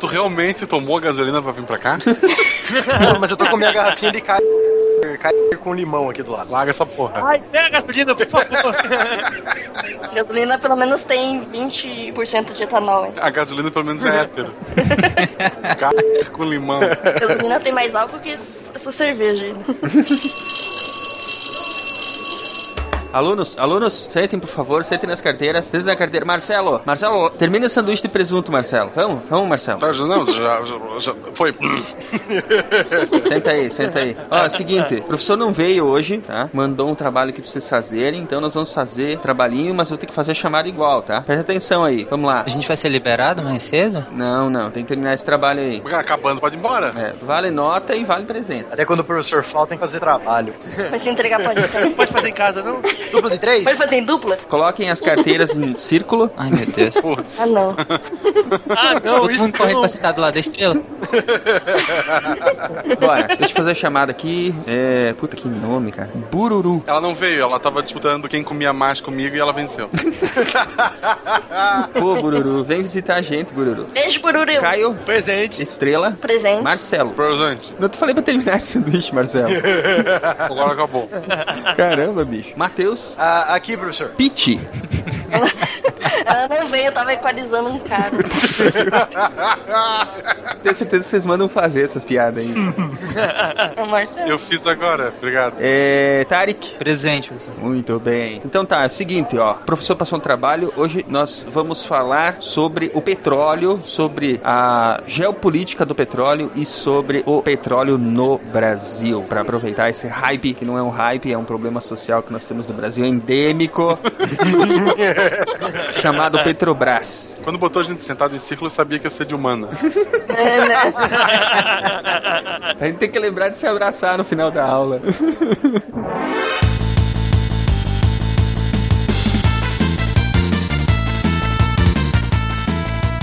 Tu realmente tomou a gasolina pra vir pra cá? Não, mas eu tô com minha garrafinha de cai cai com limão aqui do lado. Larga essa porra. Ai, pega a gasolina, por favor. Gasolina pelo menos tem 20% de etanol. hein? A gasolina pelo menos é hétero. Cara com limão. Gasolina tem mais álcool que essa cerveja aí. Alunos, alunos, sentem, por favor, sentem nas carteiras. Sentem na carteira. Marcelo, Marcelo, termina o sanduíche de presunto, Marcelo. Vamos, vamos, Marcelo. Tá, Não, já, já, já foi. Senta aí, senta aí. Ó, é o seguinte, o professor não veio hoje, tá? Mandou um trabalho aqui pra vocês fazerem, então nós vamos fazer trabalhinho, mas eu tenho que fazer a chamada igual, tá? Presta atenção aí, vamos lá. A gente vai ser liberado mais cedo? Não, não, tem que terminar esse trabalho aí. Cara, acabando, pode ir embora. É, vale nota e vale presente. Até quando o professor falta, tem que fazer trabalho. Mas se entregar pode ser. Pode fazer em casa, não? Duplo de três? Pode fazer em dupla? Coloquem as carteiras em círculo. Ai, meu Deus. Putz. Ah, não. Ah, não, Todo isso mundo correndo não. pra sentar do lado da estrela? Bora, deixa eu fazer a chamada aqui. É. Puta que nome, cara. Bururu. Ela não veio, ela tava disputando quem comia mais comigo e ela venceu. Pô, Bururu, vem visitar a gente, Bururu. Beijo, Bururu. Caio, Presente. Estrela, Presente. Marcelo. Presente. Não te falei pra terminar esse sanduíche, Marcelo. Agora acabou. Caramba, bicho. Matheus, Ah, aqui, professor. Pete. Ela não veio, eu tava equalizando um cara. Tenho certeza que vocês mandam fazer essas piadas aí. O Marcelo. Eu fiz agora, obrigado. É. Tarik. Presente, professor. Muito bem. Então tá, é o seguinte, ó. O professor passou um trabalho. Hoje nós vamos falar sobre o petróleo, sobre a geopolítica do petróleo e sobre o petróleo no Brasil. Pra aproveitar esse hype, que não é um hype, é um problema social que nós temos no Brasil endêmico, chamado Petrobras. Quando botou a gente sentado em círculo, eu sabia que ia ser de humana. É, né? A gente tem que lembrar de se abraçar no final da aula.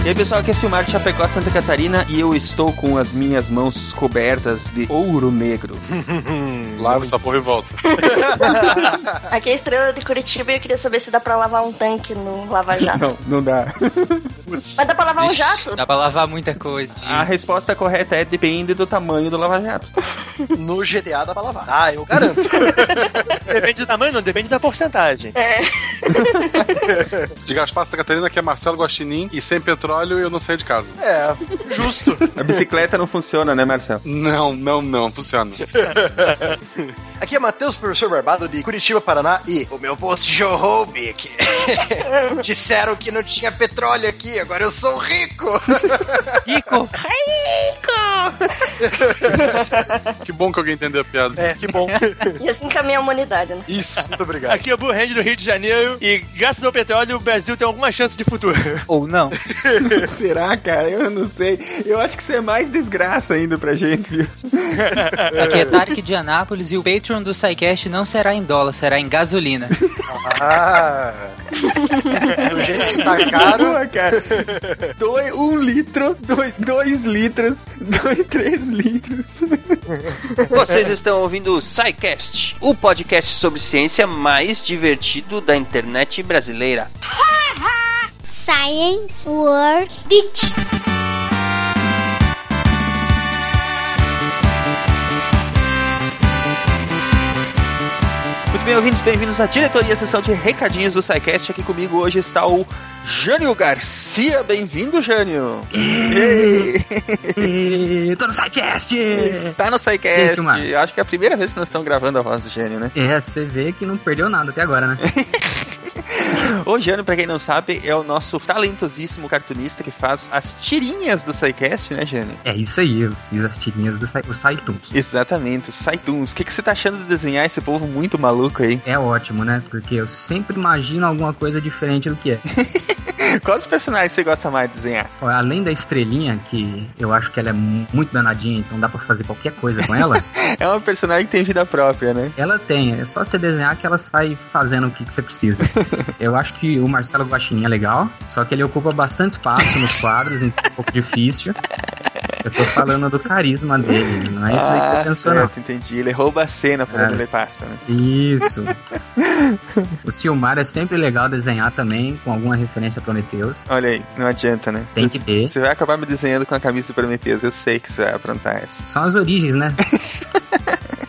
E aí pessoal, aqui é Silmar de Chapecó, Santa Catarina e eu estou com as minhas mãos cobertas de ouro negro. Lava essa porra e volta. Aqui é a estrela de Curitiba e eu queria saber se dá pra lavar um tanque no Lava Jato. Não, não dá. Mas dá pra lavar um jato? Dá pra lavar muita coisa. A resposta correta é depende do tamanho do lava-jato. No GTA dá pra lavar. Ah, eu garanto. Depende do tamanho, não, depende da porcentagem. De Gaspar, Santa Catarina, que é Marcelo Guaxinim e sem petróleo eu não saio de casa. É, justo. A bicicleta não funciona, né, Marcelo? Não, não, não, funciona. Aqui é Matheus, professor Barbado de Curitiba, Paraná e o meu posto jorrou, Bic. Disseram que não tinha petróleo aqui, agora eu sou rico. Rico! Que bom que alguém entendeu a piada. É, que bom. E assim caminha a humanidade, né? Isso, muito obrigado. Aqui é o Blue Hand do Rio de Janeiro e graças ao petróleo o Brasil tem alguma chance de futuro. Ou não. Será, cara? Eu não sei. Eu acho que isso é mais desgraça ainda pra gente, viu? Aqui é Tarek de Anápolis e o Patreon do SciCast não será em dólar, será em gasolina. Ah, do jeito que tá caro. Boa, cara. Dois, um litro, dois, dois litros, dois, três litros. Vocês estão ouvindo o SciCast, o podcast sobre ciência mais divertido da internet brasileira. Science World Beach. Muito bem, ouvintes, bem-vindos à diretoria, sessão de recadinhos do SciCast. Aqui comigo hoje está o Jânio Garcia. Bem-vindo, Jânio. Ei. Tô no SciCast! Está no SciCast. Isso. Acho que é a primeira vez que nós estamos gravando a voz do Jânio, né? É, você vê que não perdeu nada até agora, né? O Jânio, pra quem não sabe, é o nosso talentosíssimo cartunista que faz as tirinhas do SciCast, né, Jânio? É isso aí, eu fiz as tirinhas do, SciTunes. Exatamente, os Saituns. O que, que você tá achando de desenhar esse povo muito maluco aí? É ótimo, né? Porque eu sempre imagino alguma coisa diferente do que é. Quais personagens você gosta mais de desenhar? Além da estrelinha, que eu acho que ela é mu- muito danadinha, então dá pra fazer qualquer coisa com ela. É uma personagem que tem vida própria, né? ela tem, é só você desenhar que ela sai fazendo o que, que você precisa. Eu acho que o Marcelo Guaxinim é legal, só que ele ocupa bastante espaço nos quadros, então é um pouco difícil. Eu tô falando do carisma dele, não é isso aí que você ah, pensou, não. certo, entendi. Ele rouba a cena por É. onde ele passa, né? Isso. o Silmar é sempre legal desenhar também, com alguma referência a Prometheus. Olha aí, não adianta, né? Tem Você- que ter. Você vai acabar me desenhando com a camisa do Prometheus, eu sei que você vai aprontar essa. São as origens, né?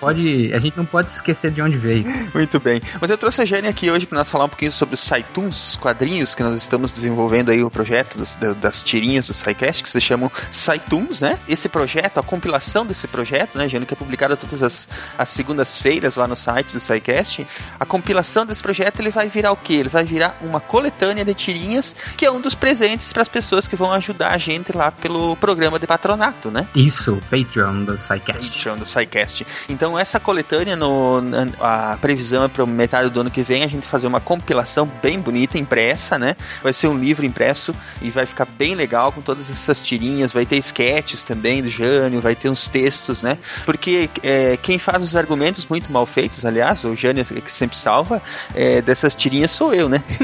pode, a gente não pode esquecer de onde veio. Muito bem. Mas eu trouxe a Jane aqui hoje para nós falar um pouquinho sobre os Saituns, os quadrinhos que nós estamos desenvolvendo aí, o projeto dos- da- das tirinhas do SciCast, que se chamam Saituns, né? Esse projeto, a compilação desse projeto, né, Jane, que é publicada todas as, as segundas-feiras lá no site do SciCast, a compilação desse projeto, ele vai virar o quê? Ele vai virar uma coletânea de tirinhas, que é um dos presentes para as pessoas que vão ajudar a gente lá pelo programa de patronato, né? Isso, Patreon do SciCast. Patreon do SciCast. Então essa coletânea, no, a previsão é para metade do ano que vem a gente fazer uma compilação bem bonita, impressa, né? Vai ser um livro impresso e vai ficar bem legal com todas essas tirinhas, vai ter sketches também do Jânio, vai ter uns textos, né? Porque é, quem faz os argumentos muito mal feitos, aliás, o Jânio é que sempre salva, é, dessas tirinhas sou eu, né?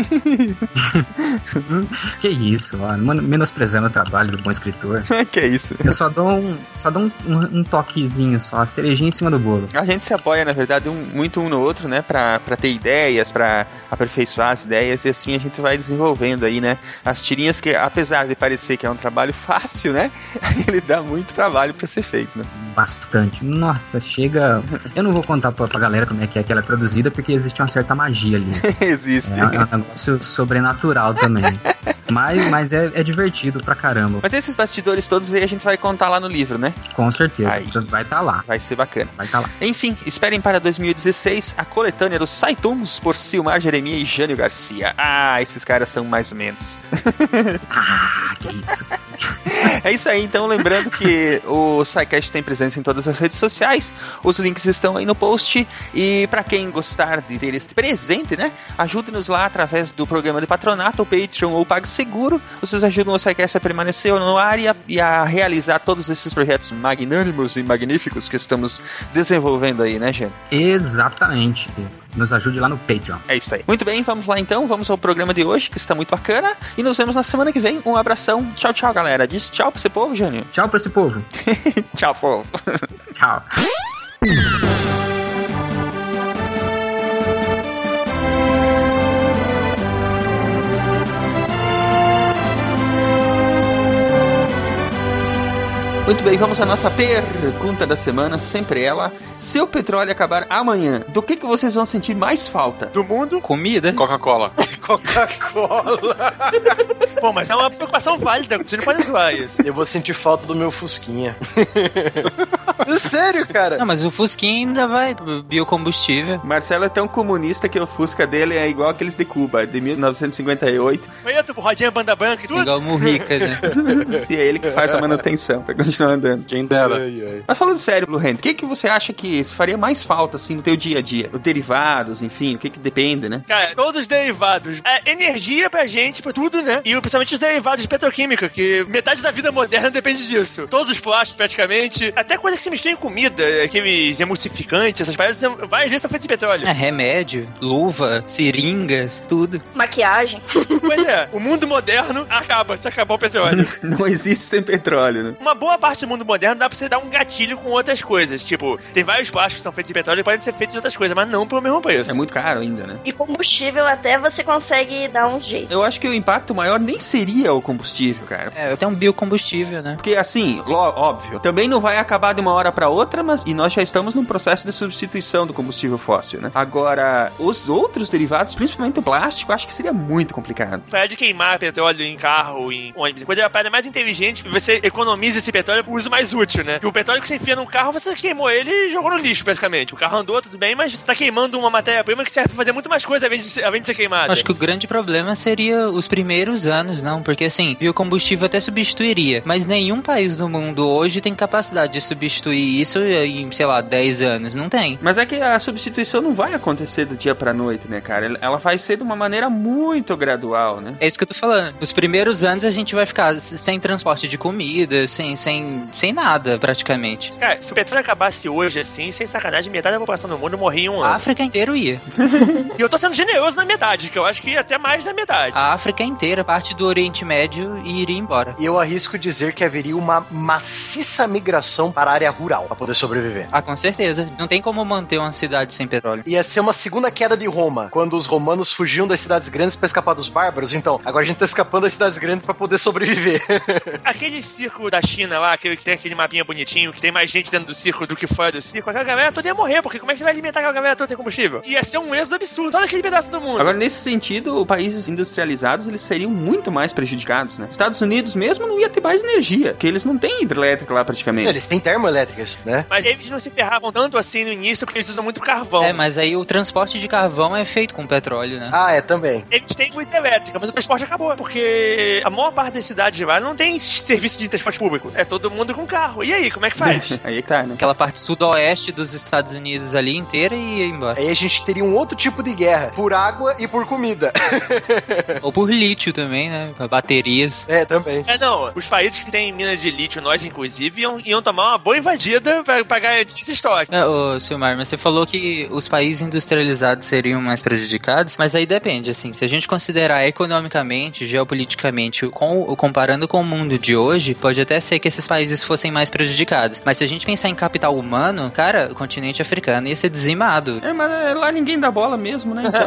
Que isso, men- menosprezando o trabalho do bom escritor. que é isso. Eu só dou um, só dou um, um- um toquezinho só, a cerejinha em cima do bolo. A gente se apoia, na verdade, um- muito um no outro, né? Pra, pra ter ideias, pra aperfeiçoar as ideias, e assim a gente vai desenvolvendo aí, né? As tirinhas que, apesar de parecer que é um trabalho fácil, né? Ele dá muito trabalho pra ser feito, né? Bastante. Nossa, chega. Eu não vou contar pra, pra galera como é que é que ela é produzida, porque existe uma certa magia ali. Existe. É, é um negócio sobrenatural também. Mas, mas é, é divertido pra caramba. Mas esses bastidores todos aí a gente vai contar lá no livro, né? Com certeza. Aí. Vai estar lá. Vai ser bacana. Vai estar lá. Enfim, esperem para 2016 a coletânea dos Saituns por Silmar Jeremias e Jânio Garcia. Ah, esses caras são mais ou menos. Ah, que isso. É isso aí, então lembrando que o SciCast tem presença em todas as redes sociais, os links estão aí no post e para quem gostar de ter este presente, né, ajude-nos lá através do programa de patronato, o Patreon ou o PagSeguro, vocês ajudam o SciCast a permanecer no ar e a, e a realizar todos esses projetos magnânimos e magníficos que estamos desenvolvendo aí, né, gente? Exatamente. Nos ajude lá no Patreon. É isso aí. Muito bem, vamos lá então, vamos ao programa de hoje, que está muito bacana, e nos vemos na semana que vem. Um abração, tchau, tchau, galera. Diz tchau pro esse povo, Jânio. Tchau pra esse povo. tchau, povo. Tchau. Muito bem, vamos à nossa pergunta da semana, sempre ela. Se o petróleo acabar amanhã, do que, que vocês vão sentir mais falta? Do mundo? Comida? Coca-Cola. Coca-Cola. Pô, mas é uma preocupação válida, você não pode zoar isso. Eu vou sentir falta do meu Fusquinha. Sério, cara? Não, mas o Fusquinha ainda vai biocombustível. Marcelo é tão comunista que o Fusca dele é igual aqueles de Cuba, de 1958, Mas eu com rodinha banda branca e tudo. Igual Murrica, né? e é ele que faz a manutenção pra continuar andando. Quem dera. Mas falando sério, Blue Hand, o que, que você acha que faria mais falta, assim, no teu dia a dia? Os derivados, enfim, o que que depende, né? Cara, todos os derivados. É energia pra gente, pra tudo, né? E principalmente os derivados de petroquímica, que metade da vida moderna depende disso. Todos os plásticos, praticamente. Até coisa que se mistura em comida, aqueles emulsificantes, essas paradas, várias vezes são feitas de petróleo. É, remédio, luva, seringas, tudo. Maquiagem. Pois é, o mundo moderno acaba se acabar o petróleo. Não existe sem petróleo, né? Uma boa parte do mundo moderno dá pra você dar um gatilho com outras coisas. Tipo, tem vários plásticos que são feitos de petróleo e podem ser feitos de outras coisas, mas não pelo mesmo preço. É muito caro ainda, né? E combustível até você consegue dar um jeito. Eu acho que o impacto maior nem seria o combustível, cara. É, até um biocombustível, né? Porque assim, óbvio, também não vai acabar de uma hora pra outra, mas e nós já estamos num processo de substituição do combustível fóssil, né? Agora, os outros derivados, principalmente o plástico, acho que seria muito complicado. Para de queimar petróleo em carro, em ônibus, coisa é a parada mais inteligente que você economiza esse petróleo pro uso mais útil, né? Porque o petróleo que você enfia num carro, você queimou ele e jogou no lixo, basicamente. O carro andou, tudo bem, mas você tá queimando uma matéria-prima que serve pra fazer muito mais coisa além de ser, de ser queimada. Acho que o grande problema seria os primeiros anos, não? Porque assim, biocombustível até substituiria, mas nenhum país do mundo hoje tem capacidade de substituir isso em, sei lá, 10 anos. Não tem. Mas é que a substituição não vai acontecer do dia pra noite, né, cara? Ela- vai ser de uma maneira muito gradual, né? É isso que eu tô falando. Os primeiros anos a gente vai ficar sem transporte de comida, sem, sem sem, sem nada, praticamente. Cara, se o petróleo acabasse hoje, assim, sem sacanagem, metade da população do mundo morria em um A ano. África inteira ia. E eu tô sendo generoso na metade, que eu acho que ia até mais da metade. A África inteira, parte do Oriente Médio, e iria embora. E eu arrisco dizer que haveria uma maciça migração para a área rural para poder sobreviver. Ah, com certeza. Não tem como manter uma cidade sem petróleo. Ia ser uma segunda queda de Roma, quando os romanos fugiam das cidades grandes para escapar dos bárbaros. Então, agora a gente tá escapando das cidades grandes para poder sobreviver. Aquele circo da China lá, aquele que tem aquele mapinha bonitinho, que tem mais gente dentro do circo do que fora do circo, aquela galera toda ia morrer, porque como é que você vai alimentar aquela galera toda sem combustível? Ia ser um êxodo absurdo. Olha aquele pedaço do mundo. Agora, nesse sentido, países industrializados, eles seriam muito mais prejudicados, né? Estados Unidos mesmo não ia ter mais energia, porque eles não têm hidrelétrica lá praticamente. Eles têm termoelétricas, né? Mas eles não se ferravam tanto assim no início, porque eles usam muito carvão. É, mas aí o transporte de carvão é feito com petróleo, né? Ah, é, também. Eles têm luz elétrica, mas o transporte acabou. Porque a maior parte das cidades lá não tem serviço de transporte público. É todo mundo com carro. E aí, como é que faz? Aí que tá, né? Aquela parte sudoeste dos Estados Unidos ali inteira e ia embora. Aí a gente teria um outro tipo de guerra, por água e por comida. Ou por lítio também, né? Pra baterias. É, também. É, não. Os países que têm mina de lítio, nós inclusive, iam, iam tomar uma boa invadida pra, pra garantir esse estoque. É, ô, Silmar, mas você falou que os países industrializados seriam mais prejudicados, mas aí depende, assim, se a gente considerar economicamente, geopoliticamente, com, comparando com o mundo de hoje, pode até ser que esses países fossem mais prejudicados. Mas se a gente pensar em capital humano, cara, o continente africano ia ser dizimado. É, mas é, lá ninguém dá bola mesmo, né? Então,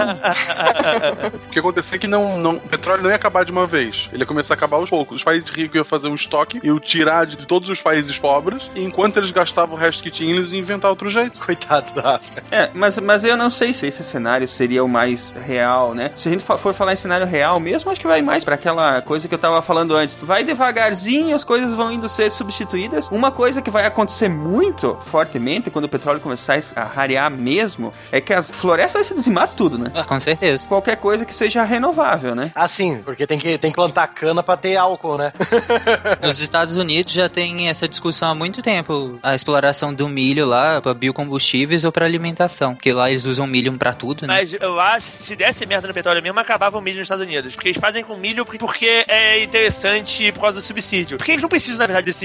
O que acontecia é que não, não, o petróleo não ia acabar de uma vez. Ele ia começar a acabar aos poucos. Os países ricos iam fazer um estoque, iam tirar de todos os países pobres, e enquanto eles gastavam o resto que tinham, eles iam inventar outro jeito. Coitado da África. é, mas, mas eu não sei se esse cenário seria o mais real, né? Se a gente for falar em cenário real mesmo, acho que vai mais pra aquela coisa que eu tava falando antes. Vai devagarzinho, as coisas vão indo ser substituídas. Uma coisa que vai acontecer muito fortemente quando o petróleo começar a rarear mesmo é que as florestas vão se dizimar tudo, né? Ah, com certeza. Qualquer coisa que seja renovável, né? Ah, sim, porque tem que, tem que plantar cana pra ter álcool, né? Nos Estados Unidos já tem essa discussão há muito tempo. A exploração do milho lá para biocombustíveis ou para alimentação. Porque lá eles usam milho para tudo, né? Mas lá, se desse merda no petróleo mesmo, acabava o milho nos Estados Unidos. Porque eles fazem com milho porque é interessante por causa do subsídio. Porque eles não precisam, na verdade, desse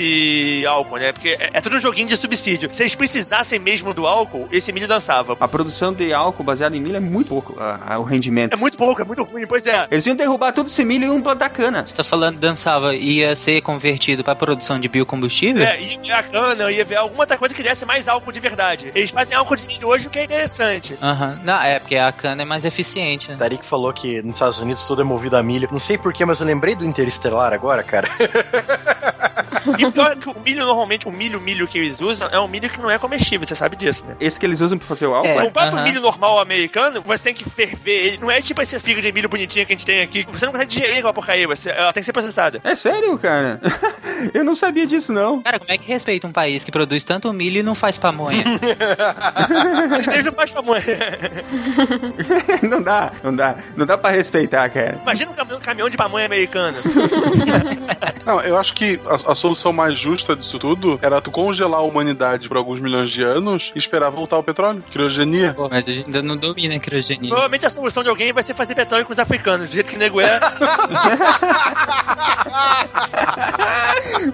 álcool, né? Porque é, é tudo um joguinho de subsídio. Se eles precisassem mesmo do álcool, esse milho dançava. A produção de álcool baseado em milho é muito pouco ah, ah, o rendimento. É muito pouco, é muito ruim. Pois é. Eles iam derrubar todo esse milho e iam plantar cana. Você tá falando dançava ia ser convertido para produção de biocombustível? É, ia ver a cana, ia ver alguma outra coisa que desse mais álcool de verdade. Eles fazem álcool de milho hoje, o que é interessante. Aham. Não, é porque a cana é mais eficiente, né? Tarik falou que nos Estados Unidos tudo é movido a milho. Não sei porquê, mas eu lembrei do Interestelar agora, cara. E pior é que o milho, normalmente, o milho, milho que eles usam é um milho que não é comestível, você sabe disso, né? Esse que eles usam pra fazer o álcool? É. é? O próprio Aham. milho normal americano, você tem que ferver ele. Não é tipo essa figa de milho bonitinha que a gente tem aqui. Você não consegue digerir aquela porcaria, você, ela tem que ser processada. É sério, cara? eu não sabia disso, não. Cara, como é que respeita um país que produz tanto milho e não faz pamonha? Eles não fazem pamonha. não dá, não dá. Não dá pra respeitar, cara. Imagina um caminhão, caminhão de pamonha americano. Não, eu acho que a, a solução mais justa disso tudo era tu congelar a humanidade por alguns milhões de anos e esperar voltar o petróleo. Criogenia. Pô, mas a gente ainda não domina a criogenia. Provavelmente a solução de alguém vai ser fazer petróleo com os africanos, do jeito que nego é.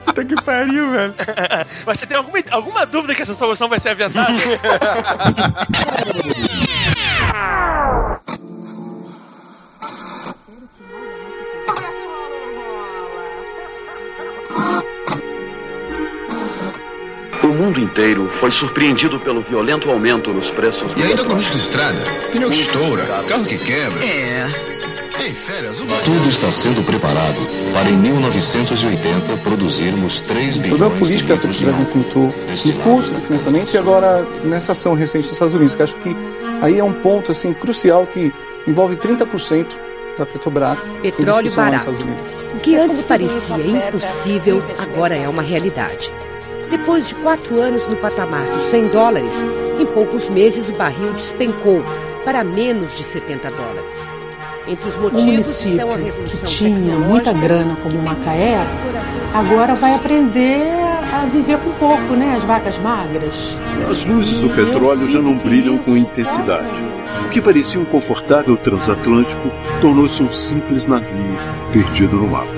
Puta que pariu, velho. Mas você tem alguma, alguma dúvida que essa solução vai ser aventada? O mundo inteiro foi surpreendido pelo violento aumento nos preços do E ainda com risco de estrada. Pneu que estoura, carro que quebra. É. Em férias, uma... Tudo está sendo preparado para em 1980 produzirmos 3 O bilhões de político é que a Petrobras enfrentou no curso do financiamento e agora nessa ação recente dos Estados Unidos, que acho que aí é um ponto assim crucial que envolve 30% da Petrobras. em Petróleo barato. O que antes parecia impossível, agora é uma realidade. Depois de quatro anos no patamar dos 100 dólares, em poucos meses o barril despencou para menos de 70 dólares. Entre os Um motivos estão a município que tinha muita grana como Macaé, agora vai aprender a viver com pouco, né? As vacas magras. As luzes do petróleo já não brilham com intensidade. O que parecia um confortável transatlântico tornou-se um simples navio perdido no mar.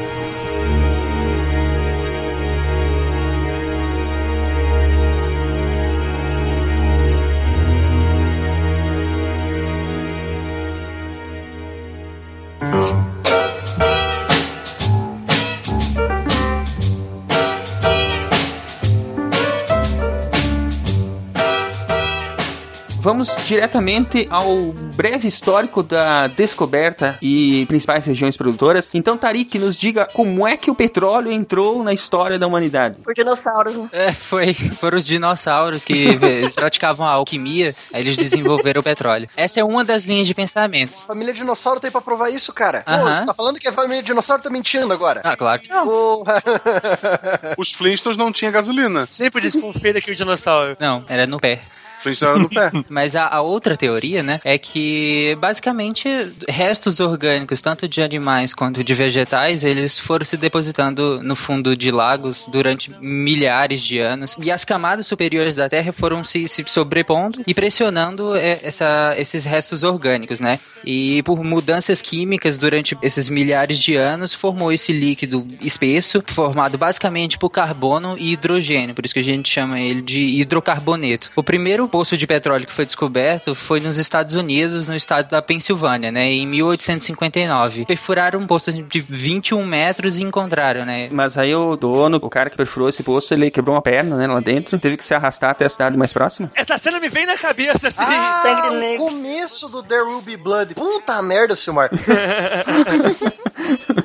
Vamos diretamente ao breve histórico da descoberta e principais regiões produtoras. Então, Tarik, nos diga como é que o petróleo entrou na história da humanidade. Por dinossauros, né? É, foi, foram os dinossauros que praticavam a alquimia, aí eles desenvolveram o petróleo. Essa é uma das linhas de pensamento. Família dinossauro tem pra provar isso, cara. Pô, Aham. você tá falando que a família dinossauro tá mentindo agora? Ah, claro que não. Porra. Os Flintstones não tinha gasolina. Sempre desconfia daquele dinossauro. Não, era no pé. Era no pé. Mas a, a outra teoria, né, é que basicamente restos orgânicos, tanto de animais quanto de vegetais, eles foram se depositando no fundo de lagos durante milhares de anos e as camadas superiores da Terra foram se, se sobrepondo e pressionando é, essa, esses restos orgânicos, né? E por mudanças químicas durante esses milhares de anos formou esse líquido espesso, formado basicamente por carbono e hidrogênio, por isso que a gente chama ele de hidrocarboneto. O primeiro poço de petróleo que foi descoberto foi nos Estados Unidos, no estado da Pensilvânia, né, em 1859. Perfuraram um poço de 21 metros e encontraram, né? Mas aí o dono, o cara que perfurou esse poço, ele quebrou uma perna, né, lá dentro, teve que se arrastar até a cidade mais próxima. Essa cena me vem na cabeça, assim. Ah, Sangue o negro. começo do There Will Be Blood. Puta merda, Silmar.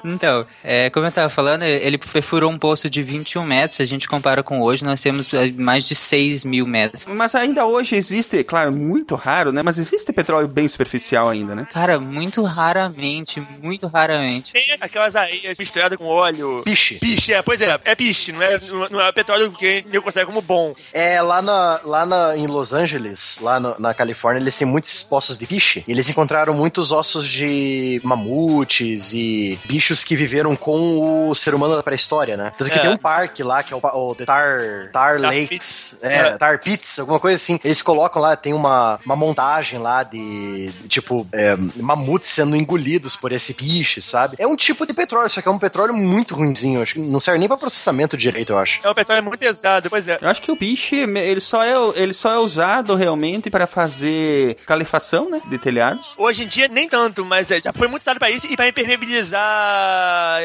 Então, é, como eu tava falando, ele perfurou um poço de 21 metros. Se a gente compara com hoje, nós temos é, mais de 6 mil metros. Mas ainda hoje existe, claro, muito raro, né, mas existe petróleo bem superficial ainda, né? Cara, muito raramente, muito raramente. Tem aquelas areias misturadas com óleo. Piche. Piche, é, pois é, é piche, não é, não é petróleo que eu considero como bom. É, lá, na, lá na, em Los Angeles, lá no- na Califórnia, eles têm muitos poços de piche. E eles encontraram muitos ossos de mamutes e bichos que viveram com o ser humano da pré-história, né? Tanto que É. tem um parque lá, que é o, o The Tar, Tar, Lakes. Pits. É, É. Tar Pits, alguma coisa assim. Eles colocam lá, tem uma, uma montagem lá de, de, tipo, é, mamutes sendo engolidos por esse piche, sabe? É um tipo de petróleo, só que é um petróleo muito ruinzinho. Acho que não serve nem pra processamento direito, eu acho. É um petróleo muito pesado, pois é. Eu acho que o piche, ele só é, ele só é usado realmente para fazer calefação, né, de telhados. Hoje em dia, nem tanto, mas é, já foi muito usado pra isso e pra impermeabilizar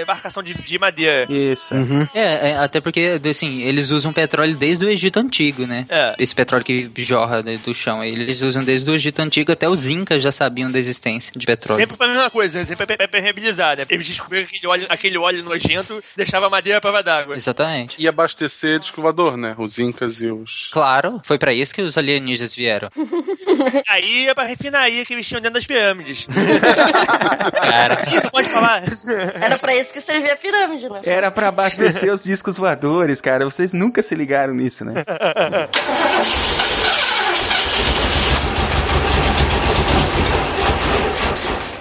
embarcação de, de madeira. Isso. É, é, até porque, assim, eles usam petróleo desde o Egito Antigo, né? É. Esse petróleo que jorra né, do chão. Eles usam desde o Egito Antigo, até os Incas já sabiam da existência de petróleo. Sempre foi a mesma coisa, né? sempre pra impermeabilizar, né? Eles descobriram que aquele óleo, aquele óleo nojento deixava a madeira à prova d'água. Exatamente. E abastecer de escovador, né? Os incas e os... Claro, foi pra isso que os alienígenas vieram. Aí é pra refinaria que eles tinham dentro das pirâmides. Cara, Isso pode falar. Era pra isso que servia a pirâmide, né? Era para abastecer os discos voadores, cara. Vocês nunca se ligaram nisso, né?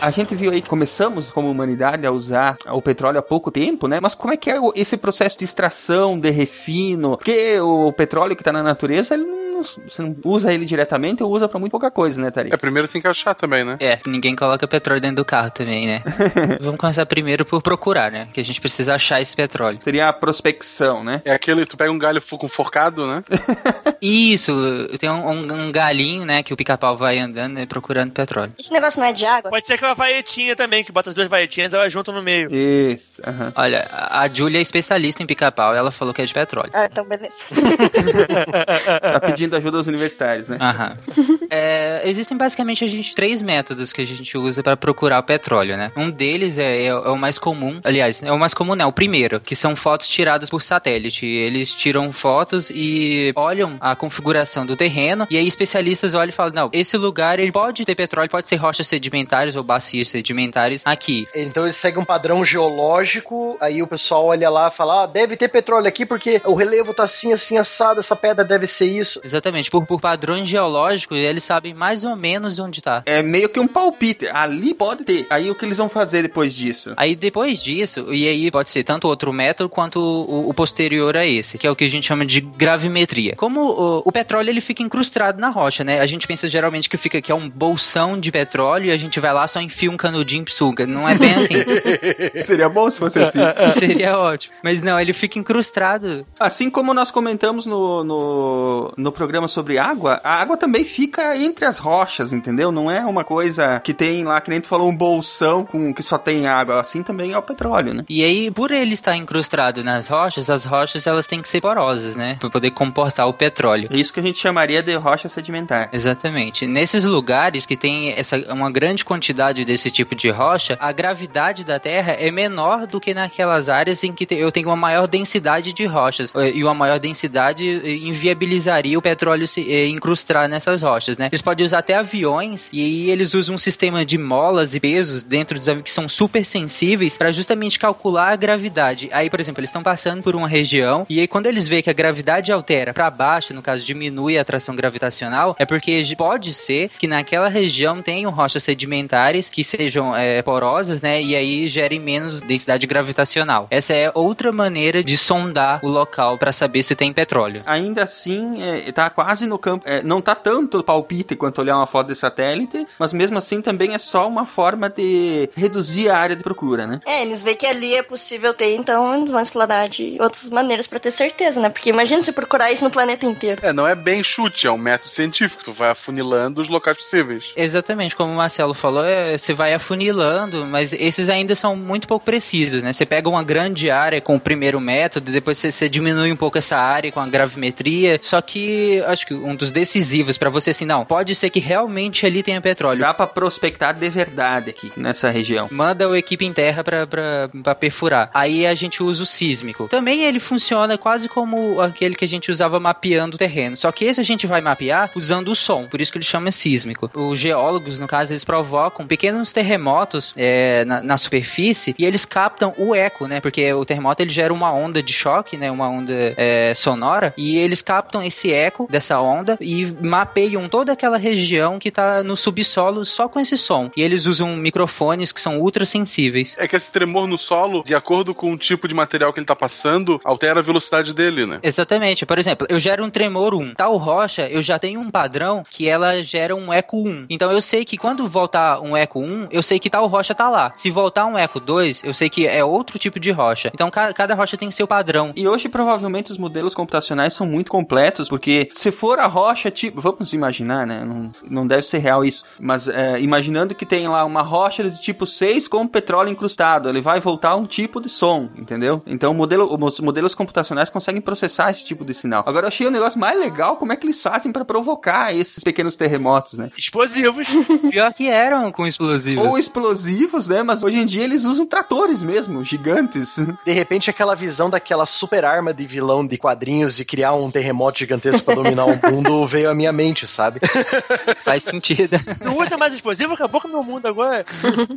A gente viu aí que começamos como humanidade a usar o petróleo há pouco tempo, né? Mas como é que é esse processo de extração, de refino? Porque o petróleo que tá na natureza, ele não, você não usa ele diretamente ou usa pra muito pouca coisa, né, Tari? É, primeiro tem que achar também, né? É, ninguém coloca petróleo dentro do carro também, né? Vamos começar primeiro por procurar, né? Que a gente precisa achar esse petróleo. Seria a prospecção, né? É aquele, tu pega um galho com forcado, né? Isso, tem um, um- um galinho, né? Que o pica-pau vai andando né, procurando petróleo. Esse negócio não é de água? Pode ser aquela vaetinha também, que bota as duas vaetinhas e elas juntam no meio. Isso, aham. Olha, a a Julia é especialista em pica-pau, ela falou que é de petróleo. Ah, então beleza. Tá pedindo ajuda aos universitários, né? Aham. É, existem basicamente a gente três métodos que a gente usa para procurar o petróleo, né? Um deles é, é- é o mais comum, aliás, é o mais comum, né? O primeiro, que são fotos tiradas por satélite. Eles tiram fotos e olham a configuração do terreno e aí especialistas olham e falam, não, esse lugar ele pode ter petróleo, pode ser rochas sedimentares ou bacias sedimentares aqui. Então eles seguem um padrão geológico, aí o pessoal olha lá e fala, ah, deve ter petróleo aqui porque o relevo tá assim, assim, assado, essa pedra deve ser isso. Exatamente, por, por padrões geológicos, eles sabem mais ou menos onde tá. É meio que um palpite. Ali pode ter. Aí o que eles vão fazer depois disso? Aí depois disso, e aí pode ser tanto outro método quanto o, o posterior a esse, que é o que a gente chama de gravimetria. Como o, o petróleo ele fica incrustado na rocha, né? A gente pensa geralmente que fica aqui é um bolsão de petróleo e a gente vai lá só enfia um canudinho e suga. Não é bem assim. Seria bom se fosse assim. Seria ótimo. Mas não, ele fica incrustado. Assim como nós comentamos no, no, no programa programa sobre água, a água também fica entre as rochas, entendeu? Não é uma coisa que tem lá, que nem tu falou, um bolsão com que só tem água. Assim também é o petróleo, né? E aí, por ele estar incrustado nas rochas, as rochas elas têm que ser porosas, né? Pra poder comportar o petróleo. É isso que a gente chamaria de rocha sedimentar. Exatamente. Nesses lugares que tem essa, uma grande quantidade desse tipo de rocha, a gravidade da Terra é menor do que naquelas áreas em que eu tenho uma maior densidade de rochas. E uma maior densidade inviabilizaria o petróleo se eh, incrustar nessas rochas, né? Eles podem usar até aviões e eles usam um sistema de molas e pesos dentro dos aviões que são super sensíveis para justamente calcular a gravidade. Aí, por exemplo, eles estão passando por uma região e aí quando eles veem que a gravidade altera para baixo, no caso diminui a atração gravitacional, é porque pode ser que naquela região tenham rochas sedimentares que sejam é, porosas, né? E aí gerem menos densidade gravitacional. Essa é outra maneira de sondar o local para saber se tem petróleo. Ainda assim, é, tá quase no campo. É, não tá tanto palpite quanto olhar uma foto de satélite, mas mesmo assim também é só uma forma de reduzir a área de procura, né? É, eles veem que ali é possível ter, então eles vão explorar de outras maneiras para ter certeza, né? Porque imagina se procurar isso no planeta inteiro. É, não é bem chute, é um método científico. Tu vai afunilando os locais possíveis. Exatamente, como o Marcelo falou, é, você vai afunilando, mas esses ainda são muito pouco precisos, né? Você pega uma grande área com o primeiro método, depois você, você diminui um pouco essa área com a gravimetria. Só que acho que um dos decisivos para você assim, não, pode ser que realmente ali tenha petróleo. Dá para prospectar de verdade aqui nessa região. Manda a equipe em terra para perfurar. Aí a gente usa o sísmico. Também ele funciona quase como aquele que a gente usava mapeando o terreno. Só que esse a gente vai mapear usando o som, por isso que ele chama sísmico. Os geólogos, no caso, eles provocam pequenos terremotos é, na, na, superfície e eles captam o eco, né? Porque o terremoto ele gera uma onda de choque, né? Uma onda é, sonora e eles captam esse eco dessa onda e mapeiam toda aquela região que tá no subsolo só com esse som. E eles usam microfones que são ultra sensíveis. É que esse tremor no solo, de acordo com o tipo de material que ele tá passando, altera a velocidade dele, né? Exatamente. Por exemplo, eu gero um tremor 1. Tal rocha, eu já tenho um padrão que ela gera um eco 1. Então eu sei que quando voltar um eco 1, eu sei que tal rocha tá lá. Se voltar um eco 2, eu sei que é outro tipo de rocha. Então cada, cada rocha tem seu padrão. E hoje provavelmente os modelos computacionais são muito completos, porque se for a rocha, tipo, vamos imaginar, né? Não, não deve ser real isso, mas é, imaginando que tem lá uma rocha do tipo 6 com petróleo incrustado, ele vai voltar um tipo de som, entendeu? Então o modelo, os modelos computacionais conseguem processar esse tipo de sinal. Agora eu achei o negócio mais legal como é que eles fazem para provocar esses pequenos terremotos, né? Explosivos. Pior que eram com explosivos. Ou explosivos, né? Mas hoje em dia eles usam tratores mesmo, gigantes. De repente aquela visão daquela super arma de vilão de quadrinhos e criar um terremoto gigantesco pra dominar o mundo veio à minha mente, sabe? Faz sentido. Não usa mais explosivo, acabou com o meu mundo agora.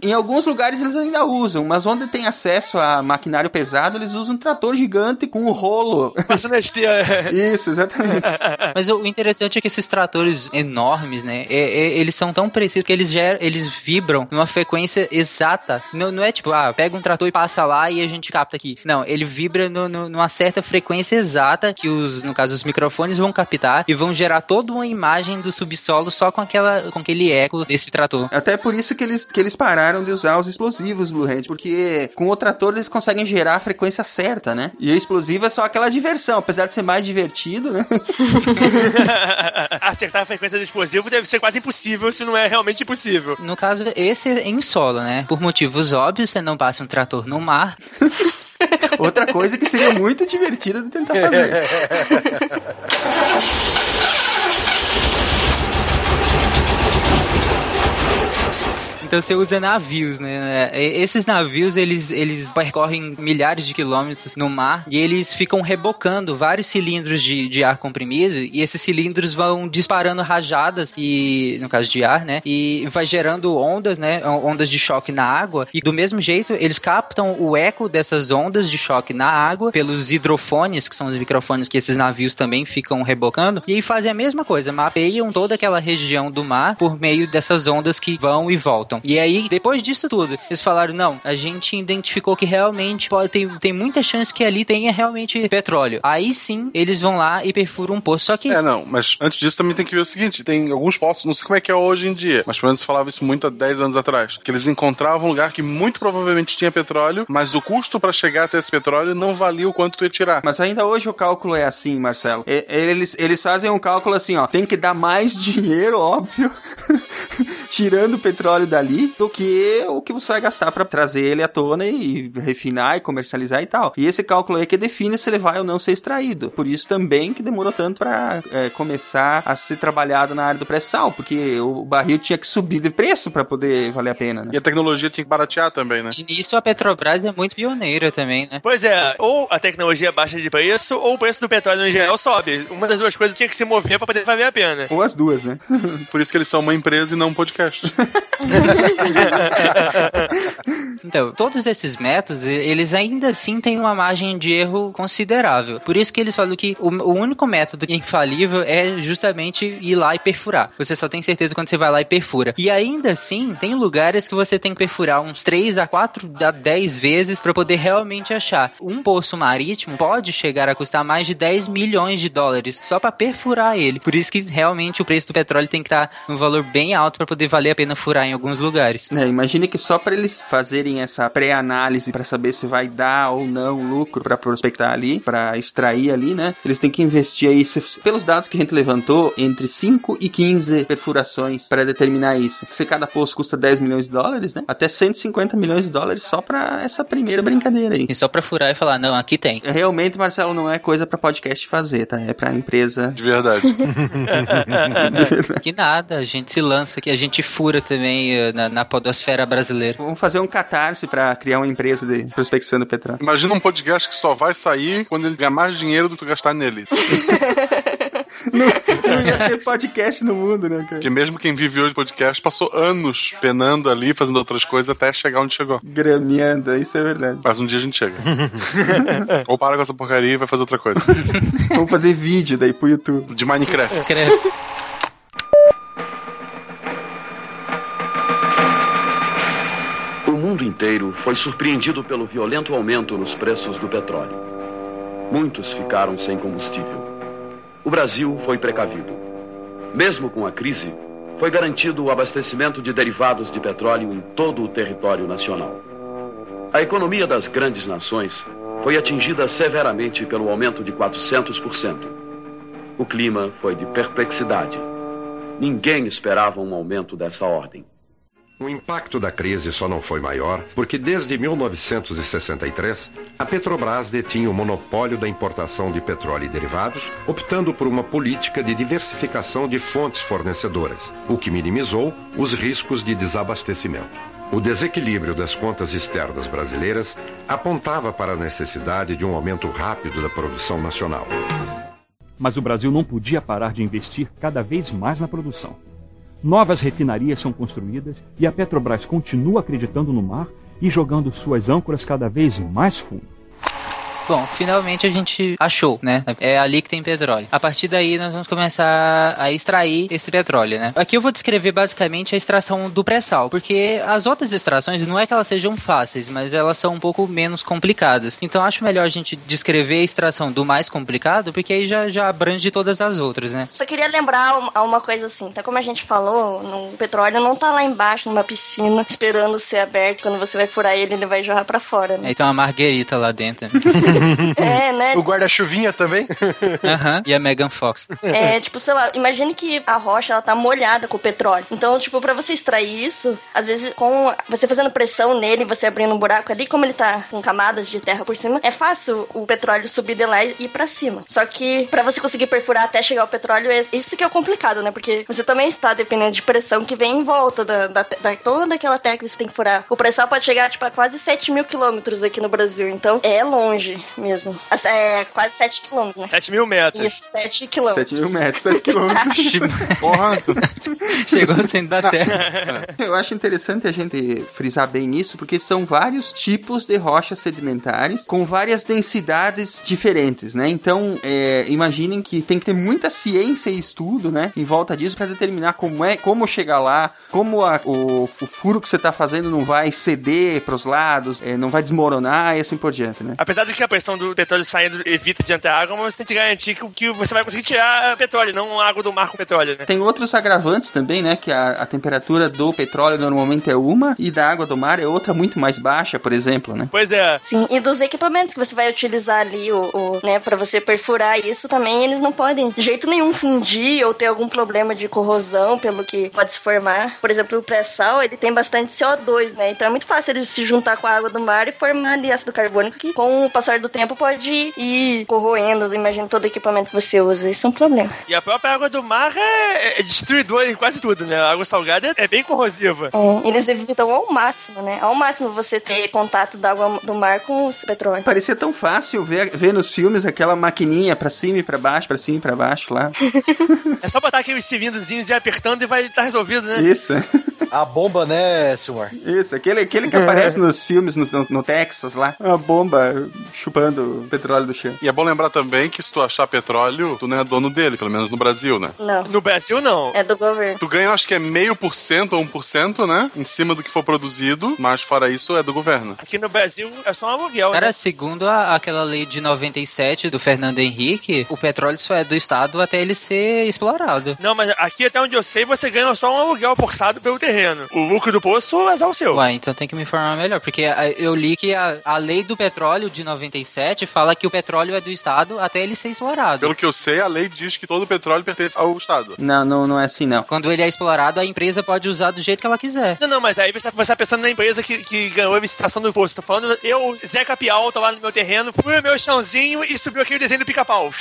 em alguns lugares eles ainda usam, mas onde tem acesso a maquinário pesado, eles usam um trator gigante com um rolo. Passando esteira. Isso, exatamente. mas o interessante é que esses tratores enormes, né, é, é, eles são tão precisos que eles geram, eles vibram numa frequência exata. Não, não é tipo, ah, pega um trator e passa lá e a gente capta aqui. Não, ele vibra no, no, numa certa frequência exata que os, no caso, os microfones vão captar e vão gerar toda uma imagem do subsolo só com aquela com aquele eco desse trator. Até por isso que eles, que eles pararam de usar os explosivos Blu-ray, porque com o trator eles conseguem gerar a frequência certa, né? E o explosivo é só aquela diversão, apesar de ser mais divertido, né? Acertar a frequência do explosivo deve ser quase impossível, se não é realmente impossível. No caso, esse é em solo, né? Por motivos óbvios, você não passa um trator no mar. Outra coisa que seria muito divertida de tentar fazer. Então você usa navios, né? Esses navios, eles, eles percorrem milhares de quilômetros no mar e eles ficam rebocando vários cilindros de, de ar comprimido e esses cilindros vão disparando rajadas e, no caso de ar, né? E vai gerando ondas, né? Ondas de choque na água e do mesmo jeito eles captam o eco dessas ondas de choque na água pelos hidrofones, que são os microfones que esses navios também ficam rebocando e aí fazem a mesma coisa, mapeiam toda aquela região do mar por meio dessas ondas que vão e voltam. E aí, depois disso tudo, eles falaram: não, a gente identificou que realmente pode, tem, tem muita chance que ali tenha realmente petróleo. Aí sim, eles vão lá e perfuram um poço. Só que. É, não, mas antes disso também tem que ver o seguinte: tem alguns poços, não sei como é que é hoje em dia, mas pelo menos se falava isso muito há 10 anos atrás. Que eles encontravam um lugar que muito provavelmente tinha petróleo, mas o custo para chegar até esse petróleo não valia o quanto tu ia tirar. Mas ainda hoje o cálculo é assim, Marcelo. Eles, eles fazem um cálculo assim, ó. Tem que dar mais dinheiro, óbvio, tirando o petróleo dali, do que o que você vai gastar pra trazer ele à tona e refinar e comercializar e tal. E esse cálculo aí que define se ele vai ou não ser extraído. Por isso também que demorou tanto pra é, começar a ser trabalhado na área do pré-sal, porque o barril tinha que subir de preço pra poder valer a pena, né? E a tecnologia tinha que baratear também, né? E nisso a Petrobras é muito pioneira também, né? Pois é, ou a tecnologia baixa de preço, ou o preço do petróleo em geral sobe. Uma das duas coisas tinha que se mover pra poder valer a pena. Ou as duas, né? Por isso que eles são uma empresa e não um podcast. Então, todos esses métodos, eles ainda assim têm uma margem de erro considerável. Por isso que eles falam que o, o único método infalível é justamente ir lá e perfurar. Você só tem certeza quando você vai lá e perfura. E ainda assim, tem lugares que você tem que perfurar uns 3 a 4 a 10 vezes para poder realmente achar. Um poço marítimo pode chegar a custar mais de 10 milhões de dólares só para perfurar ele. Por isso que realmente o preço do petróleo tem que estar num valor bem alto para poder valer a pena furar em alguns lugares. É, imagine que só para eles fazerem essa pré-análise para saber se vai dar ou não lucro para prospectar ali, para extrair ali, né? Eles têm que investir aí, se- pelos dados que a gente levantou, entre 5 e 15 perfurações para determinar isso. Se cada poço custa 10 milhões de dólares, né? Até 150 milhões de dólares só para essa primeira brincadeira aí. E só pra furar e falar, não, aqui tem. Realmente, Marcelo, não é coisa para podcast fazer, tá? É para empresa. De verdade. que nada, a gente se lança aqui, a gente fura também na, na podosfera brasileira. Vamos fazer um catarse para criar uma empresa de prospecção do petróleo. Imagina um podcast que só vai sair quando ele ganhar mais dinheiro do que gastar nele. Não ia ter podcast no mundo, né, cara? Porque mesmo quem vive hoje podcast passou anos penando ali, fazendo outras coisas até chegar onde chegou. Grameando, isso é verdade. Mas um dia a gente chega. Ou para com essa porcaria e vai fazer outra coisa. Vamos fazer vídeo daí pro YouTube. De Minecraft. O inteiro foi surpreendido pelo violento aumento nos preços do petróleo. Muitos ficaram sem combustível. O Brasil foi precavido. Mesmo com a crise, foi garantido o abastecimento de derivados de petróleo em todo o território nacional. A economia das grandes nações foi atingida severamente pelo aumento de 400%. O clima foi de perplexidade. Ninguém esperava um aumento dessa ordem. O impacto da crise só não foi maior porque desde 1963 a Petrobras detinha o monopólio da importação de petróleo e derivados, optando por uma política de diversificação de fontes fornecedoras, o que minimizou os riscos de desabastecimento. O desequilíbrio das contas externas brasileiras apontava para a necessidade de um aumento rápido da produção nacional. Mas o Brasil não podia parar de investir cada vez mais na produção. Novas refinarias são construídas e a Petrobras continua acreditando no mar e jogando suas âncoras cada vez mais fundo. Bom, finalmente a gente achou, né? É ali que tem petróleo. A partir daí nós vamos começar a extrair esse petróleo, né? Aqui eu vou descrever basicamente a extração do pré-sal, porque as outras extrações não é que elas sejam fáceis, mas elas são um pouco menos complicadas. Então acho melhor a gente descrever a extração do mais complicado, porque aí já, já abrange todas as outras, né? Só queria lembrar uma- coisa assim, tá? Como a gente falou, no- o petróleo não tá lá embaixo numa piscina esperando ser aberto. Quando você vai furar ele, ele vai jorrar pra fora, né? Aí tem uma marguerita lá dentro. É, né? O guarda-chuvinha também? Aham. E a Megan Fox. É, tipo, sei lá, imagine que a rocha ela tá molhada com o petróleo. Então, tipo, pra você extrair isso, às vezes com você fazendo pressão nele, você abrindo um buraco ali, como ele tá com camadas de terra por cima, é fácil o petróleo subir de lá e ir pra cima. Só que pra você conseguir perfurar até chegar ao petróleo, é isso que é o complicado, né? Porque você também está dependendo de pressão que vem em volta da, da, da toda aquela terra que você tem que furar. O pressão pode chegar, tipo, a quase 7 mil quilômetros aqui no Brasil. Então, é longe. Mesmo. É quase 7 quilômetros, né? 7 mil metros. Isso, 7 quilômetros. 7 mil metros, 7 quilômetros. Porra. Chegou ao centro da Terra. Eu acho interessante a gente frisar bem nisso, porque são vários tipos de rochas sedimentares com várias densidades diferentes, né? Então, é, imaginem que tem que ter muita ciência e estudo, né, em volta disso para determinar como é, como chegar lá, como a- o, o furo que você tá fazendo não vai ceder pros lados, é, não vai desmoronar e assim por diante, né? Apesar de que a pressão do petróleo saindo evita de entrar água, mas você tem que garantir que, que você vai conseguir tirar petróleo, não água do mar com petróleo, né? Tem outros agravantes também, né? Que a, a temperatura do petróleo normalmente é uma e da água do mar é outra muito mais baixa, por exemplo, né? Pois é. Sim, e dos equipamentos que você vai utilizar ali, o, o, né, pra você perfurar isso também, eles não podem de jeito nenhum fundir ou ter algum problema de corrosão pelo que pode se formar. Por exemplo, o pré-sal, ele tem bastante CO2, né? Então é muito fácil ele se juntar com a água do mar e formar ali ácido carbônico que com o passar do tempo pode ir corroendo, imagina todo o equipamento que você usa. Isso é um problema. E a própria água do mar é, é destruidora em quase tudo, né? A água salgada é bem corrosiva. É, eles evitam ao máximo, né? Ao máximo você ter contato da água do mar com o petróleo. Parecia tão fácil ver, ver nos filmes aquela maquininha pra cima e pra baixo, pra cima e pra baixo lá. É só botar aqueles cilindozinhos e apertando e vai estar resolvido, né? Isso. A bomba, né, Silmar? Isso, aquele, aquele que aparece nos filmes no, no, no Texas lá. A bomba chupando o petróleo do chão. E é bom lembrar também que se tu achar petróleo, tu não é dono dele, pelo menos no Brasil, né? Não. No Brasil, não. É do governo. Tu ganha, acho que é meio por cento ou um por cento, né? Em cima do que for produzido, mas fora isso é do governo. Aqui no Brasil é só um aluguel, Cara, né? segundo a- aquela lei de 97 do Fernando Henrique, o petróleo só é do Estado até ele ser explorado. Não, mas aqui até onde eu sei, você ganha só um aluguel forçado pelo terreno. O lucro do poço é só o seu. Ué, então tem que me informar melhor, porque eu li que a, a lei do petróleo de 97 fala que o petróleo é do Estado até ele ser explorado. Pelo que eu sei, a lei diz que todo o petróleo pertence ao Estado. Não, não, não é assim não. Quando ele é explorado, a empresa pode usar do jeito que ela quiser. Não, não, mas aí você, você tá pensando na empresa que, que ganhou a licitação do poço. Tô falando, eu, Zé Capial, tô lá no meu terreno, fui no meu chãozinho e subiu aquele desenho do pica-pau.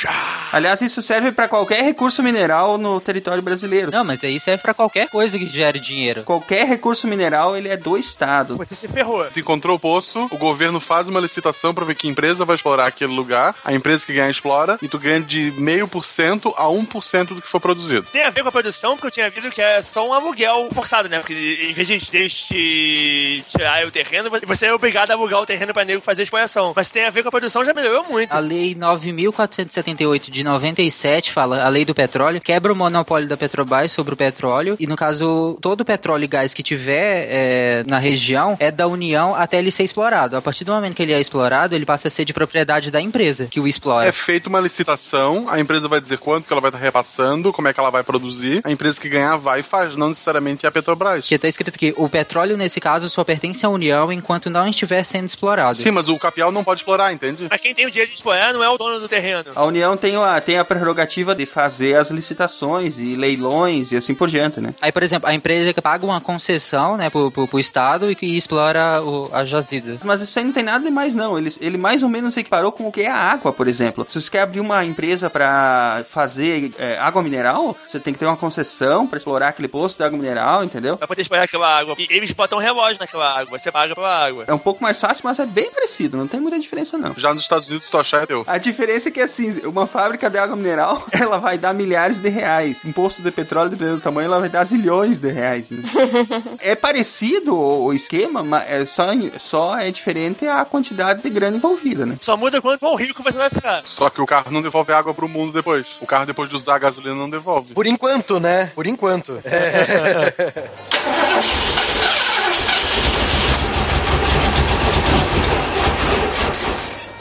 Aliás, isso serve pra qualquer recurso mineral no território brasileiro. Não, mas aí serve pra qualquer coisa que gere dinheiro. Qualquer recurso mineral, ele é do Estado. Você se ferrou. Tu encontrou o poço, o governo faz uma licitação pra ver que empresa vai explorar aquele lugar, a empresa que ganha explora, e tu ganha de meio por cento a um por cento do que for produzido. Tem a ver com a produção, porque eu tinha visto que é só um aluguel forçado, né? Porque em vez de eles te tirar o terreno, você é obrigado a alugar o terreno pra nego fazer a exploração. Mas se tem a ver com a produção, já melhorou muito. A lei 9.478 de 97 fala, a lei do petróleo, quebra o monopólio da Petrobras sobre o petróleo e, no caso, todo o petróleo e gás que tiver é, na região é da União até ele ser explorado. A partir do momento que ele é explorado, ele passa a ser de propriedade da empresa que o explora. É feita uma licitação, a empresa vai dizer quanto que ela vai estar repassando, como é que ela vai produzir, a empresa que ganhar vai e faz, não necessariamente é a Petrobras. Que tá escrito aqui, o petróleo nesse caso só pertence à União enquanto não estiver sendo explorado. Sim, mas o capial não pode explorar, entende? Mas quem tem o direito de explorar não é o dono do terreno. A União tem a, tem a prerrogativa de fazer as licitações e leilões e assim por diante, né? Aí, por exemplo, a empresa que paga uma concessão, né, pro, pro, pro Estado e que explora o, a jazida. Mas isso aí não tem nada demais, não. Ele, ele mais ou menos se equiparou com o que é a água, por exemplo. Se você quer abrir uma empresa pra fazer é, água mineral, você tem que ter uma concessão pra explorar aquele poço de água mineral, entendeu? Pra poder explorar aquela água. E eles botam um relógio naquela água. Você paga pela água. É um pouco mais fácil, mas é bem parecido. Não tem muita diferença, não. Já nos Estados Unidos, tu achar, é teu. A diferença é que, assim, uma fábrica de água mineral, ela vai dar milhares de reais. Um poço de petróleo, dependendo do tamanho, ela vai dar zilhões de reais, né? é parecido o, o esquema, mas é só, só é diferente a quantidade de grana envolvida, né? Só muda quanto quão rico você vai ficar. Só que o carro não devolve água pro mundo depois. O carro, depois de usar a gasolina, não devolve. Por enquanto, né? Por enquanto.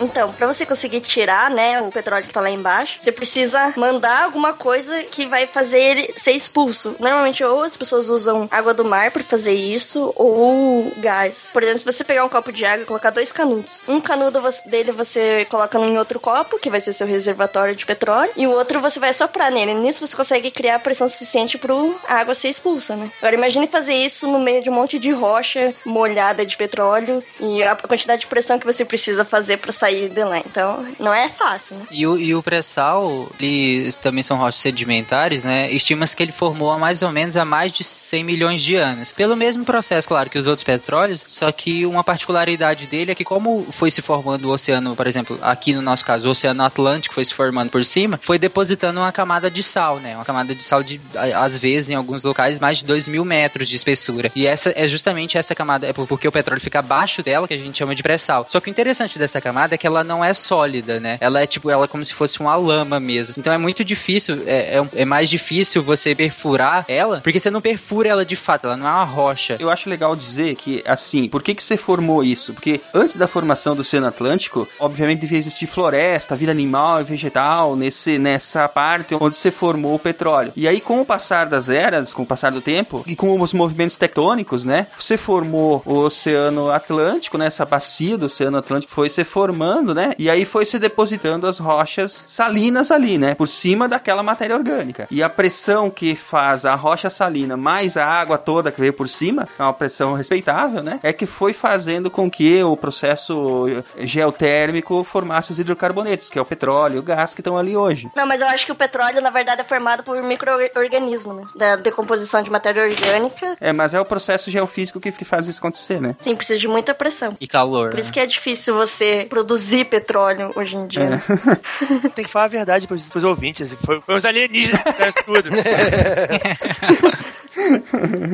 Então, pra você conseguir tirar, né, o petróleo que tá lá embaixo, você precisa mandar alguma coisa que vai fazer ele ser expulso. Normalmente, ou as pessoas usam água do mar pra fazer isso, ou gás. Por exemplo, se você pegar um copo de água e colocar dois canudos, um canudo dele você coloca em outro copo, que vai ser seu reservatório de petróleo, e o outro você vai soprar nele. Nisso você consegue criar pressão suficiente pro a água ser expulsa, né? Agora imagine fazer isso no meio de um monte de rocha molhada de petróleo e a quantidade de pressão que você precisa fazer pra sair sair de lá. Então, não é fácil, né? E o, e o pré-sal, eles também são rochas sedimentares, né? Estima-se que ele formou há mais ou menos há mais de 100 milhões de anos. Pelo mesmo processo, claro, que os outros petróleos, só que uma particularidade dele é que como foi se formando o oceano, por exemplo, aqui no nosso caso, o oceano Atlântico foi se formando por cima, foi depositando uma camada de sal, né? Uma camada de sal de, às vezes, em alguns locais, mais de 2 mil metros de espessura. E essa é justamente essa camada, é porque o petróleo fica abaixo dela, que a gente chama de pré-sal. Só que o interessante dessa camada é que ela não é sólida, né? Ela é tipo, ela é como se fosse uma lama mesmo. Então é muito difícil, é, é, é mais difícil você perfurar ela, porque você não perfura ela de fato, ela não é uma rocha. Eu acho legal dizer que, assim, por que que você formou isso? Porque antes da formação do Oceano Atlântico, obviamente devia existir floresta, vida animal e vegetal nesse, nessa parte onde você formou o petróleo. E aí, com o passar das eras, com o passar do tempo, e com os movimentos tectônicos, né, você formou o Oceano Atlântico, né, essa bacia do Oceano Atlântico foi se formando, né, e aí foi se depositando as rochas salinas ali, né, por cima daquela matéria orgânica. E a pressão que faz a rocha salina mais a água toda que veio por cima, é uma pressão respeitável, né, é que foi fazendo com que o processo geotérmico formasse os hidrocarbonetos, que é o petróleo, o gás que estão ali hoje. Não, mas eu acho que o petróleo, na verdade, é formado por micro-organismo, né? Da decomposição de matéria orgânica. É, mas é o processo geofísico que, que faz isso acontecer, né? Sim, precisa de muita pressão. E calor. Por isso que é difícil você produzir petróleo hoje em dia. né? Tem que falar a verdade pros, pros ouvintes. Foi, foi os alienígenas que fizeram isso tudo.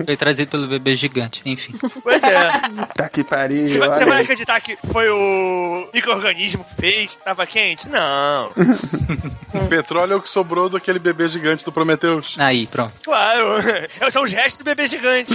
Foi trazido pelo bebê gigante, enfim. Pois é. Tá que pariu. Você, você vai acreditar que foi o micro-organismo que fez? Tava quente? Não. O petróleo é o que sobrou daquele bebê gigante do Prometheus. Aí, pronto. Claro. São os restos do bebê gigante.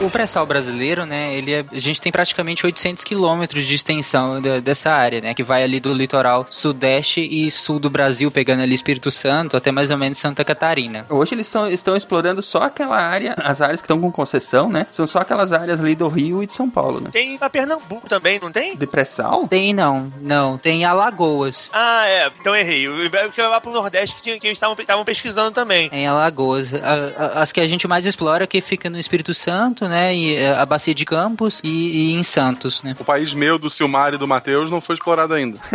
O pré-sal brasileiro, né, ele é- a gente tem praticamente 800 quilômetros de extensão da- dessa área, né, que vai ali do litoral sudeste e sul do Brasil, pegando ali Espírito Santo até mais ou menos Santa Catarina. Hoje eles são, estão explorando só aquela área, as áreas que estão com concessão, né? São só aquelas áreas ali do Rio e de São Paulo, né? Tem pra Pernambuco também, não tem? De pré-sal? Tem não, não, tem Alagoas. Ah, é. Então errei. Eu que eu lá pro Nordeste que, que eles estavam estavam pesquisando também. Em Alagoas. A- a- as que a gente mais explora que fica no Espírito Santo, né? E eh, a Bacia de Campos e, e em Santos, né? O país meu, do Silmar e do Matheus, não foi explorado ainda.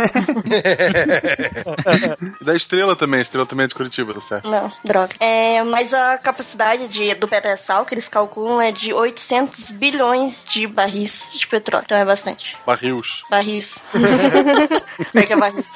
e da Estrela também, a Estrela também é de Curitiba, tá certo? Não, droga. É, mas a capacidade de, do pré-sal que eles calculam é de 800 bilhões de barris de petróleo. Então é bastante. Barris. Barris. Pega barris.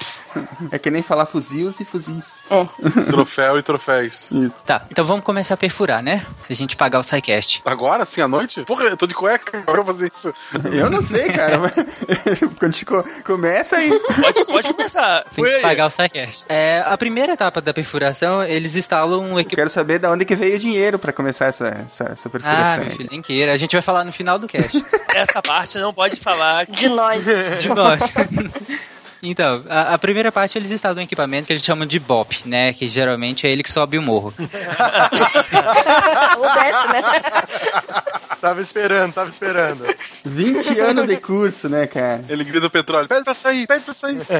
É que nem falar fuzis e fuzis. É. Troféu e troféus. Isso. Tá, então vamos começar a perfurar, né? A gente pagar o SciCast. Agora, assim, à noite? Porra, eu tô de cueca, agora eu vou fazer isso. Eu não sei, cara. mas- Quando a começa aí. Pode, pode começar. Tem que pagar o SciCast. É, a primeira etapa da perfuração, eles instalam um Eu equipamento. quero saber de onde que veio o dinheiro pra começar essa, essa, essa Ah, perfuração. meu aí. filho, nem queira. A gente vai falar no final do cast. Essa parte não pode falar. De nós. de nós. Então, a, a primeira parte eles instalam um equipamento que eles chamam de BOP, né? Que geralmente é ele que sobe o morro. Ou desce, né? Tava esperando, tava esperando. 20 anos de curso, né, cara? Ele grita o petróleo, pede pra sair, pede pra sair.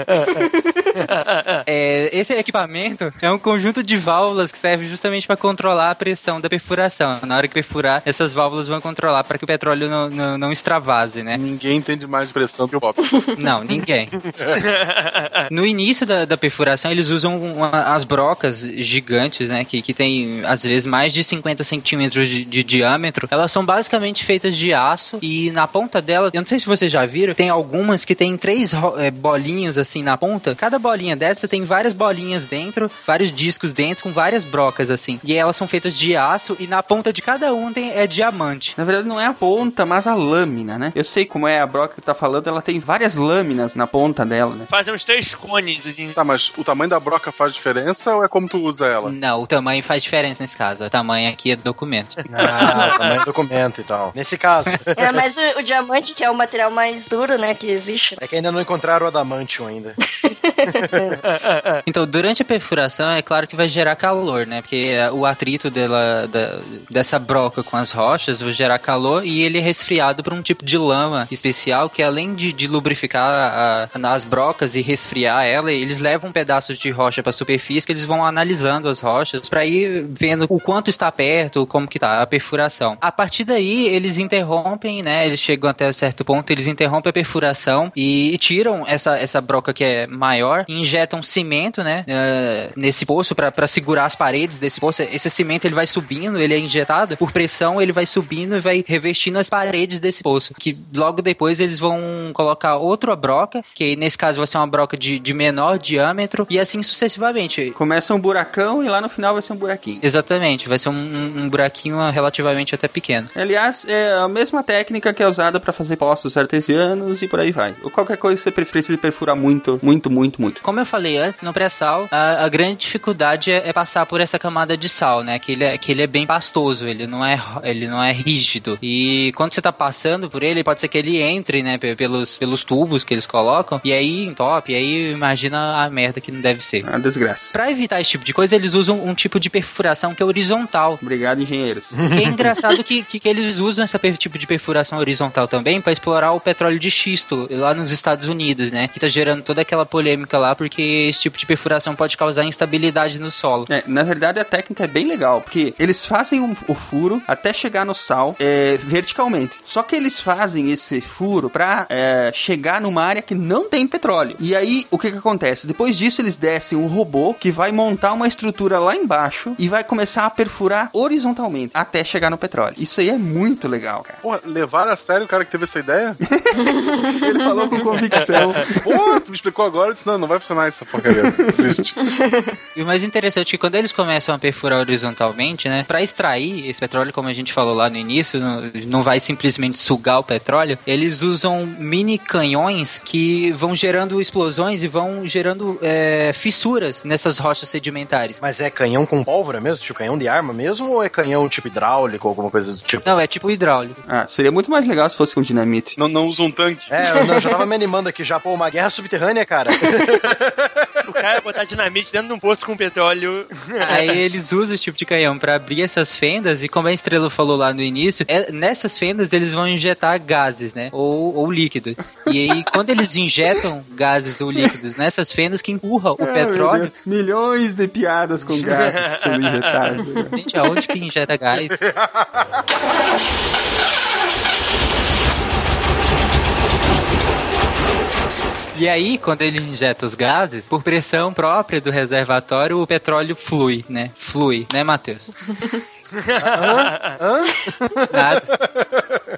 É, esse equipamento é um conjunto de válvulas que serve justamente para controlar a pressão da perfuração. Na hora que perfurar, essas válvulas vão controlar para que o petróleo não, não, não extravase, né? Ninguém entende mais de pressão que o Pop. Não, ninguém. No início da, da perfuração, eles usam uma- as brocas gigantes, né? Que, que tem, às vezes, mais de 50 centímetros de, de diâmetro. Elas são basicamente feitas de aço e na ponta dela, eu não sei se vocês já viram, tem algumas que tem três é, bolinhas assim na ponta. Cada bolinha dessa tem várias bolinhas dentro, vários discos dentro com várias brocas assim. E elas são feitas de aço e na ponta de cada um tem, é diamante. Na verdade, não é a ponta, mas a lâmina, né? Eu sei como é a broca que tá falando, ela tem várias lâminas na ponta dela, né? Fazer uns três cones. Assim. Tá, mas o tamanho da broca faz diferença ou é como tu usa ela? Não, o tamanho faz diferença nesse caso. O tamanho aqui é do documento. Ah, tamanho do documento e tal. Nesse caso. É, mas o, o diamante, que é o material mais duro, né, que existe. É que ainda não encontraram o adamantium ainda. Então, durante a perfuração, é claro que vai gerar calor, né? Porque é, o atrito dela, da- dessa broca com as rochas vai gerar calor e ele é resfriado por um tipo de lama especial que, além de, de lubrificar a- as brocas e resfriar ela, eles levam pedaços de rocha para a superfície que eles vão analisando as rochas para ir vendo o quanto está perto, como que tá a perfuração. A partir daí, eles interrompem, né? Eles chegam até certo ponto, eles interrompem a perfuração e, tiram essa, essa broca que é maior, injetam cimento, né? eh, nesse poço para segurar as paredes desse poço. Esse cimento ele vai subindo, ele é injetado por pressão, ele vai subindo e vai revestindo as paredes desse poço. Que logo depois eles vão colocar outra broca, que nesse caso vai ser uma broca de, de menor diâmetro, e assim sucessivamente. Começa um buracão e lá no final vai ser um buraquinho. Exatamente, vai ser um, um- buraquinho relativamente até pequeno. Aliás, é a mesma técnica que é usada para fazer postos artesianos e por aí vai. Ou qualquer coisa que você precisa perfurar muito, muito, muito, muito. Como eu falei antes, no pré-sal, a, a grande dificuldade é, é passar por essa camada de sal, né? Que ele, é, que ele é bem pastoso, ele não é, ele não é rígido. E quando você tá passando por ele, pode ser que ele entre, né? pe- Pelos, pelos tubos que eles colocam, e aí entope, e aí imagina a merda que não deve ser. A desgraça. Pra evitar esse tipo de coisa, eles usam um tipo de perfuração que é horizontal. Obrigado, engenheiros. Que é engraçado que, que, que eles usam esse tipo de perfuração horizontal também para explorar o petróleo de xisto lá nos Estados Unidos, né? Que tá gerando toda aquela polêmica lá, porque esse tipo de perfuração pode causar instabilidade no solo. É, na verdade a técnica é bem legal, porque eles fazem um- o furo até chegar no sal é, verticalmente. Só que eles fazem esse furo pra é, chegar numa área que não tem petróleo. E aí, o que que acontece? Depois disso, eles descem um robô que vai montar uma estrutura lá embaixo e vai começar a perfurar horizontalmente até chegar no petróleo. Isso aí é muito legal, cara. Porra, levaram a sério o cara que teve essa ideia? Ele falou com convicção. Pô, tu me explicou agora, eu disse, não, não vai funcionar essa porcaria. Desiste. E o mais interessante é que quando eles começam a perfurar horizontalmente, né, para extrair esse petróleo, como a gente falou lá no início, não, não vai simplesmente sugar o petróleo, eles usam mini canhões que vão gerando explosões e vão gerando é, fissuras nessas rochas sedimentares. Mas é canhão com pólvora mesmo? Tipo canhão de arma mesmo? Ou é canhão tipo hidráulico ou alguma coisa do tipo? Não, é tipo hidráulico. Ah, seria muito mais legal se fosse com dinamite. Não, não usa um tanque. É, eu, eu já tava me animando aqui já. Pô, uma guerra subterrânea, cara. O cara ia botar dinamite dentro de um poço com petróleo. Aí eles usam esse tipo de canhão pra abrir essas fendas e como a Estrela falou lá no início, é- nessas fendas eles vão injetar gases, né? Ou, ou líquidos. E aí quando eles injetam gases ou líquidos nessas fendas que empurra o Ah, petróleo, milhões de piadas com gases sendo injetadas. gente, aonde que injeta gás? E aí, quando ele injeta os gases, por pressão própria do reservatório, o petróleo flui, né? Flui, né, Matheus? Nada.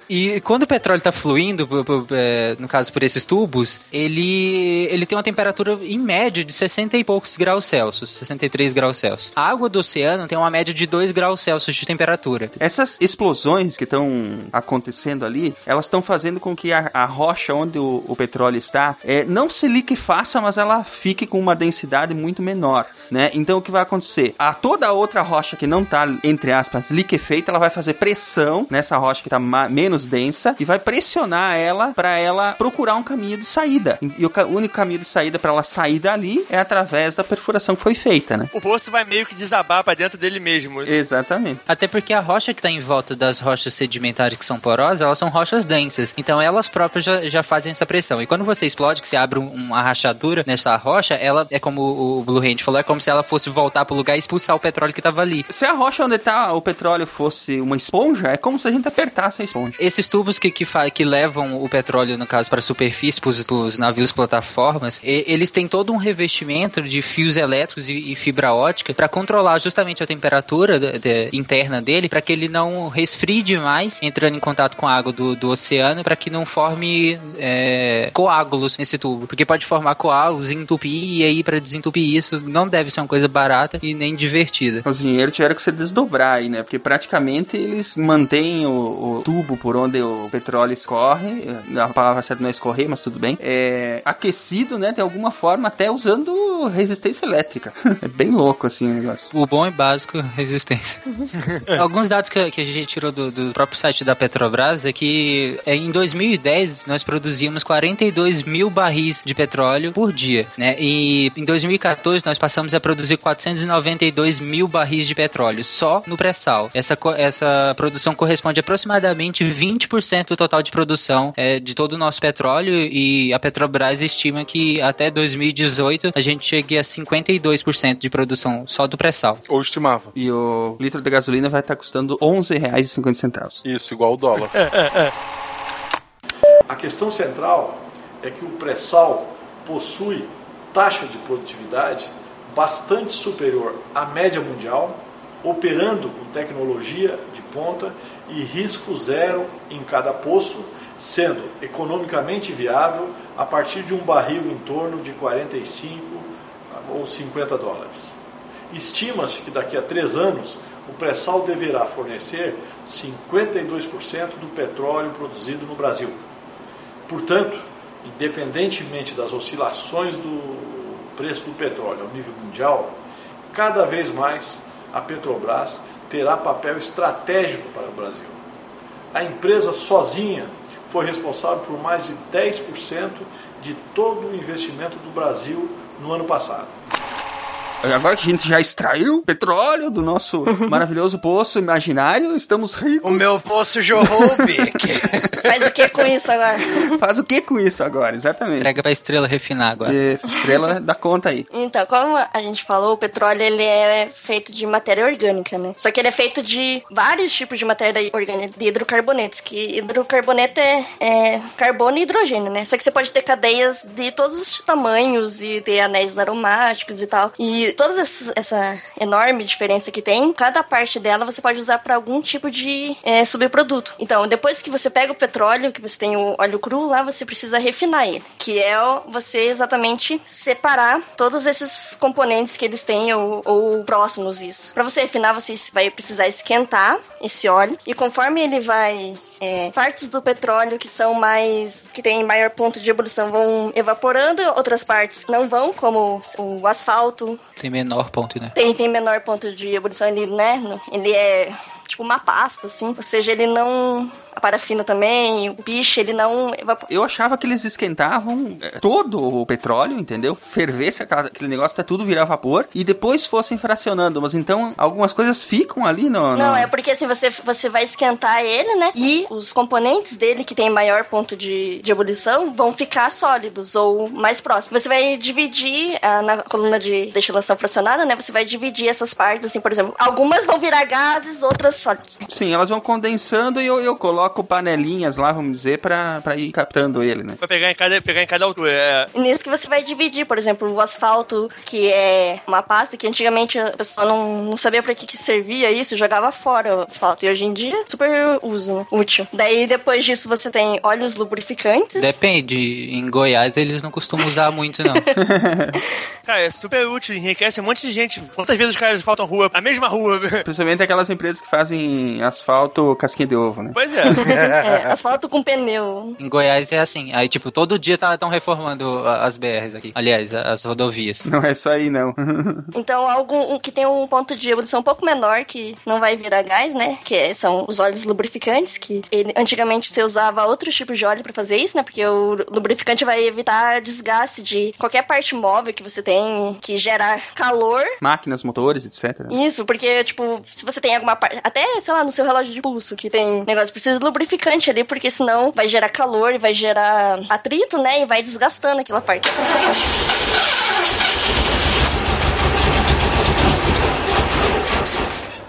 E quando o petróleo está fluindo, é, no caso por esses tubos, ele, ele tem uma temperatura em média de 60 e poucos graus Celsius, 63 graus Celsius. A água do oceano tem uma média de 2 graus Celsius de temperatura. Essas explosões que estão acontecendo ali, elas estão fazendo com que a, a rocha onde o, o petróleo está é, não se liquefaça, mas ela fique com uma densidade muito menor, né? Então o que vai acontecer? A toda a outra rocha que não está, entre aspas, liquefeita, ela vai fazer pressão nessa rocha que está menos densa e vai pressionar ela para ela procurar um caminho de saída. E o, único caminho de saída para ela sair dali é através da perfuração que foi feita, né? O poço vai meio que desabar pra dentro dele mesmo. Exatamente. Até porque a rocha que está em volta das rochas sedimentares que são porosas, elas são rochas densas. Então elas próprias já, já fazem essa pressão. E quando você explode, que você abre um- uma rachadura nessa rocha, ela é como o Blue Hand falou, é como se ela fosse voltar pro lugar e expulsar o petróleo que estava ali. Se a rocha onde tá o petróleo fosse uma esponja, é como se a gente apertasse a esponja. Esses tubos que, que, que levam o petróleo, no caso, para a superfície, para os navios plataformas, e- eles têm todo um revestimento de fios elétricos e, e fibra ótica para controlar justamente a temperatura de- de- interna dele, para que ele não resfrie demais, entrando em contato com a água do, do oceano, para que não forme é, coágulos nesse tubo. Porque pode formar coágulos, entupir, e aí para desentupir isso não deve ser uma coisa barata e nem divertida. Os engenheiros tiveram que se desdobrar aí, né? Porque praticamente eles mantêm o, o tubo por onde o petróleo escorre, a palavra certa não é escorrer, mas tudo bem, é aquecido, né, de alguma forma, até usando resistência elétrica. é bem louco, assim, o negócio. O bom e básico, resistência. Alguns dados que, que a gente tirou do, do próprio site da Petrobras é que é, em 2010 nós produzíamos 42 mil barris de petróleo por dia, né? E em 2014 nós passamos a produzir 492 mil barris de petróleo só no pré-sal. Essa, essa produção corresponde a aproximadamente 20% do total de produção é, de todo o nosso petróleo e a Petrobras estima que até 2018 a gente chegue a 52% de produção só do pré-sal. Ou estimava. E o litro de gasolina vai estar custando R$ 11,50. Isso, igual o dólar. A questão central é que o pré-sal possui taxa de produtividade bastante superior à média mundial, operando com tecnologia de ponta e risco zero em cada poço, sendo economicamente viável a partir de um barril em torno de 45 ou 50 dólares. Estima-se que daqui a três anos o pré-sal deverá fornecer 52% do petróleo produzido no Brasil. Portanto, independentemente das oscilações do preço do petróleo ao nível mundial, cada vez mais a Petrobras terá papel estratégico para o Brasil. A empresa sozinha foi responsável por mais de 10% de todo o investimento do Brasil no ano passado. Agora que a gente já extraiu petróleo do nosso maravilhoso poço imaginário, estamos ricos. O meu poço jorrou, Bic. Faz o que com isso agora? Faz o que com isso agora, exatamente. Entrega pra estrela refinar agora. Isso, estrela dá conta aí. Então, como a gente falou, o petróleo ele é feito de matéria orgânica, né? Só que ele é feito de vários tipos de matéria orgânica, de hidrocarbonetos, que hidrocarboneto é, é carbono e hidrogênio, né? Só que você pode ter cadeias de todos os tamanhos e ter anéis aromáticos e tal. E toda essa, enorme diferença que tem, cada parte dela você pode usar para algum tipo de é, subproduto. Então, depois que você pega o petróleo, que você tem o óleo cru lá, você precisa refinar ele, que é você exatamente separar todos esses componentes que eles têm ou, ou próximos isso. Para você refinar, você vai precisar esquentar esse óleo e conforme ele vai é, partes do petróleo que são mais que tem maior ponto de ebulição vão evaporando, outras partes não vão, como o asfalto, Tem menor ponto, né? tem, tem menor ponto de ebulição, ele, né? Ele é tipo uma pasta, assim. Ou seja, ele não. A parafina também, o piche, ele não evapora. Eu achava que eles esquentavam eh, todo o petróleo, entendeu? Fervesse aquele negócio até tudo virar vapor e depois fossem fracionando. Mas então algumas coisas ficam ali no. no- Não, é porque assim, você, você vai esquentar ele, né? E os componentes dele, que tem maior ponto de, de ebulição, vão ficar sólidos ou mais próximos. Você vai dividir ah, na coluna de destilação fracionada, né? Você vai dividir essas partes, assim, por exemplo. Algumas vão virar gases, outras sólidos. Sim, elas vão condensando e eu, eu coloco panelinhas lá, vamos dizer, pra, pra ir captando ele, né? Vai pegar em cada, pegar em cada altura. É. E Nisso que você vai dividir, por exemplo, o asfalto, que é uma pasta que antigamente a pessoa não, não sabia pra que, que servia isso, jogava fora o asfalto. E hoje em dia, super uso, útil. Daí depois disso você tem óleos lubrificantes. Depende. Em Goiás eles não costumam usar muito, não. Cara, é super útil, enriquece um monte de gente. Quantas vezes os caras faltam rua, a mesma rua? Principalmente aquelas empresas que fazem asfalto casquinha de ovo, né? Pois é. É, asfalto com pneu. Em Goiás é assim. Aí, tipo, todo dia estão reformando a- as BRs aqui. Aliás, as rodovias. Não é só aí, não. Então, algo que tem um ponto de ebulição um pouco menor, que não vai virar gás, né? Que é- são os óleos lubrificantes, que ele- antigamente você usava outros tipos de óleo pra fazer isso, né? Porque o lubrificante vai evitar desgaste de qualquer parte móvel que você tem, que gera calor. Máquinas, motores, etc. Isso, porque, tipo, se você tem alguma parte. Até, sei lá, no seu relógio de pulso, que tem negócio, precisa lubrificante ali, porque senão vai gerar calor e vai gerar atrito, né? E vai desgastando aquela parte.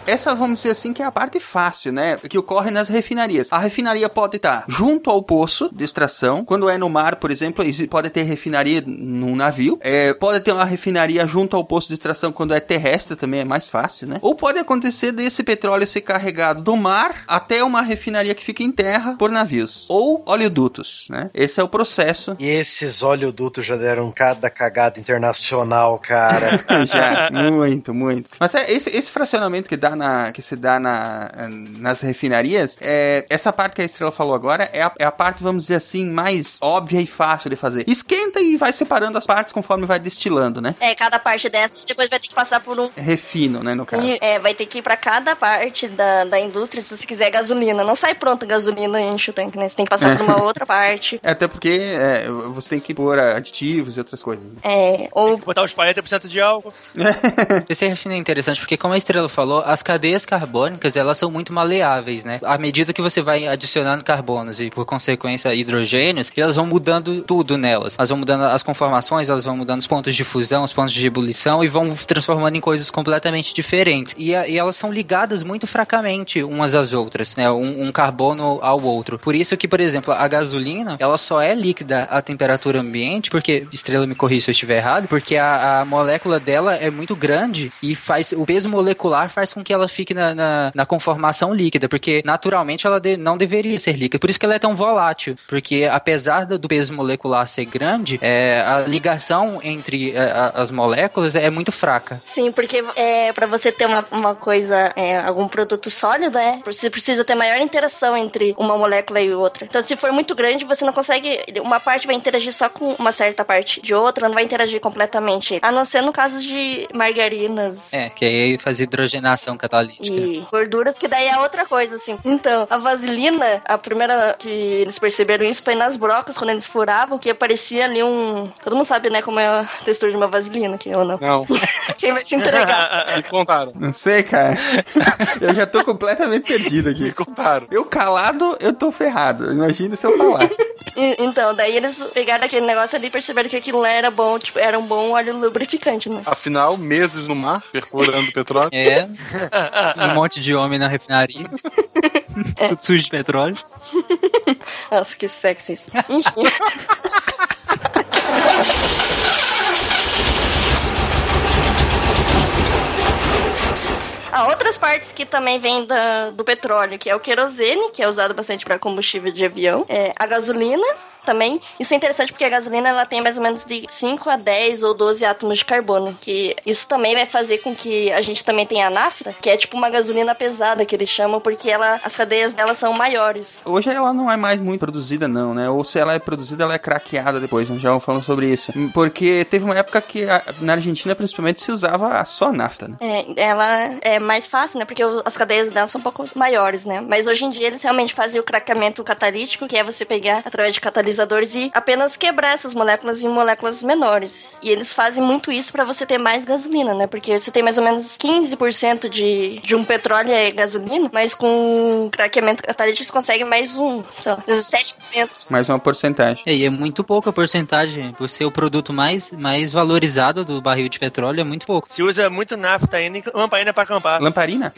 Essa, vamos dizer assim, que é a parte fácil, né? Que ocorre nas refinarias. A refinaria pode estar junto ao poço de extração. Quando é no mar, por exemplo, pode ter refinaria num navio. É, pode ter uma refinaria junto ao poço de extração quando é terrestre, também é mais fácil, né? Ou pode acontecer desse petróleo ser carregado do mar até uma refinaria que fica em terra por navios. Ou oleodutos, né? Esse é o processo. E esses oleodutos já deram cada cagada internacional, cara. Já, muito, muito. Mas é, esse, esse fracionamento que dá dá na que se dá na, nas refinarias, é, essa parte que a Estrela falou agora é a, é a parte, vamos dizer assim, mais óbvia e fácil de fazer. Esquenta e vai separando as partes conforme vai destilando, né? É, cada parte dessas depois vai ter que passar por um. Refino, né, no caso. E, é, vai ter que ir pra cada parte da, da indústria se você quiser gasolina. Não sai pronto gasolina e enche o tanque, né? Você tem que passar É. por uma outra parte. É, Até porque é, você tem que pôr aditivos e outras coisas. né? É, ou Botar uns 40% de álcool. Esse refino é interessante porque, como a Estrela falou, as cadeias carbônicas elas são muito maleáveis, né? À medida que você vai adicionando carbonos e, por consequência, hidrogênios, elas vão mudando tudo nelas. Elas vão mudando as conformações, elas vão mudando os pontos de fusão, os pontos de ebulição e vão transformando em coisas completamente diferentes. E, a- e elas são ligadas muito fracamente umas às outras, né? Um, um carbono ao outro. Por isso que, por exemplo, a gasolina, ela só é líquida à temperatura ambiente, porque, Estrela me corrija se eu estiver errado, porque a, a molécula dela é muito grande e faz o peso molecular faz com que ela fique na, na, na conformação líquida, porque naturalmente ela de- não deveria ser líquida. Por isso que ela é tão volátil, porque apesar do, do peso molecular ser grande, é, a ligação entre é, a- as moléculas é muito fraca. Sim, porque é, para você ter uma, uma coisa, é, algum produto sólido, é, você precisa ter maior interação entre uma molécula e outra. Então, se for muito grande, você não consegue. Uma parte vai interagir só com uma certa parte de outra, não vai interagir completamente. A não ser no caso de margarinas. É, que aí faz hidrogenação catalítica. E gorduras, que daí é outra coisa, assim. Então, a vaselina, a primeira que eles perceberam isso foi nas brocas, quando eles furavam, que aparecia ali um. Todo mundo sabe, né, como é a textura de uma vaselina, que ou não. Não. Quem vai se entregar? Me contaram. Não sei, cara. Eu já tô completamente perdido aqui. Me contaram. Eu calado, eu tô ferrado. Imagina se eu falar. Então, daí eles pegaram aquele negócio ali e perceberam que aquilo era bom, tipo, era um bom óleo lubrificante, né? Afinal, meses no mar, perfurando petróleo. É. Um monte de homem na refinaria. Tudo sujo de petróleo. Nossa, que sexy. Enfim. Há outras partes que também vêm da- do petróleo, que é o querosene, que é usado bastante para combustível de avião, é a gasolina também. Isso é interessante porque a gasolina ela tem mais ou menos de 5 a 10 ou 12 átomos de carbono, que isso também vai fazer com que a gente também tenha a nafta, que é tipo uma gasolina pesada que eles chamam, porque ela, as cadeias dela são maiores. Hoje ela não é mais muito produzida, não, né? Ou se ela é produzida, ela é craqueada depois, né? Já vamos falando sobre isso. Porque teve uma época que a- na Argentina, principalmente, se usava só nafta, né? É, ela é mais fácil, né? Porque as cadeias dela são um pouco maiores, né? Mas hoje em dia eles realmente fazem o craqueamento catalítico, que é você pegar através de catalisadores e apenas quebrar essas moléculas em moléculas menores. E eles fazem muito isso para você ter mais gasolina, né? Porque você tem mais ou menos 15% de, de um petróleo é gasolina, mas com craqueamento catalítico você consegue mais um, sei lá, 17%. Mais uma porcentagem. É, e é muito pouca porcentagem. Por ser o produto mais, mais valorizado do barril de petróleo, é muito pouco. Se usa muito nafta ainda e lamparina pra acampar. Lamparina?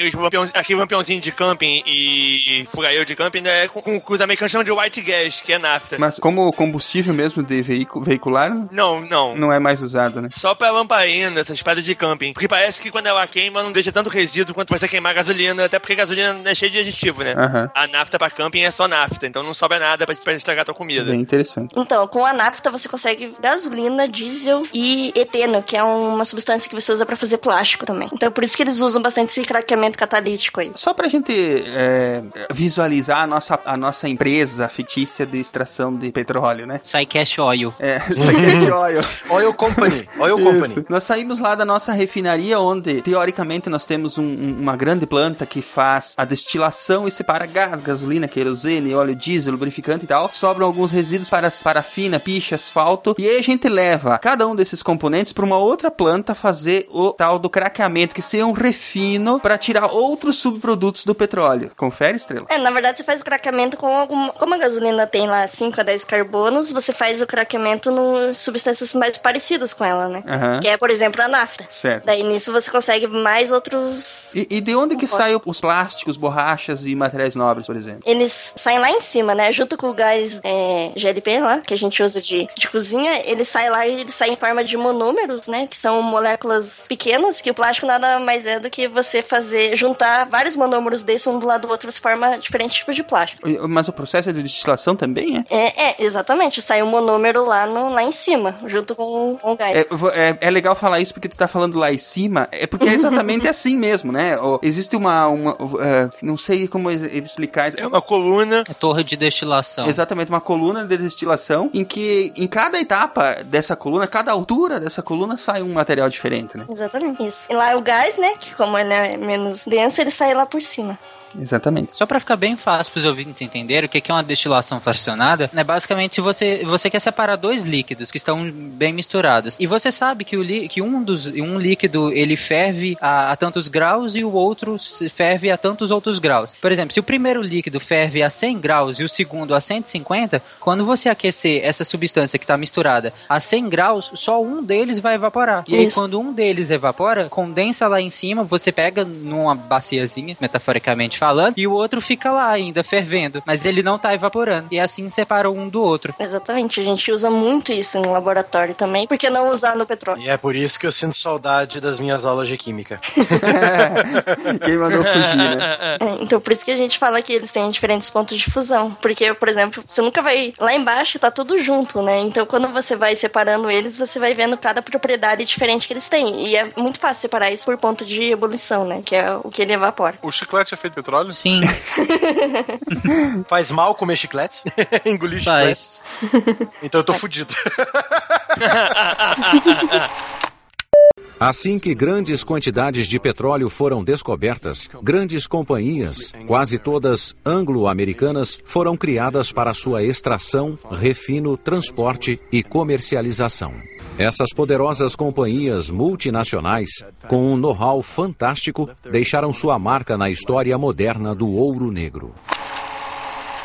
Aquele lampiãozinho de camping e fugaeiro de camping né, com, com, com os americanos chamam de white gas, que é nafta. Mas como combustível mesmo de veículo, veicular, Não, não. não é mais usado, né? Só pra lamparina, essas espadas de camping. Porque parece que quando ela queima, não deixa tanto resíduo quanto você queimar gasolina, até porque gasolina é cheia de aditivo, né? Aham. A nafta pra camping é só nafta, então não sobra nada pra, pra estragar a tua comida. Bem interessante. Então, com a nafta você consegue gasolina, diesel e eteno, que é uma substância que você usa pra fazer plástico também. Então, por isso que eles usam bastante esse craqueamento catalítico aí. Só pra gente é, visualizar a nossa, a nossa empresa fictícia de extração de petróleo, né? Psycash Oil. É, Psycast Oil. Oil Company. Oil Isso. Company. Nós saímos lá da nossa refinaria, onde teoricamente nós temos um- um- uma grande planta que faz a destilação e separa gás, gasolina, querosene, óleo diesel, lubrificante e tal. Sobram alguns resíduos para parafina, piche, asfalto. E aí a gente leva cada um desses componentes para uma outra planta fazer o tal do craqueamento, que seria um refino para tirar outros subprodutos do petróleo. Confere, Estrela? É, na verdade, você faz o craqueamento com alguma. Como a gasolina tem lá 5 a 10 carbonos, você faz o craqueamento nos substâncias mais parecidas com ela, né? Aham. Que é, por exemplo, a nafta. Certo. Daí nisso você consegue mais outros. E, e de onde que saem os plásticos, borrachas e materiais nobres, por exemplo? Eles saem lá em cima, né? Junto com o gás é, GLP lá, que a gente usa de, de cozinha, ele sai lá e ele sai em forma de monômeros, né? Que são moléculas pequenas, que o plástico nada mais é do que você fazer, juntar vários monômeros desses um do lado do outro, você forma diferentes tipos de plástico. Mas o processo de destilação também é? É, é, É, exatamente. Sai o monômero lá, no, lá em cima, junto com, com o gás. É, é, é legal falar isso porque tu tá falando lá em cima, é porque é exatamente assim mesmo, né? Existe uma, uma é, não sei como ex- explicar. É uma coluna. Torre de destilação. Exatamente, uma coluna de destilação em que em cada etapa dessa coluna, cada altura dessa coluna sai um material diferente, né? Exatamente isso. E lá é o gás, né? Que como ele é menos denso, ele sai lá por cima. Exatamente. Só pra ficar bem fácil pros ouvintes entenderem o que é uma destilação fracionada, é basicamente você, você quer separar dois líquidos que estão bem misturados. E você sabe que, o li, que um, dos, um líquido ele ferve a, a tantos graus e o outro se ferve a tantos outros graus. Por exemplo, se o primeiro líquido ferve a 100 graus e o segundo a 150, quando você aquecer essa substância que está misturada a 100 graus, só um deles vai evaporar. E aí, quando um deles evapora, condensa lá em cima, você pega numa baciazinha, metaforicamente falando, e o outro fica lá ainda fervendo, mas ele não tá evaporando. E assim separa um do outro. Exatamente. A gente usa muito isso em laboratório também. Por que não usar no petróleo? E é por isso que eu sinto saudade das minhas aulas de química. Quem mandou fugir, né? É, então por isso que a gente fala que eles têm diferentes pontos de fusão. Porque, por exemplo, você nunca vai. Lá embaixo tá tudo junto, né? Então quando você vai separando eles, você vai vendo cada propriedade diferente que eles têm. E é muito fácil separar isso por ponto de ebulição, né? Que é o que ele evapora. O chiclete é feito petróleo? Sim. Faz mal comer chicletes? Engolir Faz. chicletes? Então eu tô fudido. Assim que grandes quantidades de petróleo foram descobertas, grandes companhias, quase todas anglo-americanas, foram criadas para sua extração, refino, transporte e comercialização. Essas poderosas companhias multinacionais, com um know-how fantástico, deixaram sua marca na história moderna do ouro negro.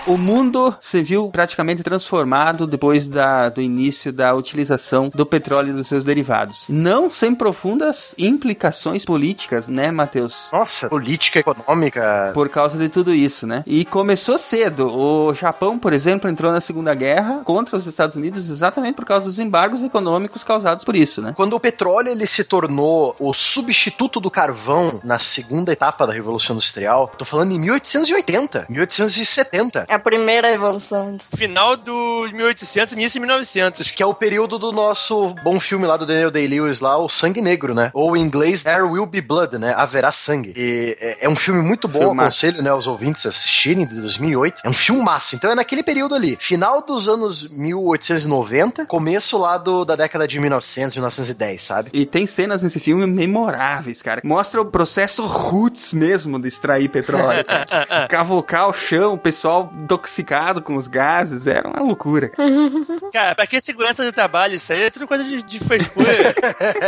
O mundo se viu praticamente transformado depois da, do início da utilização do petróleo e dos seus derivados. Não sem profundas implicações políticas, né, Matheus? Nossa, política econômica. Por causa de tudo isso, né? E começou cedo. O Japão, por exemplo, entrou na Segunda Guerra contra os Estados Unidos exatamente por causa dos embargos econômicos causados por isso, né? Quando o petróleo ele se tornou o substituto do carvão na segunda etapa da Revolução Industrial, tô falando em 1880, 1870. É a primeira evolução. Final do 1800, início de 1900. Que é o período do nosso bom filme lá do Daniel Day-Lewis lá, o Sangue Negro, né? Ou em inglês, There Will Be Blood, né? Haverá Sangue. E é, é um filme muito bom, Filmaço. aconselho, né, aos ouvintes assistirem, de 2008. É um filmaço. Então é naquele período ali, final dos anos 1890, começo lá do, da década de 1900, 1910, sabe? E tem cenas nesse filme memoráveis, cara. Mostra o processo roots mesmo de extrair petróleo. Cavocar o chão, o pessoal intoxicado com os gases, era uma loucura. cara. Cara, pra que segurança do trabalho? Isso aí é tudo coisa de, de frescura.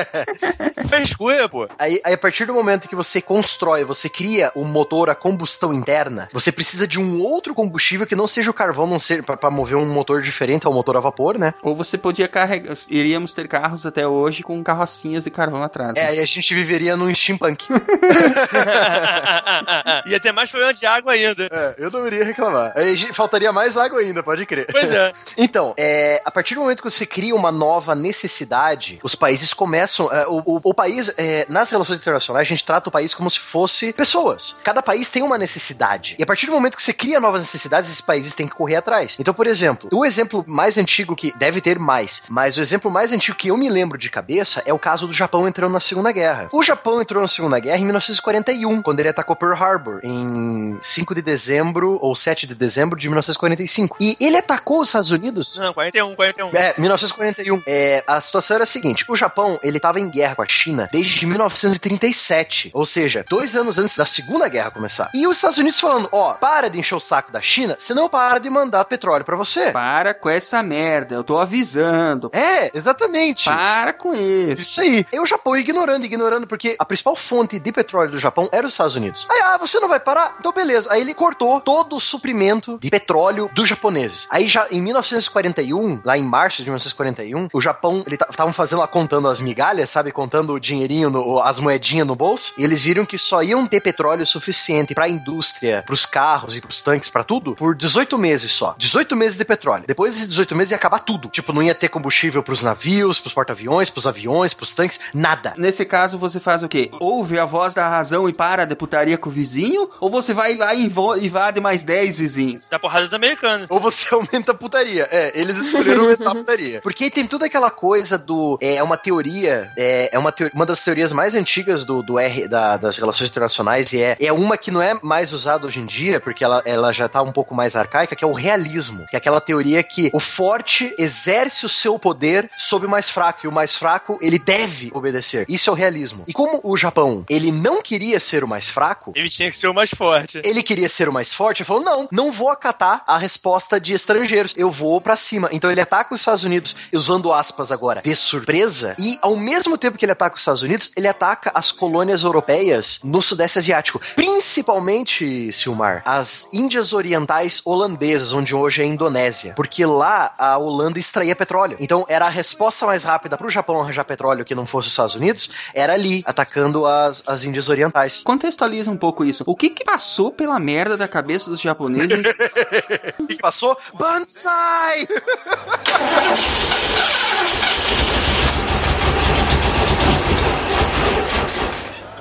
frescura, pô. Aí, aí, a partir do momento que você constrói, você cria um motor a combustão interna, você precisa de um outro combustível que não seja o carvão, não ser para mover um motor diferente ao motor a vapor, né? Ou você podia carregar. Iríamos ter carros até hoje com carrocinhas de carvão atrás. É, né? aí a gente viveria num steampunk. Ia ter mais problema de água ainda. É, eu não iria reclamar. Aí faltaria mais água ainda, pode crer. Pois é. Então, é, a partir do momento que você cria uma nova necessidade, os países começam. é, o, o- o país, é, nas relações internacionais, a gente trata o país como se fosse pessoas. Cada país tem uma necessidade. E a partir do momento que você cria novas necessidades, esses países têm que correr atrás. Então, por exemplo, o exemplo mais antigo que deve ter mais, mas o exemplo mais antigo que eu me lembro de cabeça é o caso do Japão entrando na Segunda Guerra. O Japão entrou na Segunda Guerra em 1941, quando ele atacou Pearl Harbor, em 5 de dezembro ou 7 de dezembro de 1945. E ele atacou os Estados Unidos Não, 41, 41. é, 1941. É, a situação era a seguinte: o Japão ele estava em guerra com a China desde 1937, ou seja, dois anos antes da Segunda Guerra começar. E os Estados Unidos falando: ó, para de encher o saco da China, senão para de mandar petróleo pra você. Para com essa merda, eu tô avisando. É, exatamente. Para com isso. Isso aí. E o Japão ignorando, ignorando, porque a principal fonte de petróleo do Japão era os Estados Unidos. Aí, ah, você não vai parar? Então beleza. Aí ele cortou todo o suprimento de petróleo dos japoneses. Aí já em 1941, 41, lá em março de 1941, o Japão, eles estavam fazendo lá contando as migalhas, sabe? Contando o dinheirinho, no, as moedinhas no bolso. E eles viram que só iam ter petróleo suficiente pra indústria, pros carros e pros tanques, pra tudo, por 18 meses só. 18 meses de petróleo. Depois desses 18 meses ia acabar tudo. Tipo, não ia ter combustível pros navios, pros porta-aviões, pros aviões, pros tanques, nada. Nesse caso, você faz o quê? Ouve a voz da razão e para de putaria com o vizinho? Ou você vai lá e invade mais 10 vizinhos? Da porrada dos americanos. Ou você aumenta a putaria. É, eles escolheram aumentar a putaria. Porque tem toda aquela coisa do. É uma teoria. É, é uma, teo- uma das teorias mais antigas do, do R, da- das relações internacionais. E é, é uma que não é mais usada hoje em dia, porque ela, ela já tá um pouco mais arcaica, que é o realismo. Que é aquela teoria que o forte exerce o seu poder sobre o mais fraco. E o mais fraco, ele deve obedecer. Isso é o realismo. E como o Japão, ele não queria ser o mais fraco, Ele tinha que ser o mais forte. ele queria ser o mais forte, ele falou: não, não vou acatar a resposta de estrangeiros, eu vou pra cima. Então ele ataca os Estados Unidos, usando aspas agora, de surpresa, e ao mesmo tempo que ele ataca os Estados Unidos, ele ataca as colônias europeias no Sudeste Asiático. Principalmente, Silmar, as Índias Orientais holandesas, onde hoje é a Indonésia. Porque lá a Holanda extraía petróleo. Então era a resposta mais rápida pro Japão arranjar petróleo que não fosse os Estados Unidos, era ali, atacando as, as Índias Orientais. Contextualiza um pouco isso. O que que passou pela merda da cabeça dos japoneses? Que passou? Banzai!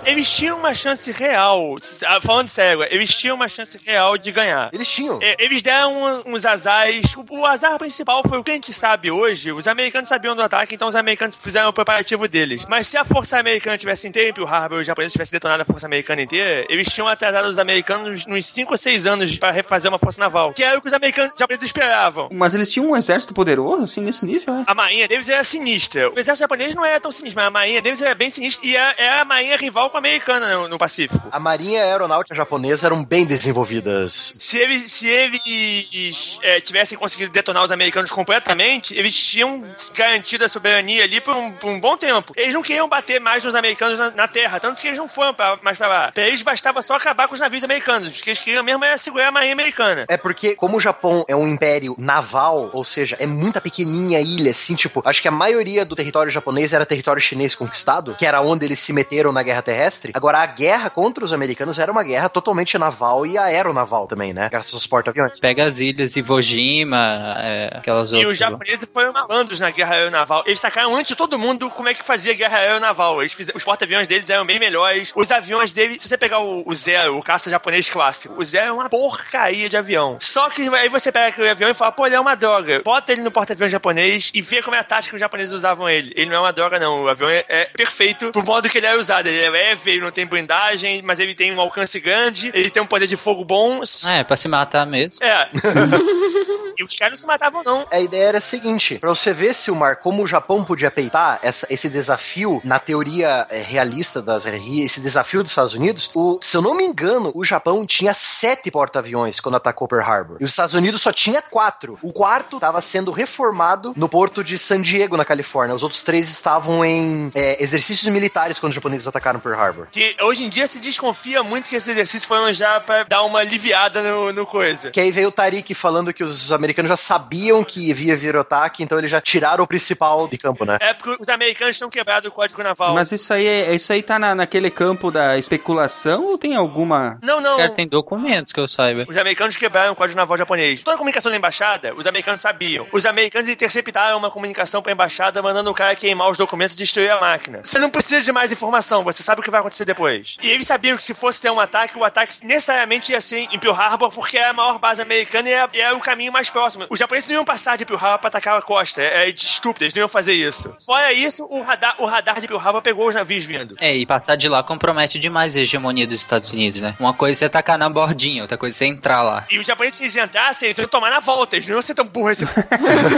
Eles tinham uma chance real, ah, falando sério, eles tinham uma chance real de ganhar. Eles tinham. É, Eles deram uns azares. O, o azar principal foi o que a gente sabe hoje. Os americanos sabiam do ataque, então os americanos fizeram o preparativo deles. Mas se a força americana tivesse em Pearl Harbor e os japoneses tivessem detonado a força americana inteira, eles tinham atrasado os americanos uns 5 ou 6 anos para refazer uma força naval. Que era o que os americanos japoneses esperavam. Mas eles tinham um exército poderoso, assim, nesse nível, é? A marinha deles era sinistra. O exército japonês não era tão sinistro, mas a marinha deles era bem sinistra e era, era a marinha rival americana no, no Pacífico. A marinha e a aeronáutica japonesa eram bem desenvolvidas. Se eles, se eles é, tivessem conseguido detonar os americanos completamente, eles tinham garantido a soberania ali por um, por um bom tempo. Eles não queriam bater mais nos americanos na, na terra, tanto que eles não foram pra, mais pra lá. Pra eles bastava só acabar com os navios americanos. O que eles queriam mesmo era segurar a marinha americana. É porque, como o Japão é um império naval, ou seja, é muita pequenininha ilha, assim, tipo, acho que a maioria do território japonês era território chinês conquistado, que era onde eles se meteram na guerra terrestre. Agora, a guerra contra os americanos era uma guerra totalmente naval e aeronaval também, né? Graças aos porta-aviões. Pega as ilhas Iwo Jima, é, aquelas E outras. os japoneses foram malandros na guerra aeronaval. Eles sacaram antes de todo mundo como é que fazia guerra aeronaval. Eles fizeram, os porta-aviões deles eram bem melhores. Os aviões deles, se você pegar o, o Zero, o caça japonês clássico, o Zero é uma porcaria de avião. Só que aí você pega aquele avião e fala, pô, ele é uma droga. Bota ele no porta-aviões japonês e vê como é a tática que os japoneses usavam ele. Ele não é uma droga, não. O avião é, é perfeito pro modo que ele é usado. Ele é leve, ele não tem blindagem, mas ele tem um alcance grande, ele tem um poder de fogo bom. É, pra se matar mesmo. É. e os caras não se matavam, não. A ideia era a seguinte: pra você ver, Silmar, como o Japão podia peitar essa- esse desafio na teoria eh, realista das RI, esse desafio dos Estados Unidos, o, se eu não me engano, o Japão tinha sete porta-aviões quando atacou Pearl Harbor. E os Estados Unidos só tinha quatro. O quarto estava sendo reformado no porto de San Diego, na Califórnia. Os outros três estavam em eh, exercícios militares quando os japoneses atacaram Pearl Harbor. Que hoje em dia se desconfia muito que esses exercícios foram já pra dar uma aliviada no, no coisa. Que aí veio o Tariq falando que os americanos já sabiam que ia vir ataque, então eles já tiraram o principal de campo, né? É porque os americanos tinham quebrado o código naval. Mas isso aí, é- isso aí tá na, naquele campo da especulação ou tem alguma... Não, não. Cara, tem documentos que eu saiba. Os americanos quebraram o código naval japonês. Toda a comunicação da embaixada, os americanos sabiam. Os americanos interceptaram uma comunicação pra embaixada mandando o cara queimar os documentos e destruir a máquina. Você não precisa de mais informação, você sabe o que vai acontecer depois. E eles sabiam que se fosse ter um ataque, o ataque necessariamente ia ser em Pearl Harbor, porque é a maior base americana e é, e é o caminho mais próximo. Os japoneses não iam passar de Pearl Harbor pra atacar a costa. É, é estúpido, eles não iam fazer isso. Fora isso, o radar, o radar de Pearl Harbor pegou os navios vindo. É, e passar de lá compromete demais a hegemonia dos Estados Unidos, né? Uma coisa é você atacar na bordinha, outra coisa é você entrar lá. E os japoneses, se eles entrassem, eles iam tomar na volta. Eles não iam ser tão burros assim.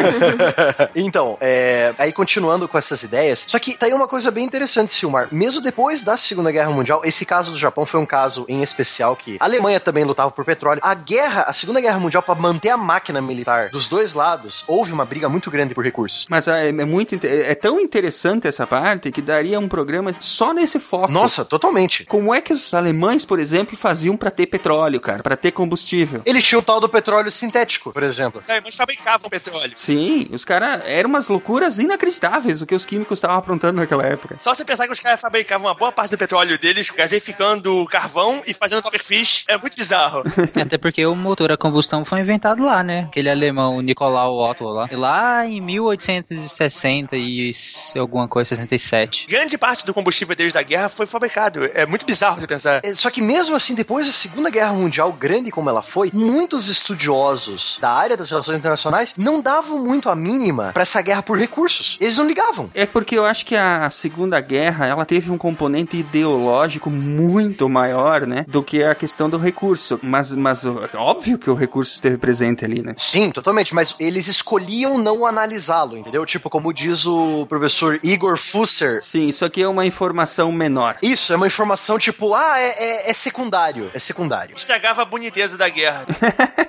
então, é, aí continuando com essas ideias, só que tá aí uma coisa bem interessante, Silmar. Mesmo depois da Segunda Guerra Mundial, esse caso do Japão foi um caso em especial que a Alemanha também lutava por petróleo. A guerra, a Segunda Guerra Mundial, para manter a máquina militar dos dois lados, houve uma briga muito grande por recursos. Mas é, é muito inte- é tão interessante essa parte que daria um programa só nesse foco. Nossa, totalmente. Como é que os alemães, por exemplo, faziam pra ter petróleo, cara, Pra ter combustível? Eles tinham o tal do petróleo sintético, por exemplo. Os alemães fabricavam petróleo. Sim, os caras eram umas loucuras inacreditáveis o que os químicos estavam aprontando naquela época. Só você pensar que os caras fabricavam uma boa parte do petróleo deles, gaseificando carvão e fazendo topperfish, é muito bizarro. Até porque o motor a combustão foi inventado lá, né? Aquele alemão, Nicolau Otto lá. Lá em 1860 e alguma coisa, 67. Grande parte do combustível deles da guerra foi fabricado. É muito bizarro você pensar. É, Só que mesmo assim, depois da Segunda Guerra Mundial, grande como ela foi, muitos estudiosos da área das relações internacionais não davam muito a mínima pra essa guerra por recursos. Eles não ligavam. É porque eu acho que a Segunda Guerra, ela teve um componente ideológico muito maior, né, do que a questão do recurso. Mas, mas óbvio que o recurso esteve presente ali, né? Sim, totalmente, mas eles escolhiam não analisá-lo, entendeu? Tipo, como diz o professor Igor Fusser. Sim, isso aqui é uma informação menor. Isso, é uma informação tipo, ah, é, é- é secundário. É secundário. Estragava a boniteza da guerra.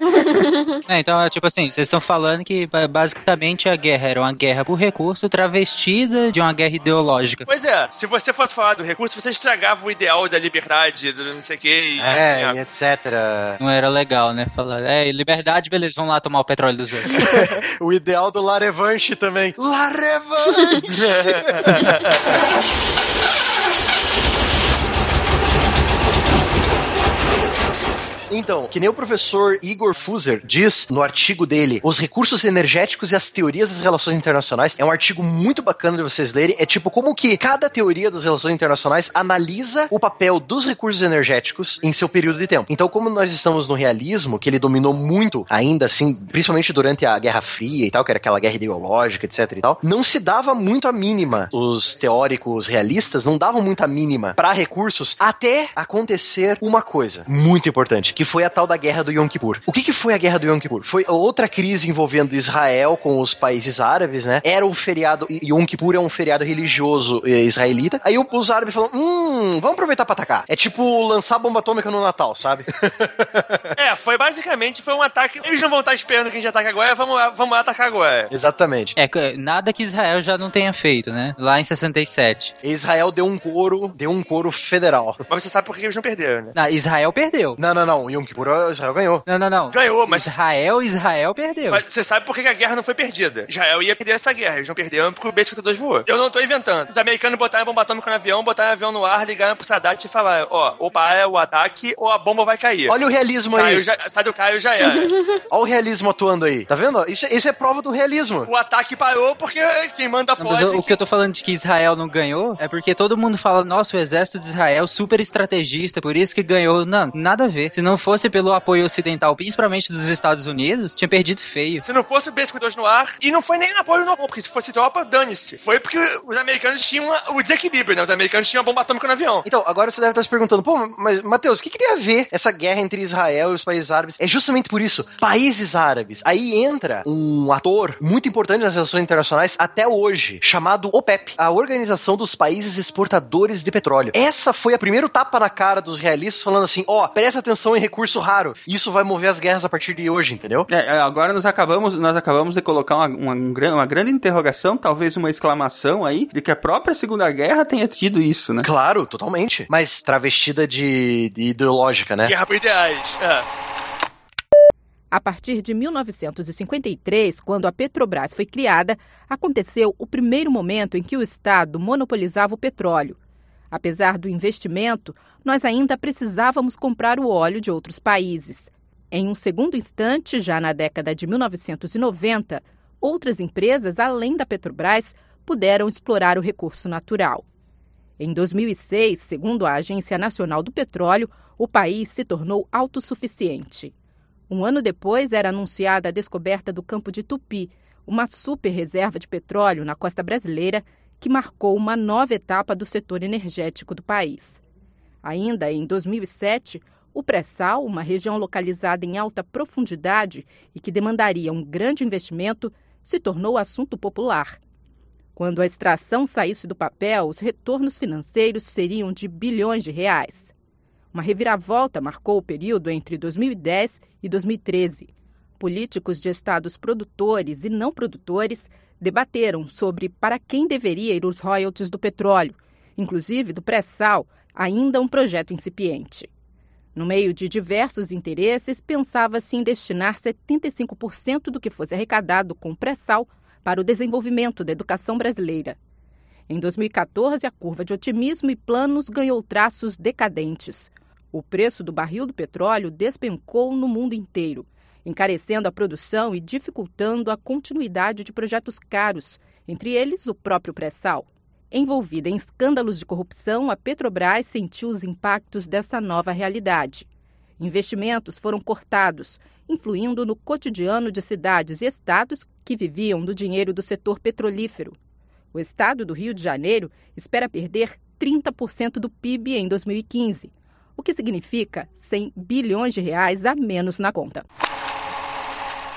É, então, é tipo assim, vocês estão falando que ba- basicamente a guerra era uma guerra por recurso travestida de uma guerra ideológica. Pois é, se você fosse falar do recurso, você estragava o ideal da liberdade, do não sei o que. É, e etc. Não era legal, né? Falar, é, liberdade, beleza, vamos lá tomar o petróleo dos outros. o ideal do La Revanche também. La Revanche! Então, que nem o professor Igor Fuser diz no artigo dele, Os Recursos Energéticos e as Teorias das Relações Internacionais, é um artigo muito bacana de vocês lerem. É tipo como que cada teoria das relações internacionais analisa o papel dos recursos energéticos em seu período de tempo. Então, como nós estamos no realismo, que ele dominou muito ainda assim, principalmente durante a Guerra Fria e tal, que era aquela guerra ideológica, etc e tal, não se dava muito a mínima. Os teóricos realistas não davam muito a mínima para recursos até acontecer uma coisa muito importante, que foi a tal da guerra do Yom Kippur. O que, que foi a guerra do Yom Kippur? Foi outra crise envolvendo Israel com os países árabes, né? Era o feriado, Yom Kippur é um feriado religioso eh, israelita. Aí os árabes falaram, hum, vamos aproveitar pra atacar. É tipo lançar bomba atômica no Natal, sabe? É, foi basicamente foi um ataque. Eles não vão estar esperando que a gente ataque agora, vamos, vamos atacar agora. Exatamente. É, que- nada que Israel já não tenha feito, né? Lá em 67. Israel deu um couro, deu um couro federal. Mas você sabe por que eles não perderam, né? Não, Israel perdeu. Não, não, não. Yom Kippur, Israel ganhou. Não, não, não. Ganhou, mas. Israel, Israel perdeu. Mas você sabe por que a guerra não foi perdida? Israel ia perder essa guerra. Eles não perderam porque o B-52 voou. Eu não tô inventando. Os americanos botaram bomba atômica no avião, botaram o avião no ar, ligaram pro Sadat e falaram: ó, ou para o ataque ou a bomba vai cair. Olha o realismo Caio aí. já, sai do Caio já era. Olha o realismo atuando aí. Tá vendo? Isso, isso é prova do realismo. o ataque parou porque quem manda Não, mas pode. o, o que eu tô falando de que Israel não ganhou é porque todo mundo fala, nossa, o exército de Israel super estrategista, por isso que ganhou. Não, nada a ver. Se não fosse pelo apoio ocidental, principalmente dos Estados Unidos, tinha perdido feio. Se não fosse o B-52 no ar, e não foi nem apoio no porque se fosse tropa, dane-se. Foi porque os americanos tinham o desequilíbrio, né? Os americanos tinham a bomba atômica no avião. Então, agora você deve estar se perguntando, pô, mas, Matheus, o que, que tem a ver essa guerra entre Israel e os países árabes? É justamente por isso. Países árabes. Aí entra um ator muito importante nas relações internacionais até hoje, chamado OPEP, a Organização dos Países Exportadores de Petróleo. Essa foi a primeira tapa na cara dos realistas, falando assim: ó, presta atenção em recurso raro. Isso vai mover as guerras a partir de hoje, entendeu? É, é, agora nós acabamos, nós acabamos de colocar uma, uma, um uma grande interrogação, talvez uma exclamação aí, de que a própria Segunda Guerra tenha tido isso, né? Claro, totalmente. Mas travestida de, de ideológica, né? Guerra por ideais. É. A partir de 1953, quando a Petrobras foi criada, aconteceu o primeiro momento em que o Estado monopolizava o petróleo. Apesar do investimento, nós ainda precisávamos comprar o óleo de outros países. Em um segundo instante, já na década de 1990, outras empresas, além da Petrobras, puderam explorar o recurso natural. Em 2006, segundo a Agência Nacional do Petróleo, o país se tornou autossuficiente. Um ano depois, era anunciada a descoberta do campo de Tupi, uma super reserva de petróleo na costa brasileira que marcou uma nova etapa do setor energético do país. Ainda em 2007, o pré-sal, uma região localizada em alta profundidade e que demandaria um grande investimento, se tornou assunto popular. Quando a extração saísse do papel, os retornos financeiros seriam de bilhões de reais. Uma reviravolta marcou o período entre 2010 e 2013. políticos de estados produtores e não produtores debateram sobre para quem deveria ir os royalties do petróleo, inclusive do pré-sal, ainda um projeto incipiente. No meio de diversos interesses, pensava-se em destinar 75% do que fosse arrecadado com pré-sal para o desenvolvimento da educação brasileira. Em 2014, a curva de otimismo e planos ganhou traços decadentes. O preço do barril do petróleo despencou no mundo inteiro, encarecendo a produção e dificultando a continuidade de projetos caros, entre eles o próprio pré-sal. Envolvida em escândalos de corrupção, a Petrobras sentiu os impactos dessa nova realidade. Investimentos foram cortados, influindo no cotidiano de cidades e estados que viviam do dinheiro do setor petrolífero. O estado do Rio de Janeiro espera perder 30% do PIB em 2015, o que significa 100 bilhões de reais a menos na conta.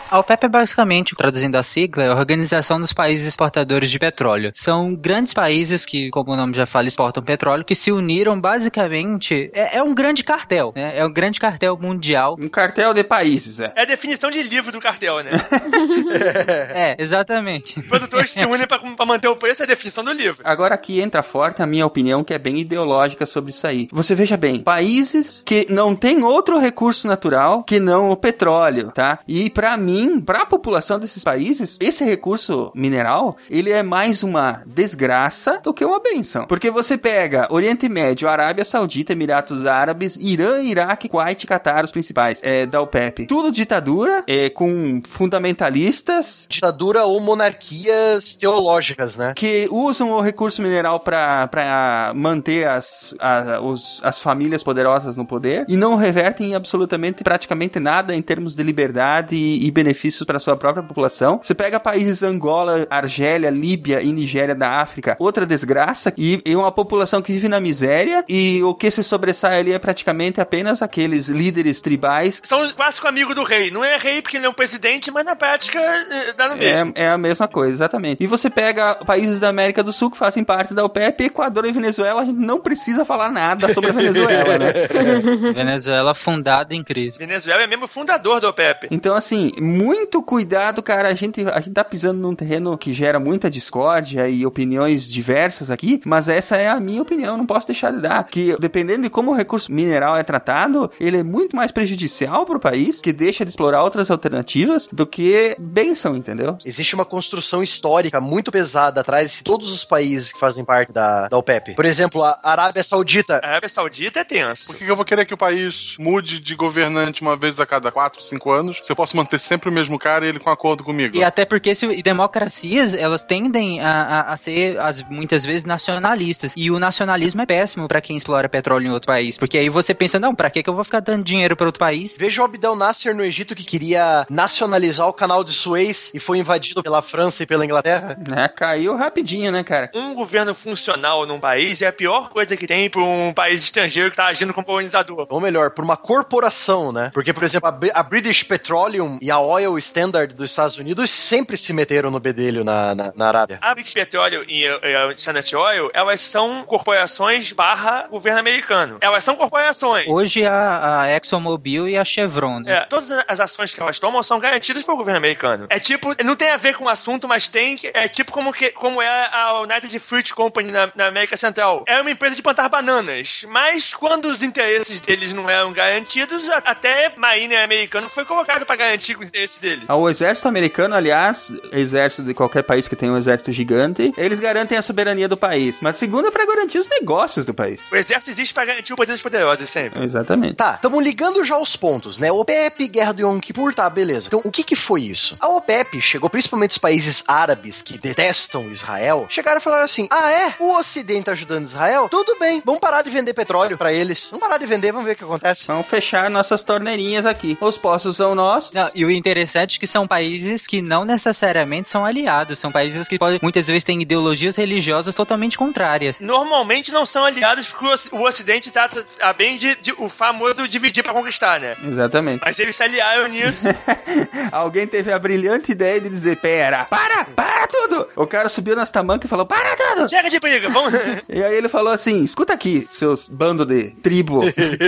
A OPEP é basicamente, traduzindo a sigla, é a Organização dos Países Exportadores de Petróleo. São grandes países que, como o nome já fala, exportam petróleo, que se uniram basicamente. É, é um grande cartel, né? É um grande cartel mundial. Um cartel de países, é. É a definição de livro do cartel, né? é, exatamente. Produtores se unem pra, pra manter o preço, é a definição do livro. Agora aqui entra forte a minha opinião, que é bem ideológica sobre isso aí. Você veja bem, países que não têm outro recurso natural que não o petróleo, tá? E para mim, para a população desses países, esse recurso mineral, ele é mais uma desgraça do que uma benção. Porque você pega Oriente Médio, Arábia Saudita, Emiratos Árabes, Irã, Iraque, Kuwait e Catar, os principais é, da OPEP. Tudo ditadura, é, com fundamentalistas. Ditadura ou monarquias teológicas, né? Que usam o recurso mineral para manter as, a, os, as famílias poderosas no poder e não revertem absolutamente praticamente nada em termos de liberdade e, e benefícios para sua própria população. Você pega países Angola, Argélia, Líbia e Nigéria da África, outra desgraça e, e uma população que vive na miséria e o que se sobressai ali é praticamente apenas aqueles líderes tribais. São o clássico amigo do rei. Não é rei porque não é um presidente, mas na prática eh, dá no mesmo. É, é a mesma coisa, exatamente. E você pega países da América do Sul que fazem parte da OPEP, Equador e Venezuela, a gente não precisa falar nada sobre a Venezuela, né? Venezuela fundada em crise. Venezuela é mesmo fundador da OPEP. Então, assim, muito cuidado, cara. A gente, a gente tá pisando num terreno que gera muita discórdia e opiniões diversas aqui, mas essa é a minha opinião, não posso deixar de dar. Que dependendo de como o recurso mineral é tratado, ele é muito mais prejudicial pro país, que deixa de explorar outras alternativas, do que benção, entendeu? Existe uma construção histórica muito pesada atrás de todos os países que fazem parte da, da OPEP. Por exemplo, a Arábia Saudita. A Arábia Saudita é tenso. Por que eu vou querer que o país mude de governante uma vez a cada 4, 5 anos, se eu posso manter sempre o mesmo cara e ele com acordo comigo? E até porque se, e democracias, elas tendem a, a, a ser, as, muitas vezes, nacionalistas. E o nacionalismo é péssimo para quem explora petróleo em outro país. Porque aí você pensa, não, pra que, que eu vou ficar dando dinheiro para outro país? Veja o Abdel Nasser no Egito que queria nacionalizar o canal de Suez e foi invadido pela França e pela Inglaterra. É, caiu rapidinho, né, cara? Um governo funcional num país é a pior coisa que tem pra um país estrangeiro que tá agindo como colonizador. Ou melhor, por uma corporação, né? Porque, por exemplo, a, a British Petroleum e a Oil Standard dos Estados Unidos sempre se meteram no bedelho na, na, na Arábia. A British Petroleum e a Standard Oil, elas são corporações barra governo americano. Elas são corporações. Hoje a, a ExxonMobil e a Chevron, né? É, todas as ações que elas tomam são garantidas pelo governo americano. É tipo, não tem a ver com o assunto, mas tem, que- é tipo como, que, como é a United Fruit Company na, na América Central. É uma empresa de plantar bananas, mas quando os interesses deles não eram garantidos, a- até Marine americano foi colocado para garantir os interesses deles. Ah, O exército americano, aliás, exército de qualquer país que tenha um exército gigante, eles garantem a soberania do país. Mas segundo é pra garantir os negócios do país. O exército existe para garantir o poder dos poderosos sempre. Exatamente. Tá, estamos ligando já os pontos, né? OPEP, Guerra do Yom Kippur, tá, beleza. Então, o que que foi isso? A OPEP chegou, principalmente os países árabes que detestam Israel, chegaram e falaram assim: ah, é? O Ocidente tá ajudando Israel? Tudo bem, vamos parar de vender petróleo pra eles. Vamos parar de vender, vamos ver o que acontece. Vamos fechar nossas torneirinhas aqui. Os poços são nossos. Não, e o interessante que são países que não necessariamente são aliados, são países que podem, muitas vezes têm ideologias religiosas totalmente contrárias. Normalmente não são aliados porque o Oci- o Ocidente trata a bem de, de- o famoso dividir para conquistar, né? Exatamente. Mas eles se aliaram nisso. Alguém teve a brilhante ideia de dizer: pera, para, para tudo! O cara subiu nas tamancas e falou, para tudo! Chega de briga, vamos... E aí ele falou assim, escuta aqui, seus bando de tribo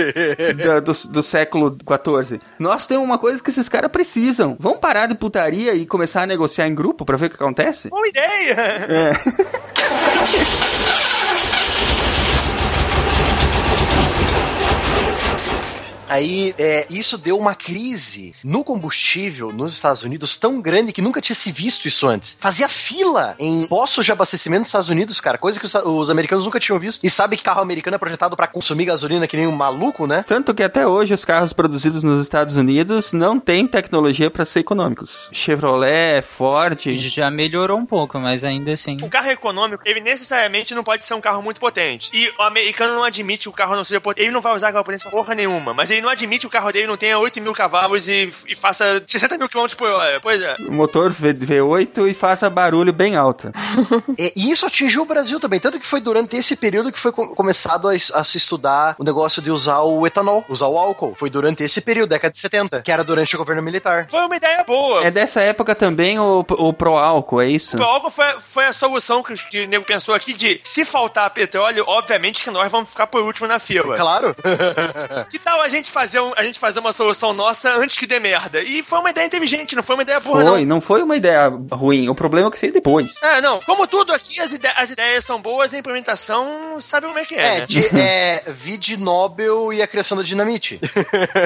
da- do, do século XIV. Nós temos uma coisa que esses caras precisam. Vamos parar de putaria e começar a negociar em grupo pra ver o que acontece? Boa ideia! É. Aí, é, isso deu uma crise no combustível nos Estados Unidos tão grande que nunca tinha se visto isso antes. Fazia fila em postos de abastecimento nos Estados Unidos, cara, coisa que os, os americanos nunca tinham visto. E sabe que carro americano é projetado pra consumir gasolina que nem um maluco, né? Tanto que até hoje os carros produzidos nos Estados Unidos não têm tecnologia pra ser econômicos. Chevrolet, Ford. Já melhorou um pouco, mas ainda assim. O carro econômico, ele necessariamente não pode ser um carro muito potente. E o americano não admite que o carro não seja potente. Ele não vai usar aquela potência porra nenhuma. Mas ele não admite que o carro dele não tenha 8 mil cavalos e, e faça 60 mil quilômetros por hora. Pois é. O motor V- V8 e faça barulho bem alto. É, E isso atingiu o Brasil também, tanto que foi durante esse período que foi co- começado a, a se estudar o negócio de usar o etanol, usar o álcool. Foi durante esse período, década de 70, que era durante o governo militar. Foi uma ideia boa. É dessa época também o, o pro álcool, é isso? O álcool foi, foi a solução que, que o nego pensou aqui de se faltar petróleo, obviamente que nós vamos ficar por último na fila. Claro. Que tal a gente fazer um- a gente fazer uma solução nossa antes que dê merda? E foi uma ideia inteligente, não foi uma ideia burra, Foi, não. não foi uma ideia ruim. O problema é que veio depois. É, não. Como tudo aqui, as, ide- as ideias são boas, a implementação sabe como é que é, É, né? de, é vide Nobel e a criação da dinamite.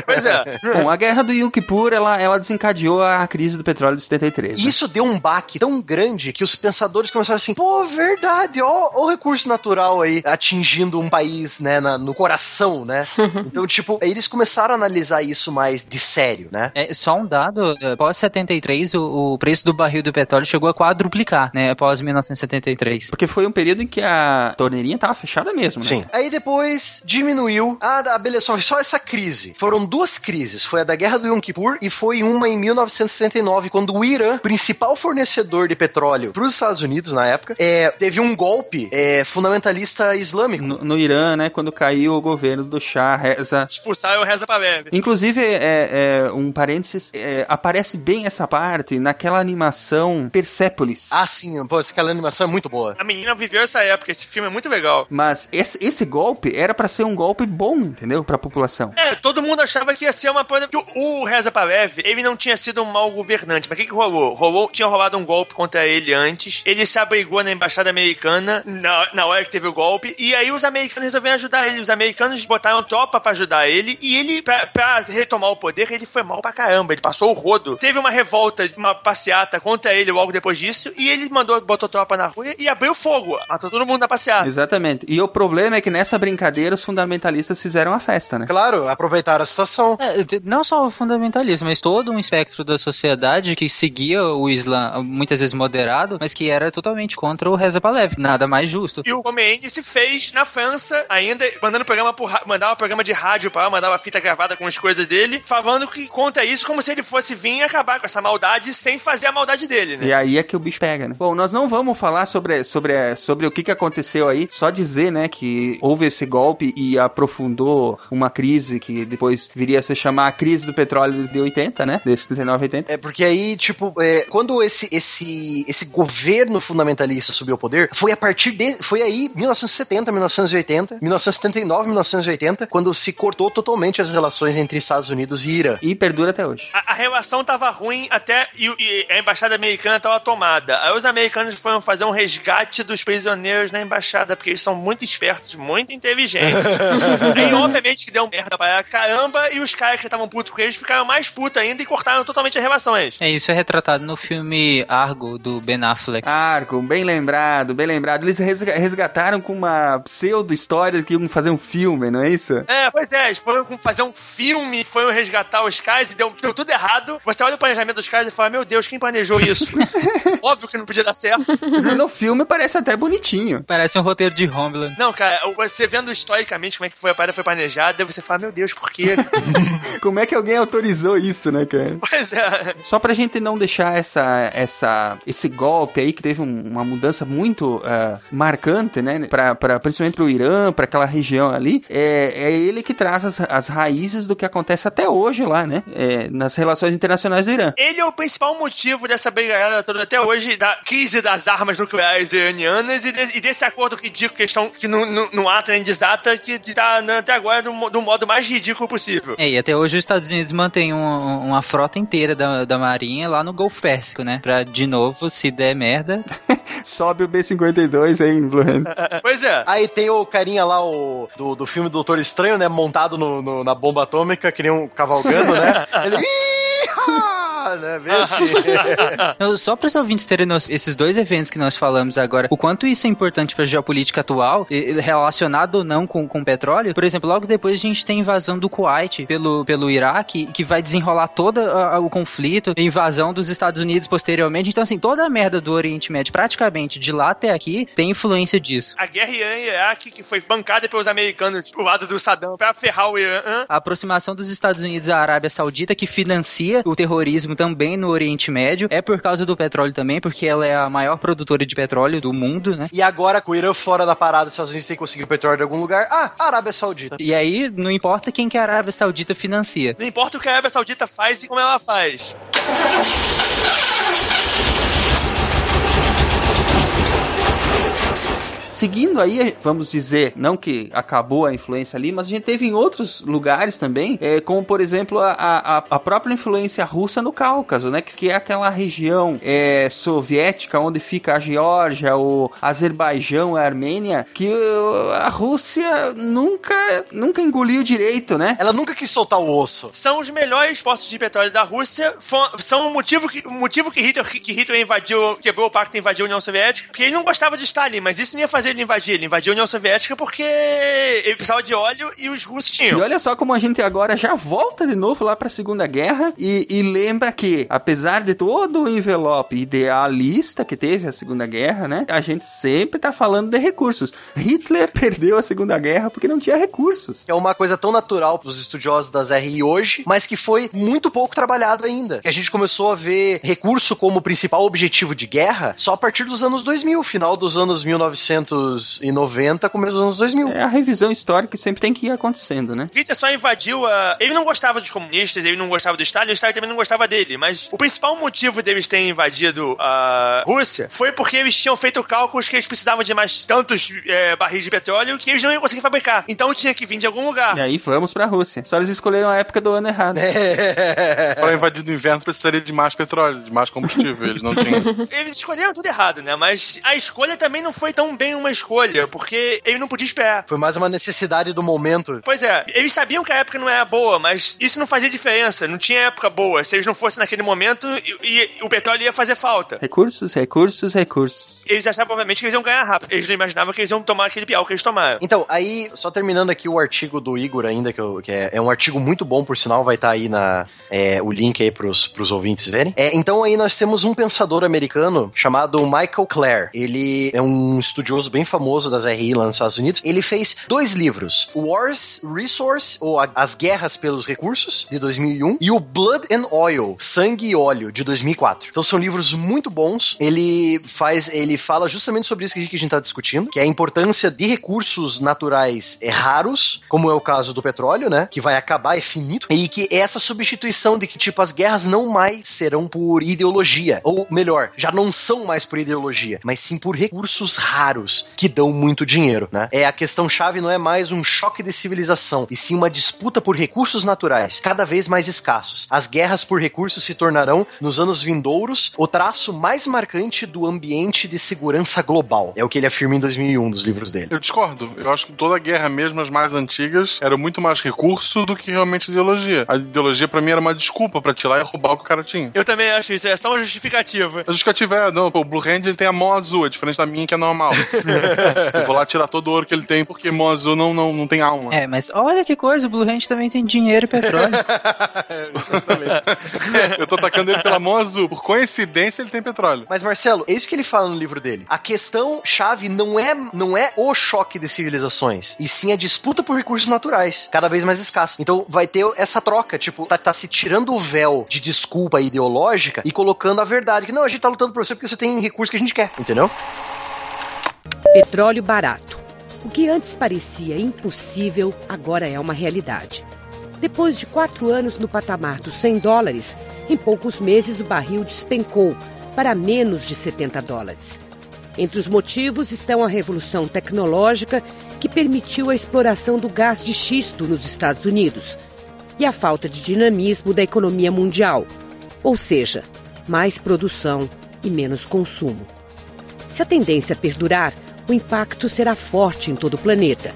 Pois é. Bom, a guerra do Yom Kippur, ela, ela desencadeou a crise do petróleo de 73. E né? isso deu um baque tão grande que os pensadores começaram assim, pô, verdade, ó, ó o recurso natural aí atingindo um país, né, na- no coração, né? Então, tipo, eles começaram a analisar isso mais de sério, né? É, só um dado, após 73, o, o preço do barril do petróleo chegou a quadruplicar, né, após 1973. Porque foi um período em que a torneirinha tava fechada mesmo, né? Sim. Aí depois diminuiu. Ah, beleza, só, só essa crise. Foram duas crises. Foi a da Guerra do Yom Kippur e foi uma em 1979, quando o Irã, principal fornecedor de petróleo para os Estados Unidos na época, é, teve um golpe é, fundamentalista islâmico. No, no Irã, né, quando caiu o governo do Shah, reza... Expulsar pra leve. Inclusive, é, é, um parênteses, é, aparece bem essa parte naquela animação Persepolis. Ah, sim, pô, aquela animação é muito boa. A menina viveu essa época, esse filme é muito legal. Mas esse, esse golpe era pra ser um golpe bom, entendeu? Pra população. É, todo mundo achava que ia ser uma coisa. que o, o Reza Palev, ele não tinha sido um mau governante. Mas o que, que rolou? Rolou, tinha rolado um golpe contra ele antes. Ele se abrigou na embaixada americana na, na hora que teve o golpe. E aí os americanos resolveram ajudar ele. Os americanos botaram tropa pra ajudar ele. E ele, pra, pra retomar o poder, ele foi mal pra caramba. Ele passou o rodo. Teve uma revolta, uma passeata contra ele logo depois disso. E ele mandou, botou tropa na rua e abriu fogo. Matou todo mundo na passeata. Exatamente. E o problema é que nessa brincadeira os fundamentalistas fizeram a festa, né? Claro, aproveitaram a situação. É, não só o fundamentalismo, mas todo um espectro da sociedade que seguia o Islã, muitas vezes moderado, mas que era totalmente contra o Reza Palev. Nada mais justo. E o Khomeini se fez na França, ainda mandando programa por, mandava programa de rádio pra lá, mandava fita gravada com as coisas dele, falando que conta isso como se ele fosse vir acabar com essa maldade sem fazer a maldade dele, né? E aí é que o bicho pega, né? Bom, nós não vamos falar sobre, sobre, sobre o que, que aconteceu aí, só dizer, né, que houve esse golpe e aprofundou uma crise que depois viria a se chamar a crise do petróleo de 80, né? De 79 80. É porque aí, tipo, é, quando esse, esse, esse governo fundamentalista subiu ao poder, foi a partir de. Foi aí, 1970, 1980, 1979, 1980, quando se cortou totalmente as relações entre Estados Unidos e Irã. E perdura até hoje. A, a relação tava ruim até e, e a embaixada americana tava tomada. Aí os americanos foram fazer um resgate dos prisioneiros na embaixada, porque eles são muito espertos, muito inteligentes. Aí, obviamente, que deu merda pra caramba, e os caras que já estavam putos com eles ficaram mais putos ainda e cortaram totalmente as relações. É, isso é retratado no filme Argo, do Ben Affleck. Argo, bem lembrado, bem lembrado. Eles resga- resgataram com uma pseudo-história que iam fazer um filme, não é isso? É, pois é, eles foram com- fazer um filme, foram resgatar os caras e deu, deu tudo errado. Você olha o planejamento dos caras e fala, meu Deus, quem planejou isso? Óbvio que não podia dar certo. No filme parece até bonitinho. Parece um roteiro de Homeland. Não, cara, você vendo historicamente como é que foi a parada foi planejada, você fala, meu Deus, por quê? Como é que alguém autorizou isso, né, cara? pois é. Só pra gente não deixar essa, essa, esse golpe aí que teve um- uma mudança muito ah, marcante, né? Pra, pra, principalmente pro Irã, pra aquela região ali, é, é ele que traz as, as as raízes do que acontece até hoje lá, né? É, nas relações internacionais do Irã. Ele é o principal motivo dessa brigalhada toda até hoje, da crise das armas nucleares iranianas e, de, e desse acordo ridículo que, estão, que não, não, não ata nem desata, que tá andando até agora do, do modo mais ridículo possível. É, e até hoje os Estados Unidos mantêm um, uma frota inteira da, da Marinha lá no Golfo Pérsico, né? Pra, de novo, se der merda. Sobe o B-52 aí em Blue Hand. pois é. Aí tem o carinha lá o, do, do filme Doutor Estranho, né? Montado no, no- na bomba atômica, que nem um cavalgando, né? Ele. Né? Vê assim. Só para os ouvintes terem esses dois eventos que nós falamos agora, o quanto isso é importante para a geopolítica atual, relacionado ou não com, com o petróleo. Por exemplo, logo depois a gente tem a invasão do Kuwait pelo, pelo Iraque, que vai desenrolar todo a- o conflito, a invasão dos Estados Unidos posteriormente. Então, assim, toda a merda do Oriente Médio, praticamente de lá até aqui, tem influência disso. A guerra Irã e Iraque, que foi bancada pelos americanos pro lado do Saddam pra ferrar o Irã. A aproximação dos Estados Unidos à Arábia Saudita, que financia o terrorismo também no Oriente Médio, é por causa do petróleo também, porque ela é a maior produtora de petróleo do mundo, né? E agora, com o Irã fora da parada, os Estados Unidos têm que conseguir petróleo de algum lugar. Ah, Arábia Saudita. E aí, não importa quem que a Arábia Saudita financia. Não importa o que a Arábia Saudita faz e como ela faz. Seguindo aí, vamos dizer, não que acabou a influência ali, mas a gente teve em outros lugares também, é, como por exemplo a, a, a própria influência russa no Cáucaso, né? Que, que é aquela região é, soviética onde fica a Geórgia, o Azerbaijão, a Armênia, que uh, a Rússia nunca, nunca engoliu direito, né? Ela nunca quis soltar o osso. São os melhores postos de petróleo da Rússia. São o motivo que, o motivo que Hitler, que Hitler invadiu, quebrou o pacto e invadiu a União Soviética. Porque ele não gostava de Stalin, mas isso não ia fazer ele invadir. Ele invadiu a União Soviética porque ele precisava de óleo e os russos tinham. E olha só como a gente agora já volta de novo lá para a Segunda Guerra e, e lembra que, apesar de todo o envelope idealista que teve a Segunda Guerra, né? A gente sempre tá falando de recursos. Hitler perdeu a Segunda Guerra porque não tinha recursos. É uma coisa tão natural pros estudiosos das RI hoje, mas que foi muito pouco trabalhado ainda. A gente começou a ver recurso como principal objetivo de guerra só a partir dos anos 2000, final dos anos 1990, começo dos anos 2000. É a revisão histórica que sempre tem que ir acontecendo, né? Hitler só invadiu a. Ele não gostava dos comunistas, ele não gostava do Stalin, o Stalin também não gostava dele. Mas o principal motivo deles terem invadido a Rússia foi porque eles tinham feito cálculos que eles precisavam de mais tantos é, barris de petróleo que eles não iam conseguir fabricar. Então tinha que vir de algum lugar. E aí vamos pra Rússia. Só eles escolheram a época do ano errado. Para invadir o inverno precisaria de mais petróleo, de mais combustível. Eles não tinham. Eles escolheram tudo errado, né? Mas a escolha também não foi tão bem uma escolha, porque ele não podia esperar. Foi mais uma necessidade do momento. Pois é, eles sabiam que a época não era boa, mas isso não fazia diferença. Não tinha época boa. Se eles não fossem naquele momento, e, e o petróleo ia fazer falta. Recursos, recursos, recursos. Eles achavam, obviamente, que eles iam ganhar rápido. Eles não imaginavam que eles iam tomar aquele piau que eles tomaram. Então, aí, só terminando aqui o artigo do Igor ainda, que, eu- que é, é um artigo muito bom, por sinal, vai estar aí na, é, o link aí pros, pros ouvintes verem. É, então aí nós temos um pensador americano chamado Michael Clare. Ele é um estudioso bem famoso das RI lá nos Estados Unidos. Ele fez dois livros, Wars Resource, ou As Guerras pelos Recursos, de 2001, e o Blood and Oil, Sangue e Óleo, de 2004. Então são livros muito bons. Ele faz, ele fala justamente sobre isso que a gente está discutindo, que é a importância de recursos naturais é, raros, como é o caso do petróleo, né? Que vai acabar, é finito, e que é essa substituição de que, tipo, as guerras não mais serão por ideologia, ou melhor, já não são mais por ideologia, mas sim por recursos raros que dão muito dinheiro, né? É a questão chave não é mais um choque de civilização, e sim uma disputa por recursos naturais, cada vez mais escassos. As guerras por recursos se tornarão, nos anos vindouros, o traço mais marcante do ambiente de segurança global. É o que ele afirma em 2001 dos livros dele. Eu discordo. Eu acho que toda guerra, mesmo as mais antigas, era muito mais recurso do que realmente ideologia. A ideologia, pra mim, era uma desculpa pra tirar e roubar o que o cara tinha. Eu também acho isso, é só uma justificativa. A justificativa é, não, pô, o Blue Hand ele tem a mão azul, é diferente da minha que é normal. eu vou lá tirar todo o ouro que ele tem, porque mão azul não, não, não tem alma. É, mas olha que coisa, o Blue Hand também tem dinheiro e petróleo. Eu tô atacando ele pela mão azul. Por coincidência, ele tem petróleo. Mas Marcelo, é isso que ele fala no livro dele. A questão chave não é, não é o choque de civilizações, e sim a disputa por recursos naturais, cada vez mais escassos. Então vai ter essa troca, tipo, tá, tá se tirando o véu de desculpa ideológica e colocando a verdade, que não, a gente tá lutando por você porque você tem recurso que a gente quer, entendeu? Petróleo barato. O que antes parecia impossível, agora é uma realidade. Depois de quatro anos no patamar dos 100 dólares, em poucos meses o barril despencou para menos de 70 dólares. Entre os motivos estão a revolução tecnológica que permitiu a exploração do gás de xisto nos Estados Unidos e a falta de dinamismo da economia mundial, ou seja, mais produção e menos consumo. Se a tendência perdurar, o impacto será forte em todo o planeta.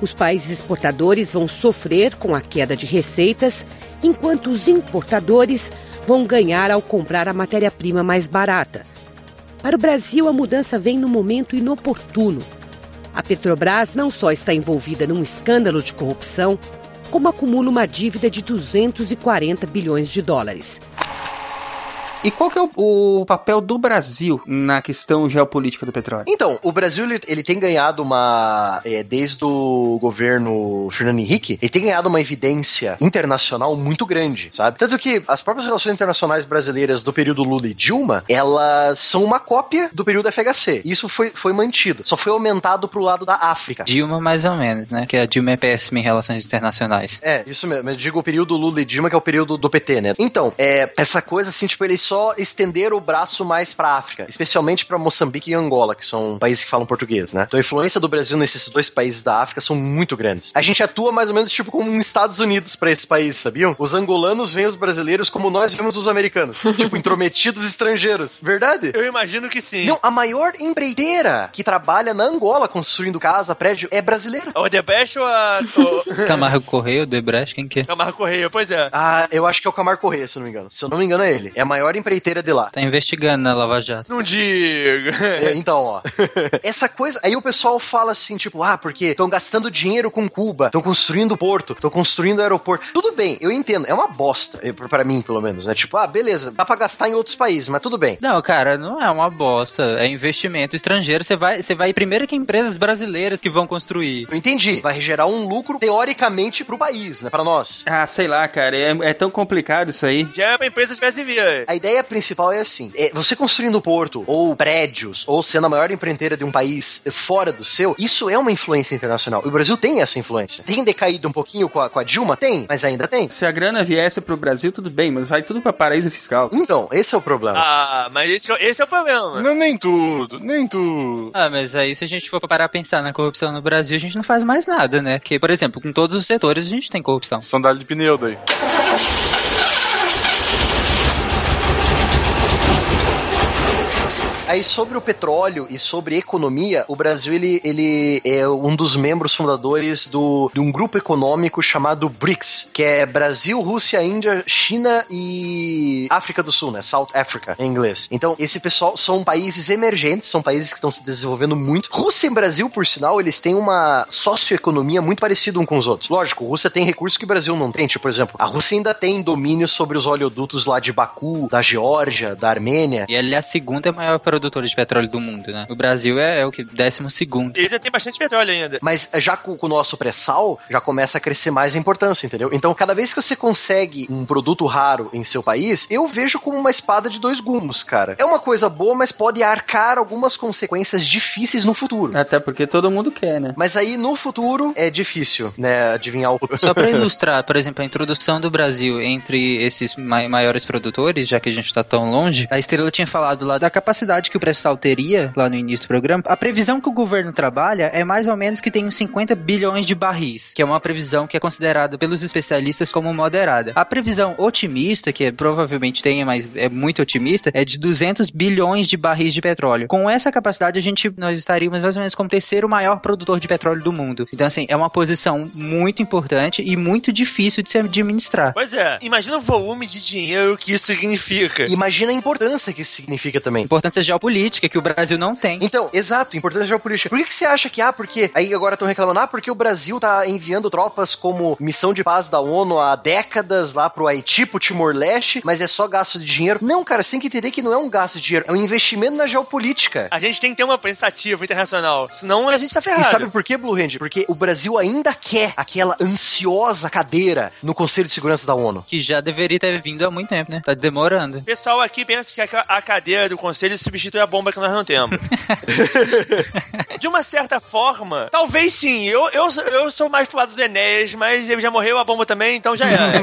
Os países exportadores vão sofrer com a queda de receitas, enquanto os importadores vão ganhar ao comprar a matéria-prima mais barata. Para o Brasil, a mudança vem no momento inoportuno. A Petrobras não só está envolvida num escândalo de corrupção, como acumula uma dívida de 240 bilhões de dólares. E qual que é o, o, papel do Brasil na questão geopolítica do petróleo? Então, o Brasil ele, ele tem ganhado uma. É, desde o governo Fernando Henrique, ele tem ganhado uma evidência internacional muito grande, sabe? Tanto que as próprias relações internacionais brasileiras do período Lula e Dilma, elas são uma cópia do período FHC. Isso foi, foi mantido. Só foi aumentado pro lado da África. Dilma, mais ou menos, né? Que a Dilma é péssima em relações internacionais. É, isso mesmo. Eu digo o período Lula e Dilma, que é o período do PT, né? Então, é, essa coisa assim, tipo, eles só estender o braço mais para África, especialmente para Moçambique e Angola, que são países que falam português, né? Então a influência do Brasil nesses dois países da África são muito grandes. A gente atua mais ou menos tipo como um Estados Unidos para esses países, sabiam? Os angolanos veem os brasileiros como nós vemos os americanos, tipo intrometidos estrangeiros. Verdade? Eu imagino que sim. Não, a maior empreiteira que trabalha na Angola construindo casa, prédio, é brasileira. O Odebrecht ou a... Camargo Correia, o Odebrecht, quem que é? Camargo Correia, pois é. Ah, eu acho que é o Camargo Correia, se eu não me engano. Se eu não me engano é ele. É a maior empreiteira de lá. Tá investigando na Lava Jato. Não diga. É, então, ó. Essa coisa. Aí o pessoal fala assim, tipo, ah, porque estão gastando dinheiro com Cuba, estão construindo porto, estão construindo aeroporto. Tudo bem, eu entendo. É uma bosta, para mim, pelo menos, né? Tipo, ah, beleza, dá pra gastar em outros países, mas tudo bem. Não, cara, não é uma bosta. É investimento estrangeiro. Você vai, você vai primeiro que empresas brasileiras que vão construir. Eu entendi. Vai gerar um lucro, teoricamente, pro país, né? Pra nós. Ah, sei lá, cara. É, é tão complicado isso aí. Já é pra empresa tivesse via. A ideia principal é assim: é, você construindo porto, ou prédios, ou sendo a maior empreiteira de um país fora do seu, isso é uma influência internacional. E o Brasil tem essa influência. Tem decaído um pouquinho com a, com a Dilma? Tem, mas ainda tem. Se a grana viesse pro Brasil, tudo bem, mas vai tudo pra paraíso fiscal. Então, esse é o problema. Ah, mas esse, esse é o problema. Não, nem tudo, nem tudo. Ah, mas aí se a gente for parar a pensar na corrupção no Brasil, a gente não faz mais nada, né? Porque, por exemplo, com todos os setores a gente tem corrupção. Sandália de pneu daí. Aí sobre o petróleo e sobre economia, o Brasil ele, ele é um dos membros fundadores do, de um grupo econômico chamado BRICS, que é Brasil, Rússia, Índia, China e África do Sul, né? South Africa em inglês. Então, esse pessoal são países emergentes, são países que estão se desenvolvendo muito. Rússia e Brasil, por sinal, eles têm uma socioeconomia muito parecida um com os outros. Lógico, Rússia tem recursos que o Brasil não tem. Tipo, por exemplo, a Rússia ainda tem domínio sobre os oleodutos lá de Baku, da Geórgia, da Armênia. E ela é a segunda maior produtora de petróleo do mundo, né? O Brasil é, é o que? Décimo segundo. Eles ainda tem bastante petróleo ainda. Mas já com, com o nosso pré-sal, já começa a crescer mais a importância, entendeu? Então, cada vez que você consegue um produto raro em seu país, eu vejo como uma espada de dois gumes, cara. É uma coisa boa, mas pode arcar algumas consequências difíceis no futuro. Até porque todo mundo quer, né? Mas aí, no futuro, é difícil, né, adivinhar o... Só pra ilustrar, por exemplo, a introdução do Brasil entre esses maiores produtores, já que a gente tá tão longe, a Estrela tinha falado lá da capacidade que o pré-sal teria, lá no início do programa, a previsão que o governo trabalha é mais ou menos que tem uns 50 bilhões de barris, que é uma previsão que é considerada pelos especialistas como moderada. A previsão otimista, que é, provavelmente tenha, mas é muito otimista, é de 200 bilhões de barris de petróleo. Com essa capacidade, a gente, nós estaríamos mais ou menos como o terceiro maior produtor de petróleo do mundo. Então, assim, é uma posição muito importante e muito difícil de se administrar. Pois é, imagina o volume de dinheiro que isso significa. Imagina a importância que isso significa também. Importância geopolítica que o Brasil não tem. Então, exato, importância geopolítica. Por que, que você acha que, ah, porque aí agora estão reclamando, ah, porque o Brasil tá enviando tropas como missão de paz da ONU há décadas lá pro Haiti, pro Timor-Leste, mas é só gasto de dinheiro? Não, cara, você tem que entender que não é um gasto de dinheiro, é um investimento na geopolítica. A gente tem que ter uma pensativa internacional, senão a gente tá ferrado. E sabe por quê, Blue Hand? Porque o Brasil ainda quer aquela ansiosa cadeira no Conselho de Segurança da ONU. Que já deveria ter vindo há muito tempo, né? Tá demorando. O pessoal aqui pensa que a cadeira do Conselho substitui substituir a bomba que nós não temos. de uma certa forma, talvez sim. Eu, eu, eu sou mais pro lado do Enéas, mas ele já morreu, a bomba também, então já era.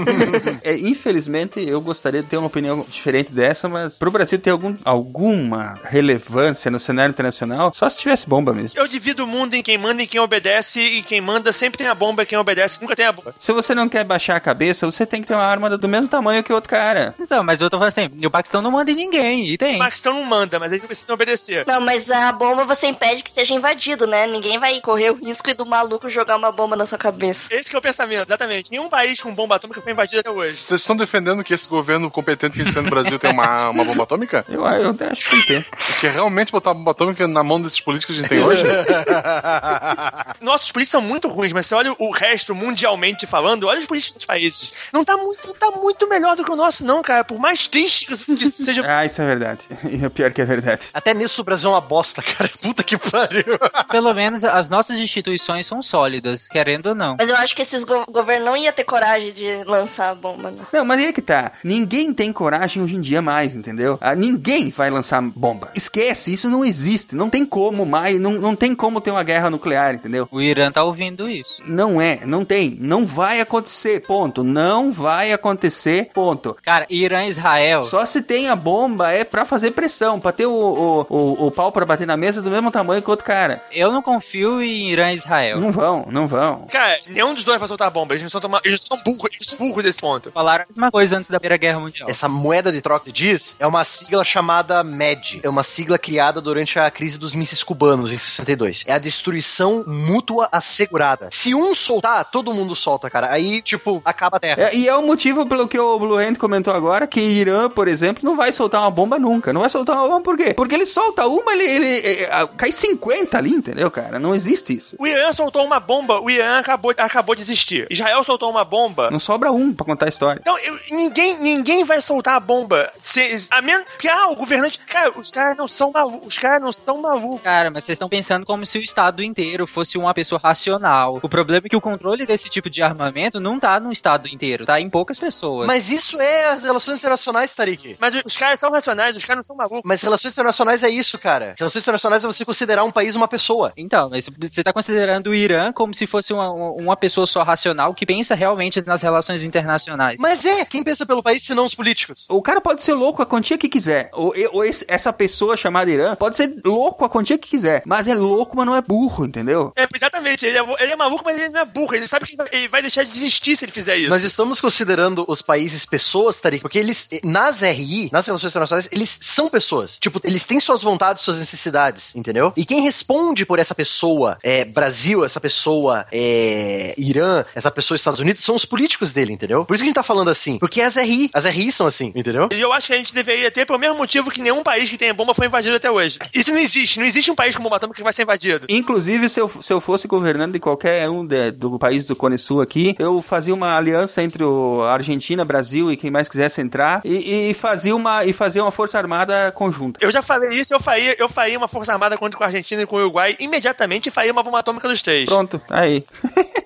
É, infelizmente, eu gostaria de ter uma opinião diferente dessa, mas pro Brasil ter algum, alguma relevância no cenário internacional, só se tivesse bomba mesmo. Eu divido o mundo em quem manda e quem obedece, e quem manda sempre tem a bomba, e quem obedece nunca tem a bomba. Se você não quer baixar a cabeça, você tem que ter uma arma do mesmo tamanho que o outro cara. Então, mas eu tô falando assim, o Paquistão não manda em ninguém, e tem. O Paquistão não manda, mas eles precisam obedecer. Não, mas a bomba você impede que seja invadido, né? Ninguém vai correr o risco do maluco jogar uma bomba na sua cabeça. Esse que é o pensamento, exatamente. Nenhum país com bomba atômica foi invadido até hoje. Vocês estão defendendo que esse governo competente que a gente tem no Brasil tem uma, uma bomba atômica? Eu, eu acho que tem. Quer realmente botar uma bomba atômica na mão desses políticos que a gente tem hoje? Nossos políticos são muito ruins, mas você olha o resto mundialmente falando, olha os políticos dos países. Não tá muito, não tá muito melhor do que o nosso, não, cara. Por mais triste que seja. Ah, isso é verdade. E é pior que é verdade. Até nisso o Brasil é uma bosta, cara. Puta que pariu. Pelo menos as nossas instituições são sólidas, querendo ou não. Mas eu acho que esses go governos não iam ter coragem de lançar a bomba, não. Não, mas aí é que tá. Ninguém tem coragem hoje em dia mais, entendeu? Ah, ninguém vai lançar bomba. Esquece, isso não existe. Não tem como mais, não, não tem como ter uma guerra nuclear, entendeu? O Irã tá ouvindo isso. Não é, não tem. Não vai acontecer, ponto. Não vai acontecer, ponto. Cara, Irã e Israel. Só se tem a bomba é pra fazer pressão, pra ter o, o, o, o pau pra bater na mesa do mesmo tamanho que o outro cara. Eu não confio em Irã e Israel. Não vão, não vão. Cara, nenhum dos dois vai soltar bomba. Eles não são, tão, eles são burros, eles são burros desse ponto. Falaram a mesma coisa antes da Primeira Guerra Mundial. Essa moeda de troca de diz é uma sigla chamada MED. É uma sigla criada durante a crise dos mísseis cubanos em 62. É a destruição mútua assegurada. Se um soltar, todo mundo solta, cara. Aí, tipo, acaba a terra. É, e é o motivo pelo que o Blue Hand comentou agora, que Irã, por exemplo, não vai soltar uma bomba nunca. Não vai soltar uma bomba por quê? Porque ele solta uma, ele, ele, ele cai 50 ali, entendeu, cara? Não existe isso. O Irã soltou uma bomba, o Irã acabou, acabou de existir. Israel soltou uma bomba. Não sobra um pra contar a história. Então, eu, ninguém, ninguém vai soltar a bomba. Se, a menos que, ah, o governante. Cara, os caras não são malucos. Os caras não são malucos. Cara, mas vocês estão pensando como se o Estado inteiro fosse uma pessoa racional. O problema é que o controle desse tipo de armamento não tá no Estado inteiro, tá em poucas pessoas. Mas isso é as relações internacionais, Tarik. Mas os caras são racionais, os caras não são malucos. Mas relações internacionais é isso, cara. Relações internacionais é você considerar um país uma pessoa. Então, mas você tá considerando o Irã como se fosse uma, uma pessoa só racional que pensa realmente nas relações internacionais. Mas é, quem pensa pelo país senão os políticos? O cara pode ser louco a quantia que quiser. Ou, ou esse, essa pessoa chamada Irã pode ser louco a quantia que quiser. Mas é louco, mas não é burro, entendeu? É, exatamente. Ele é, ele é maluco, mas ele não é burro. Ele sabe que ele vai deixar de existir se ele fizer isso. Nós estamos considerando os países pessoas, Tarik, porque eles, nas RI, nas relações internacionais, eles são pessoas. Tipo, eles têm suas vontades, suas necessidades, entendeu? E quem responde por essa pessoa é Brasil, essa pessoa é Irã, essa pessoa Estados Unidos, são os políticos dele, entendeu? Por isso que a gente tá falando assim. Porque as RI, as RI são assim, entendeu? E eu acho que a gente deveria ter pelo mesmo motivo que nenhum país que tenha bomba foi invadido até hoje. Isso não existe. Não existe um país com bomba atômica que vai ser invadido. Inclusive, se eu, se eu fosse governando de qualquer um de, do país do Cone Sul aqui, eu fazia uma aliança entre o Argentina, Brasil e quem mais quisesse entrar e, e fazia uma e fazia uma força armada conjunta. Eu já falei isso, eu faria, eu faria uma força armada contra a Argentina e com o Uruguai imediatamente faria uma bomba atômica dos três. Pronto, aí.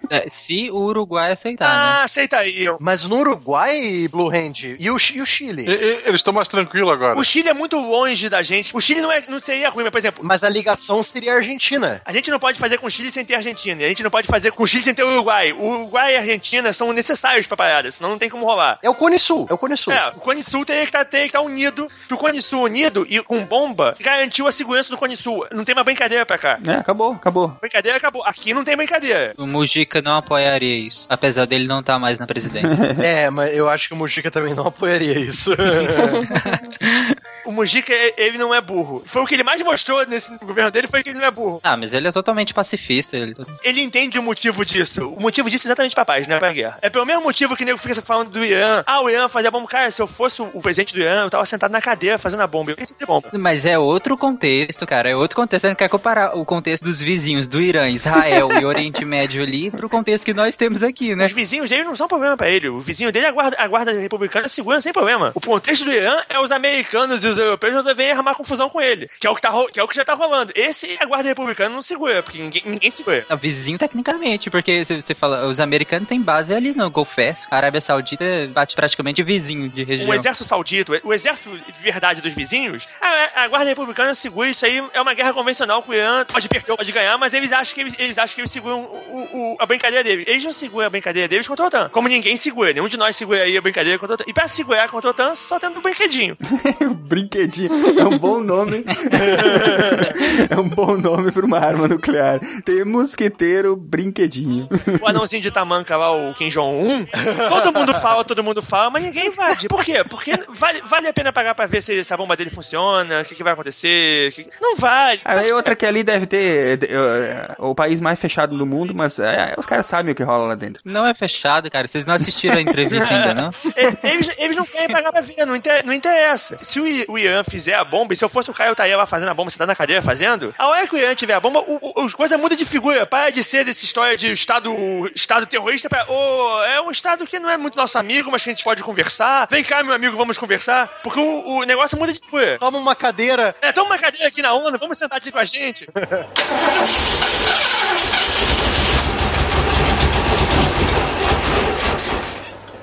É, se o Uruguai aceitar, ah, né? aceita aí. Mas no Uruguai, Blue Hand, e o, e o Chile? E, e, eles estão mais tranquilos agora. O Chile é muito longe da gente. O Chile não, é, não seria ruim, mas, por exemplo... Mas a ligação seria a Argentina. A gente não pode fazer com o Chile sem ter a Argentina. E a gente não pode fazer com o Chile sem ter o Uruguai. O Uruguai e a Argentina são necessários pra parada, senão não tem como rolar. É o Cone Sul, é o Cone Sul. É, o Cone Sul teria que estar tá, tá unido. O Cone Sul unido e com bomba garantiu a segurança do Cone Sul. Não tem uma brincadeira pra cá. É, acabou, acabou. Brincadeira acabou. Aqui não tem brincadeira. O Mujica não apoiaria isso, apesar dele não estar tá mais na presidência. é, mas eu acho que o Mujica também não apoiaria isso. o Mujica, ele não é burro. Foi o que ele mais mostrou nesse governo dele, foi que ele não é burro. Ah, mas ele é totalmente pacifista. Ele, ele entende o motivo disso. O motivo disso é exatamente pra paz, não é pra guerra. É pelo mesmo motivo que o nego fica falando do Irã. Ah, o Irã fazia bomba. Cara, se eu fosse o presidente do Irã, eu tava sentado na cadeira fazendo a bomba. Eu pensei ser Mas é outro contexto, cara. É outro contexto. Você não quer comparar o contexto dos vizinhos do Irã, Israel e Oriente Médio ali pro contexto que nós temos aqui, né? Os vizinhos dele não são problema pra ele. O vizinho dele, a guarda, a guarda republicana, segura sem problema. O contexto do Irã é os americanos e os europeus resolverem armar confusão com ele. Que é o que, tá, que é o que já tá rolando. Esse a guarda republicana não segura, porque ninguém, ninguém segura. O vizinho tecnicamente, porque você você fala, os americanos têm base ali no Golfo Pérsico. A Arábia Saudita bate praticamente vizinho de região. O exército saudita, o exército de verdade dos vizinhos, a, a guarda republicana segura isso aí, é uma guerra convencional com o Irã, pode perder pode ganhar, mas eles acham que eles, eles acham que eles seguram o, o- a brincadeira deles. Eles não seguram a brincadeira deles contra a OTAN. Como ninguém segura, nenhum de nós segura aí a brincadeira contra a OTAN. E pra segurar contra a OTAN, só tendo um brinquedinho. Brinquedinho. É um bom nome. é um bom nome pra uma arma nuclear. Tem mosqueteiro brinquedinho. O anãozinho de tamanca lá, o Kim Jong-un, todo mundo fala, todo mundo fala, mas ninguém invade. Por quê? Porque vale, vale a pena pagar pra ver se, se a bomba dele funciona, o que, que vai acontecer. que- Não vale. Aí outra que ali deve ter eh, o país mais fechado do mundo, mas eh, os caras sabem o que rola lá dentro. Não é fechado, cara. Vocês não assistiram a entrevista ainda, não? E- Eles, eles não querem pagar pra ver, não, inter- não interessa. Se o, Ian fizer a bomba, e se eu fosse o Caio, eu estaria lá fazendo a bomba, você tá na cadeira fazendo, a hora que o Ian tiver a bomba, o, o, as coisas mudam de figura. Para de ser dessa história de Estado, estado terrorista pra. "Ô, é um Estado que não é muito nosso amigo, mas que a gente pode conversar. Vem cá, meu amigo, vamos conversar. Porque o, o negócio muda de figura. Toma uma cadeira. É, toma uma cadeira aqui na ONU, vamos sentar aqui com a gente.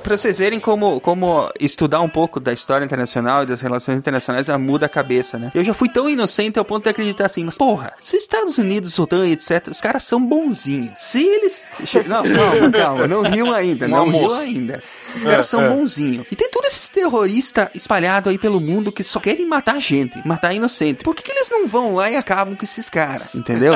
Pra vocês verem como, como estudar um pouco da história internacional e das relações internacionais muda a cabeça, né? Eu já fui tão inocente ao ponto de acreditar assim, mas porra, se os Estados Unidos, OTAN e etc, os caras são bonzinhos. Se eles... Não, calma, calma, não riam ainda, Um não amor. riam ainda. Os caras É, são é. bonzinhos. E tem todos esses terroristas espalhados aí pelo mundo que só querem matar gente, matar inocente. Por que, que eles não vão lá e acabam com esses caras? Entendeu?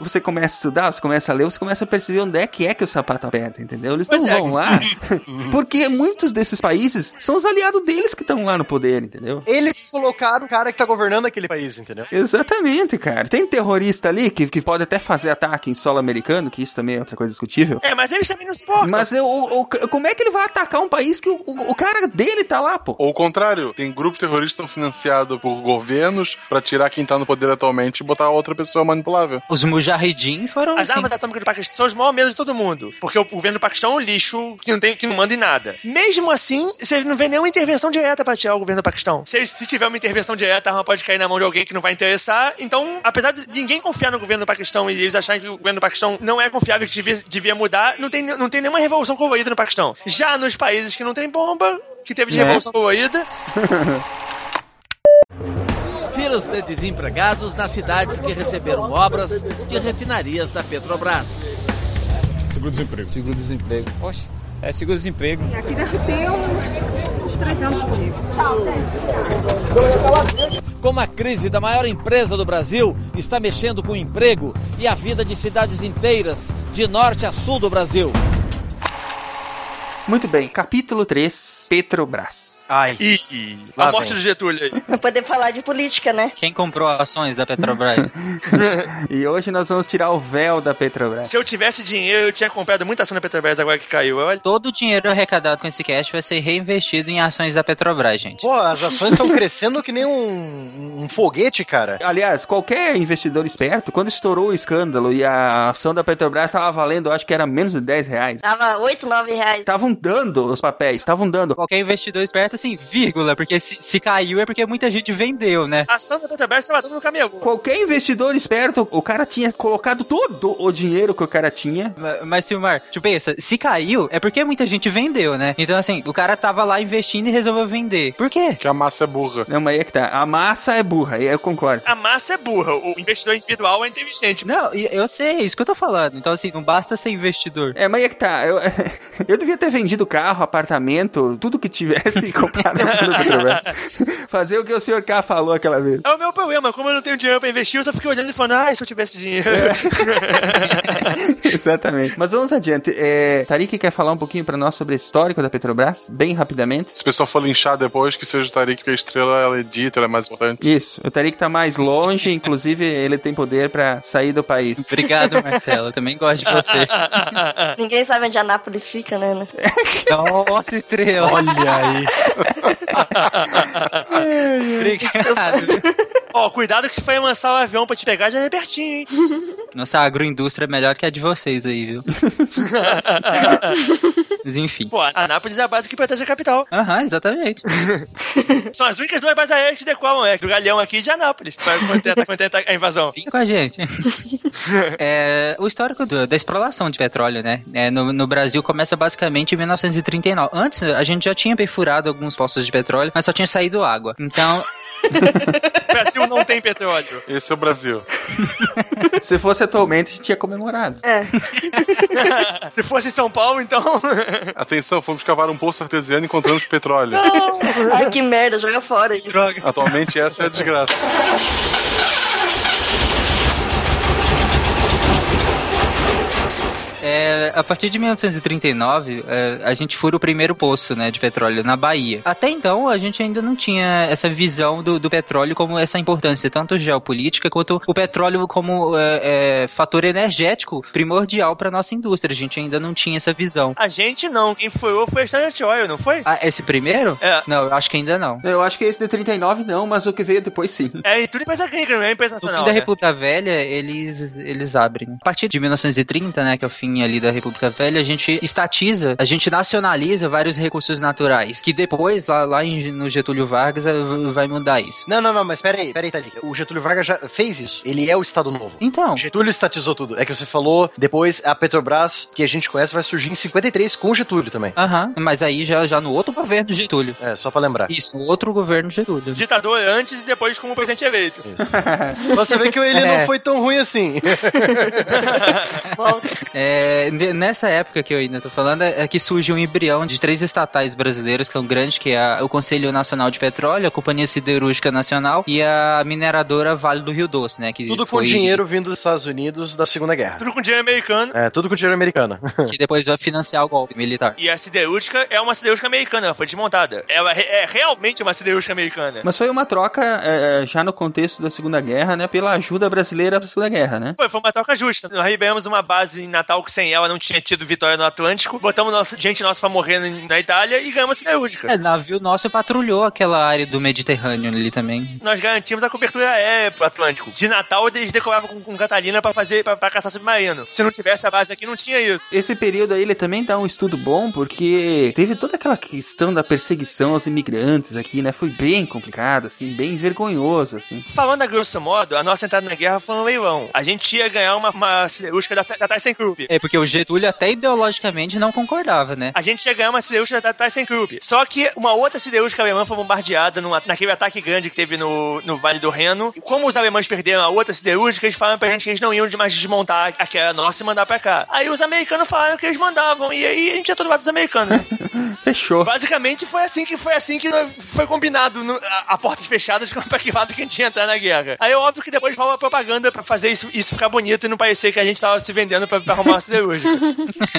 Você começa a estudar, você começa a ler, você começa a perceber onde é que é que o sapato aperta, entendeu? Eles não é. vão lá porque muitos desses países são os aliados deles que estão lá no poder, entendeu? Eles colocaram o cara que tá governando aquele país, entendeu? Exatamente, cara. Tem terrorista ali que, que pode até fazer ataque em solo americano, que isso também é outra coisa discutível. É, mas eles também não se importam. Mas eu- o, o- como é que ele vai atacar um país que o, o- o cara dele tá lá, pô? Ou o contrário, tem grupos terroristas financiados por governos pra tirar quem tá no poder atualmente e botar outra pessoa manipulável. Os mujahidin foram As assim. armas atômicas do Paquistão são os maiores medos de todo mundo. Porque o governo do Paquistão é um lixo que não, tem, que não manda em nada. Mesmo assim, você não vê nenhuma intervenção direta pra tirar o governo do Paquistão. Se, se tiver uma intervenção direta, a arma pode cair na mão de alguém que não vai interessar. Então, apesar de ninguém confiar no governo do Paquistão e eles acharem que o governo do Paquistão não é confiável, que devia, devia mudar, não tem, não tem nenhuma revolução colorida no Paquistão. Já nos países que não tem bomba, que teve de Né? revolução colorida, Filas de desempregados nas cidades que receberam obras de refinarias da Petrobras. Seguro-desemprego. Seguro-desemprego. Poxa, é seguro-desemprego. Aqui deve ter uns, uns três anos comigo. Tchau. Como a crise da maior empresa do Brasil está mexendo com o emprego e a vida de cidades inteiras, de norte a sul do Brasil. Muito bem, capítulo 3, Petrobras. Ai. Lá a morte vem. do Getúlio aí. Pra poder falar de política, né? Quem comprou ações da Petrobras? e hoje nós vamos tirar o véu da Petrobras. Se eu tivesse dinheiro, eu tinha comprado muita ação da Petrobras agora que caiu. Olha. Todo o dinheiro arrecadado com esse cash vai ser reinvestido em ações da Petrobras, gente. Pô, as ações estão crescendo que nem um, um foguete, cara. Aliás, qualquer investidor esperto, quando estourou o escândalo e a ação da Petrobras estava valendo, acho que era menos de 10 reais. Tava 8, 9 reais. Estavam dando os papéis, estavam dando. Qualquer investidor esperto, assim, vírgula, porque se, se caiu é porque muita gente vendeu, né? A ação da Petrobras estava dando no caminho. Qualquer investidor esperto, o cara tinha colocado todo o dinheiro que o cara tinha. Ma- Mas, Silmar, tu pensa, se caiu, é porque muita gente vendeu, né? Então, assim, o cara tava lá investindo e resolveu vender. Por quê? Que a massa é burra. Não, mas aí é que tá. A massa é burra, eu concordo. A massa é burra, o investidor individual é inteligente. Não, eu sei, é isso que eu tô falando. Então, assim, não basta ser investidor. É, mas aí é que tá. Eu, eu devia ter vendido carro, apartamento, tudo que tivesse e comprado na Petrobras. Fazer o que o senhor K falou aquela vez. É o meu problema, como eu não tenho dinheiro pra investir, eu só fiquei olhando e falando, ah, se eu tivesse dinheiro. Exatamente. Mas vamos adiante. É, Tarik quer falar um pouquinho pra nós sobre o histórico da Petrobras, bem rapidamente. Se o pessoal for linchar depois, que seja o Tarik, porque a estrela ela edita, ela é mais importante. Isso, o Tarik tá mais longe, inclusive ele tem poder pra sair do país. Obrigado, Marcelo. Eu também gosto de você. Ninguém sabe onde Anápolis fica, né? né? Nossa, estrela. Olha aí. Obrigado. Ó, cuidado que se for amansar o avião pra te pegar, já é pertinho, hein? Nossa agroindústria é melhor que a de vocês aí, viu? Mas enfim. Pô, Anápolis é a base que protege a capital. Aham, exatamente. São as únicas duas bases aéreas que decolam, é do Galeão aqui e de Anápolis, pra conter, conter a invasão. Fica com a gente. É, o histórico do- da exploração de petróleo, né? É, no, no Brasil começa basicamente em 1939. Antes, a gente já tinha perfurado alguns poços de petróleo, mas só tinha saído água. Então, O Brasil não tem petróleo. Esse é o Brasil. Se fosse atualmente, a gente tinha comemorado. É. Se fosse em São Paulo, então. Atenção, fomos cavar um poço artesiano e encontramos petróleo. Ai, que merda, joga fora isso. Atualmente essa é a desgraça. É, a partir de 1939, é, a gente fura o primeiro poço né, de petróleo na Bahia. Até então, a gente ainda não tinha essa visão do, do petróleo como essa importância, tanto geopolítica quanto o petróleo como é, é, fator energético primordial para nossa indústria. A gente ainda não tinha essa visão. A gente não. Quem furou foi a Standard Oil, não foi? Ah, esse primeiro? É. Não, eu acho que ainda não. Eu acho que esse de 39 não, mas o que veio depois sim. É, e tudo empresa gringa, não é empresa No fim nacional. da né? República Velha, eles, eles abrem. A partir de 1930, né, que é o fim ali da República Velha, a gente estatiza, a gente nacionaliza vários recursos naturais, que depois, lá, lá em- no Getúlio Vargas, eh, vai mudar isso. Não, não, não, mas peraí, peraí, Tariq. O Getúlio Vargas já fez isso. Ele é o Estado Novo. Então. Getúlio estatizou tudo. É que você falou, depois a Petrobras, que a gente conhece, vai surgir em 53 com o Getúlio também. Aham, mas aí já, já no outro governo do Getúlio. É, só pra lembrar. Isso, no outro governo do Getúlio. Ditador antes e depois como presidente eleito. Você vê que ele É. não foi tão ruim assim. É, ne- nessa época que eu ainda tô falando, é que surge um embrião de três estatais brasileiros que são grandes, que é o Conselho Nacional de Petróleo, a Companhia Siderúrgica Nacional e a mineradora Vale do Rio Doce, né? Que tudo com foi- dinheiro vindo dos Estados Unidos da Segunda Guerra. Tudo com dinheiro americano. É, tudo com dinheiro americano. Que depois vai financiar o golpe militar. E a siderúrgica é uma siderúrgica americana, ela foi desmontada. Ela é é realmente uma siderúrgica americana. Mas foi uma troca é, já no contexto da Segunda Guerra, né? Pela ajuda brasileira pra Segunda Guerra, né? Foi, foi uma troca justa. Nós liberamos uma base em Natal que sem ela não tinha tido vitória no Atlântico. Botamos nossa, gente nossa pra morrer na- na Itália e ganhamos a siderúrgica. É, navio nosso patrulhou aquela área do Mediterrâneo ali também. Nós garantimos a cobertura aérea pro Atlântico. De Natal, eles decoravam com, com Catarina pra fazer pra, pra caçar submarino. Se não tivesse a base aqui, não tinha isso. Esse período aí, ele também dá um estudo bom, porque teve toda aquela questão da perseguição aos imigrantes aqui, né? Foi bem complicado, assim, bem vergonhoso, assim. Falando a grosso modo, a nossa entrada na guerra foi um leilão. A gente ia ganhar uma, uma siderúrgica da, da ThyssenKrupp. É porque o Getúlio até ideologicamente não concordava, né? A gente ia ganhar uma siderúrgica da ThyssenKrupp. Só que uma outra siderúrgica alemã foi bombardeada numa- naquele ataque grande que teve no, no Vale do Reno. E como os alemães perderam a outra siderúrgica, eles falaram pra gente que eles não iam mais desmontar aquela nossa e mandar pra cá. Aí os americanos falaram que eles mandavam. E aí a gente ia todo lado dos americanos. né? Fechou. Basicamente foi assim que foi assim que foi combinado no- a, a portas fechadas pra que lado que a gente ia entrar na guerra. Aí é óbvio que depois rola propaganda pra fazer isso, isso ficar bonito e não parecer que a gente tava se vendendo pra, pra arrumar uma siderúrgica.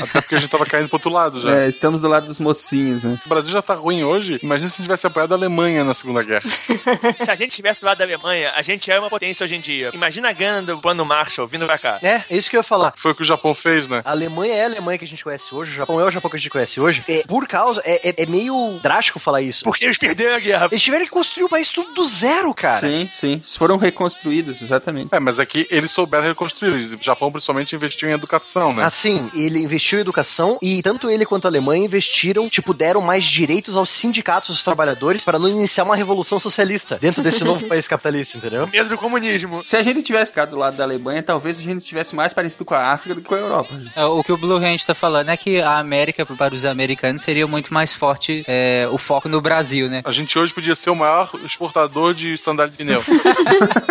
Até porque a gente tava caindo pro outro lado já. É, estamos do lado dos mocinhos, né? O Brasil já tá ruim hoje. Imagina se a gente tivesse apoiado a Alemanha na Segunda Guerra. Se a gente estivesse do lado da Alemanha, a gente é uma potência hoje em dia. Imagina a grana do plano Marshall vindo pra cá. É, é isso que eu ia falar. Foi o que o Japão fez, né? A Alemanha é a Alemanha que a gente conhece hoje, o Japão é o Japão que a gente conhece hoje. É, por causa, é, é- é meio drástico falar isso. Porque eles perderam a guerra. Eles tiveram que construir o país tudo do zero, cara. Sim, sim. Foram reconstruídos, exatamente. É, mas aqui eles souberam reconstruir. O Japão principalmente investiu em educação, né? Assim, ele investiu em educação e tanto ele quanto a Alemanha investiram, tipo, deram mais direitos aos sindicatos dos trabalhadores para não iniciar uma revolução socialista dentro desse novo país capitalista, entendeu? Medo do comunismo. Se a gente tivesse ficado do lado da Alemanha, talvez a gente tivesse mais parecido com a África do que com a Europa. É, O que o Blue Hand tá falando é que a América, para os americanos, seria muito mais forte é, o foco no Brasil, né? A gente hoje podia ser o maior exportador de sandália de pneu.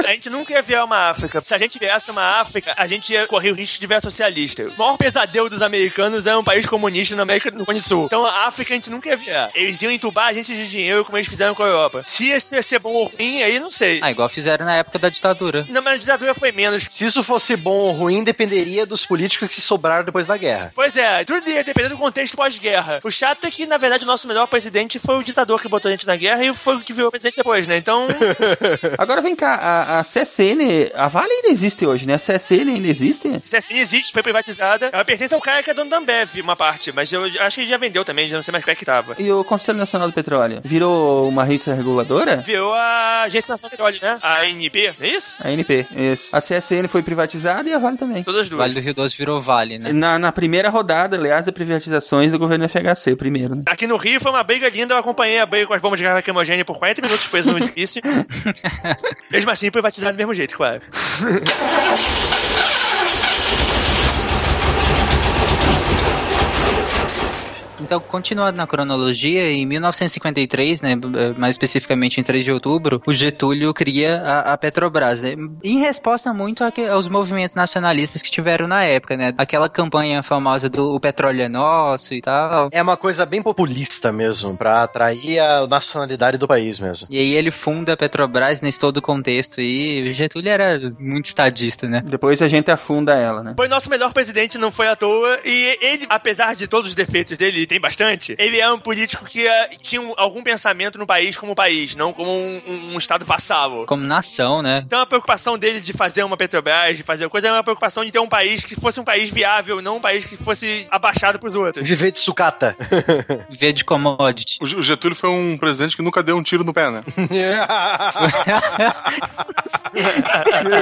A gente nunca ia ver uma África. Se a gente viesse uma África, a gente ia correr o risco de ver socialista. O maior pesadelo dos americanos é um país comunista na América do Cone Sul. Então a África a gente nunca ia ver. Eles iam entubar a gente de dinheiro como eles fizeram com a Europa. Se isso ia ser bom ou ruim, aí não sei. Ah, igual fizeram na época da ditadura. Não, mas a ditadura foi menos. Se isso fosse bom ou ruim, dependeria dos políticos que se sobraram depois da guerra. Pois é, tudo ia depender do contexto pós-guerra. O chato é que, na verdade, o nosso melhor presidente foi o ditador que botou a gente na guerra e foi o que virou presidente depois, né? Então. Agora vem cá, a, a CSN, a Vale ainda existe hoje, né? A CSN ainda existe? CSN existe, foi privatizado privatizada. Ela pertence ao cara que é dono da Ambev, uma parte, mas eu acho que ele já vendeu também, já não sei mais como é que tava. E o Conselho Nacional do Petróleo virou uma agência reguladora? Virou a Agência Nacional do Petróleo, né? A ANP, é isso? A ANP, isso. A CSN foi privatizada e a Vale também. Todas duas. Vale do Rio Doce virou Vale, né? Na, na primeira rodada, aliás, das privatizações do governo FHC, primeiro. Né? Aqui no Rio foi uma briga linda, eu acompanhei a briga com as bombas de garrafa lacrimogênea por 40 minutos preso no edifício. Mesmo assim, privatizado do mesmo jeito, claro. Então, continuando na cronologia, em 1953, né, mais especificamente em 3 de outubro, o Getúlio cria a, a Petrobras, né, em resposta muito aos movimentos nacionalistas que tiveram na época, né, aquela campanha famosa do o petróleo é nosso e tal. É uma coisa bem populista mesmo, para atrair a nacionalidade do país mesmo. E aí ele funda a Petrobras nesse todo o contexto e o Getúlio era muito estadista, né? Depois a gente afunda ela, né? Foi nosso melhor presidente, não foi à toa, e ele, apesar de todos os defeitos dele, tem bastante, ele é um político que uh, tinha um, algum pensamento no país como país, não como um, um, um estado vassalo. Como nação, né? Então a preocupação dele de fazer uma Petrobras, de fazer coisa, é uma preocupação de ter um país que fosse um país viável, não um país que fosse abaixado pros outros. Viver de sucata. Viver de commodity. O Getúlio foi um presidente que nunca deu um tiro no pé, né?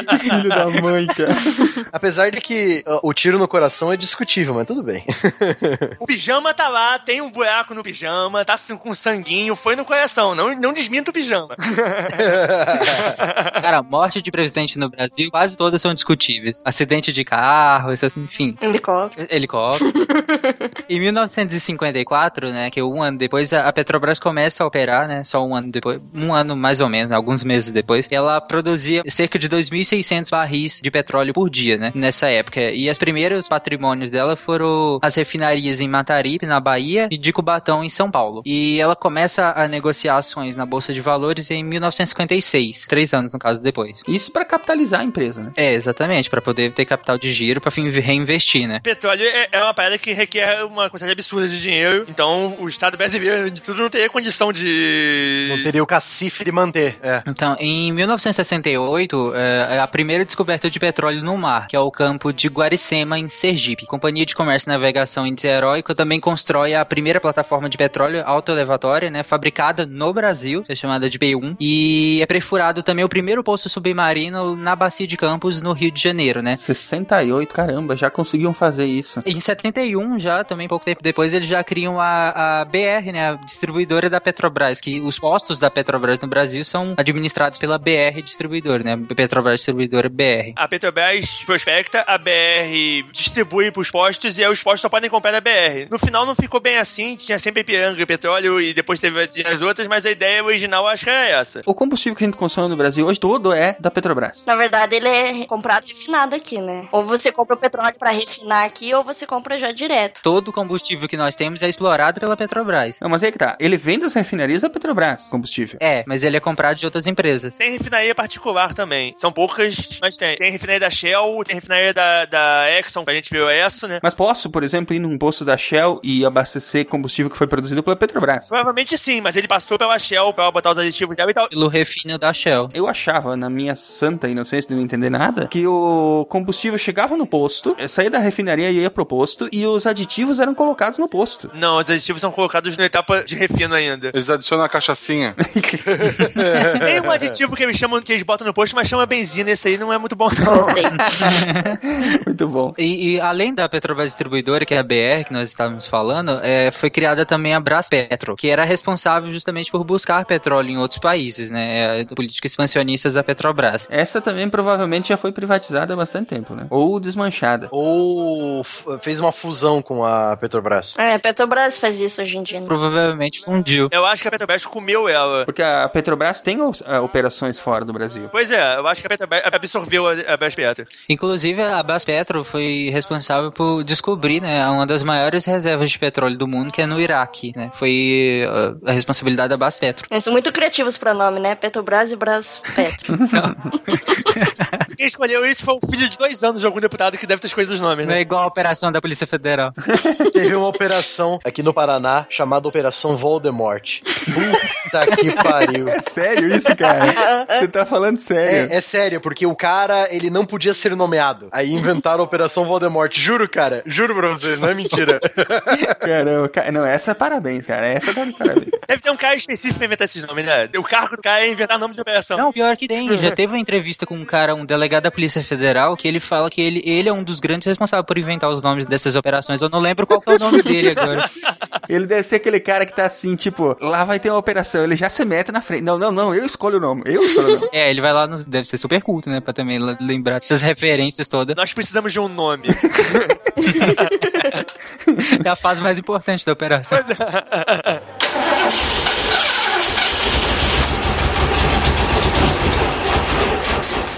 que filho da mãe, cara. Apesar de que uh, o tiro no coração é discutível, mas tudo bem. O pijama tá lá, tem um buraco no pijama, tá assim, com sanguinho, foi no coração. Não, não desminta o pijama. Cara, morte de presidente no Brasil, quase todas são discutíveis. Acidente de carro, isso assim, enfim. Helicóptero. Helicóptero. em 1954, né, que é um ano depois, a Petrobras começa a operar, né, só um ano depois, um ano mais ou menos, alguns meses depois, ela produzia cerca de 2.600 barris de petróleo por dia, né, nessa época. E as primeiros patrimônios dela foram as refinarias em Mataripe, na Bahia, e de Cubatão, em São Paulo. E ela começa a negociar ações na Bolsa de Valores em 1956, três anos no caso depois. Isso para capitalizar a empresa, né? É, exatamente, para poder ter capital de giro para reinvestir, né? Petróleo é, é uma parada que requer uma quantidade absurda de dinheiro, então o Estado brasileiro de tudo não teria condição de... Não teria o cacife de manter, é. Então, em 1968, é a primeira descoberta de petróleo no mar, que é o campo de Guaricema, em Sergipe. Companhia de Comércio e Navegação Interóica também constrói a primeira plataforma de petróleo autoelevatória, né, fabricada no Brasil, é chamada de B1, e é perfurado também o primeiro poço submarino na Bacia de Campos, no Rio de Janeiro, né? 68, caramba, já conseguiam fazer isso. Em 71, já, também pouco tempo depois, eles já criam a, a BR, né, a distribuidora da Petrobras, que os postos da Petrobras no Brasil são administrados pela BR Distribuidora, né, Petrobras Distribuidora BR. A Petrobras prospecta, a BR distribui pros postos e aí os postos só podem comprar da BR. No final não ficou bem assim, tinha sempre Ipiranga e petróleo e depois teve as outras, mas a ideia original acho que era essa. O combustível que a gente consome no Brasil hoje todo é da Petrobras. Na verdade, ele é comprado e refinado aqui, né? Ou você compra o petróleo pra refinar aqui, ou você compra já direto. Todo o combustível que nós temos é explorado pela Petrobras. Não, mas aí que tá. Ele vem das refinarias da Petrobras, combustível. É, mas ele é comprado de outras empresas. Tem refinaria particular também. São poucas, mas tem. Tem refinaria da Shell, tem refinaria da, da Exxon, que a gente viu essa, né? Mas posso, por exemplo, ir num posto da Shell e abastecer combustível que foi produzido pela Petrobras? Provavelmente sim, mas ele passou pela Shell pra ela botar os aditivos dela e tal. Pelo refino da Shell. Eu achava, na minha santa inocência de não entender nada, que o combustível chegava no posto, saía da refinaria e ia pro posto, e os aditivos eram colocados no posto. Não, os aditivos são colocados na etapa de refino ainda. Eles adicionam a cachaçinha. Tem um aditivo que eles chamam, que eles botam no posto, mas chama benzina. Esse aí não é muito bom, não. muito bom. E, e, além da Petrobras Distribuidora, que é a BR, que nós estávamos falando, é, foi criada também a Braspetro, que era responsável justamente por buscar petróleo em outros países, né? É, política expansionista da Petrobras. Essa também provavelmente já foi privatizada há bastante tempo, né? Ou desmanchada. Ou fez uma fusão com a Petrobras. É, a Petrobras faz isso hoje em dia. Né? Provavelmente fundiu. Eu acho que a Petrobras comeu ela. Porque a Petrobras tem uh, operações fora do Brasil. Pois é, eu acho que a Petrobras absorveu a, a Braspetro. Inclusive, a Braspetro foi responsável por descobrir, né, uma das maiores reservas de petróleo do mundo, que é no Iraque, né? Foi uh, a responsabilidade da Braspetro. Eles são muito criativos para nome, né? Petrobras e Braspetro. quem escolheu isso foi um filho de dois anos de algum deputado que deve ter escolhido os nomes, Não é né? igual a operação da Polícia Federal. Teve uma operação aqui no Paraná chamada Operação Voldemort. Puta que pariu. É sério isso, cara? Você tá falando sério? É, é sério, porque o cara, ele não podia ser nomeado. Aí inventaram a Operação Voldemort. Juro, cara. Juro pra você, não é mentira. Caramba, ca- não, essa parabéns, cara. Essa tá de parabéns. Deve ter um cara específico pra inventar esses nomes, né? O cargo do cara é inventar nome de operação. Não, pior que tem. Já teve uma entrevista com um cara, um delegado da Polícia Federal, que ele fala que ele, ele é um dos grandes responsáveis por inventar os nomes dessas operações. Eu não lembro qual que é o nome dele agora. Ele deve ser aquele cara que tá assim, tipo, lá vai ter uma operação, ele já se mete na frente. Não, não, não, eu escolho o nome, eu escolho o nome. É, ele vai lá, nos, deve ser super culto, né? Pra também lembrar dessas referências todas. Nós precisamos de um nome. É a fase mais importante da operação.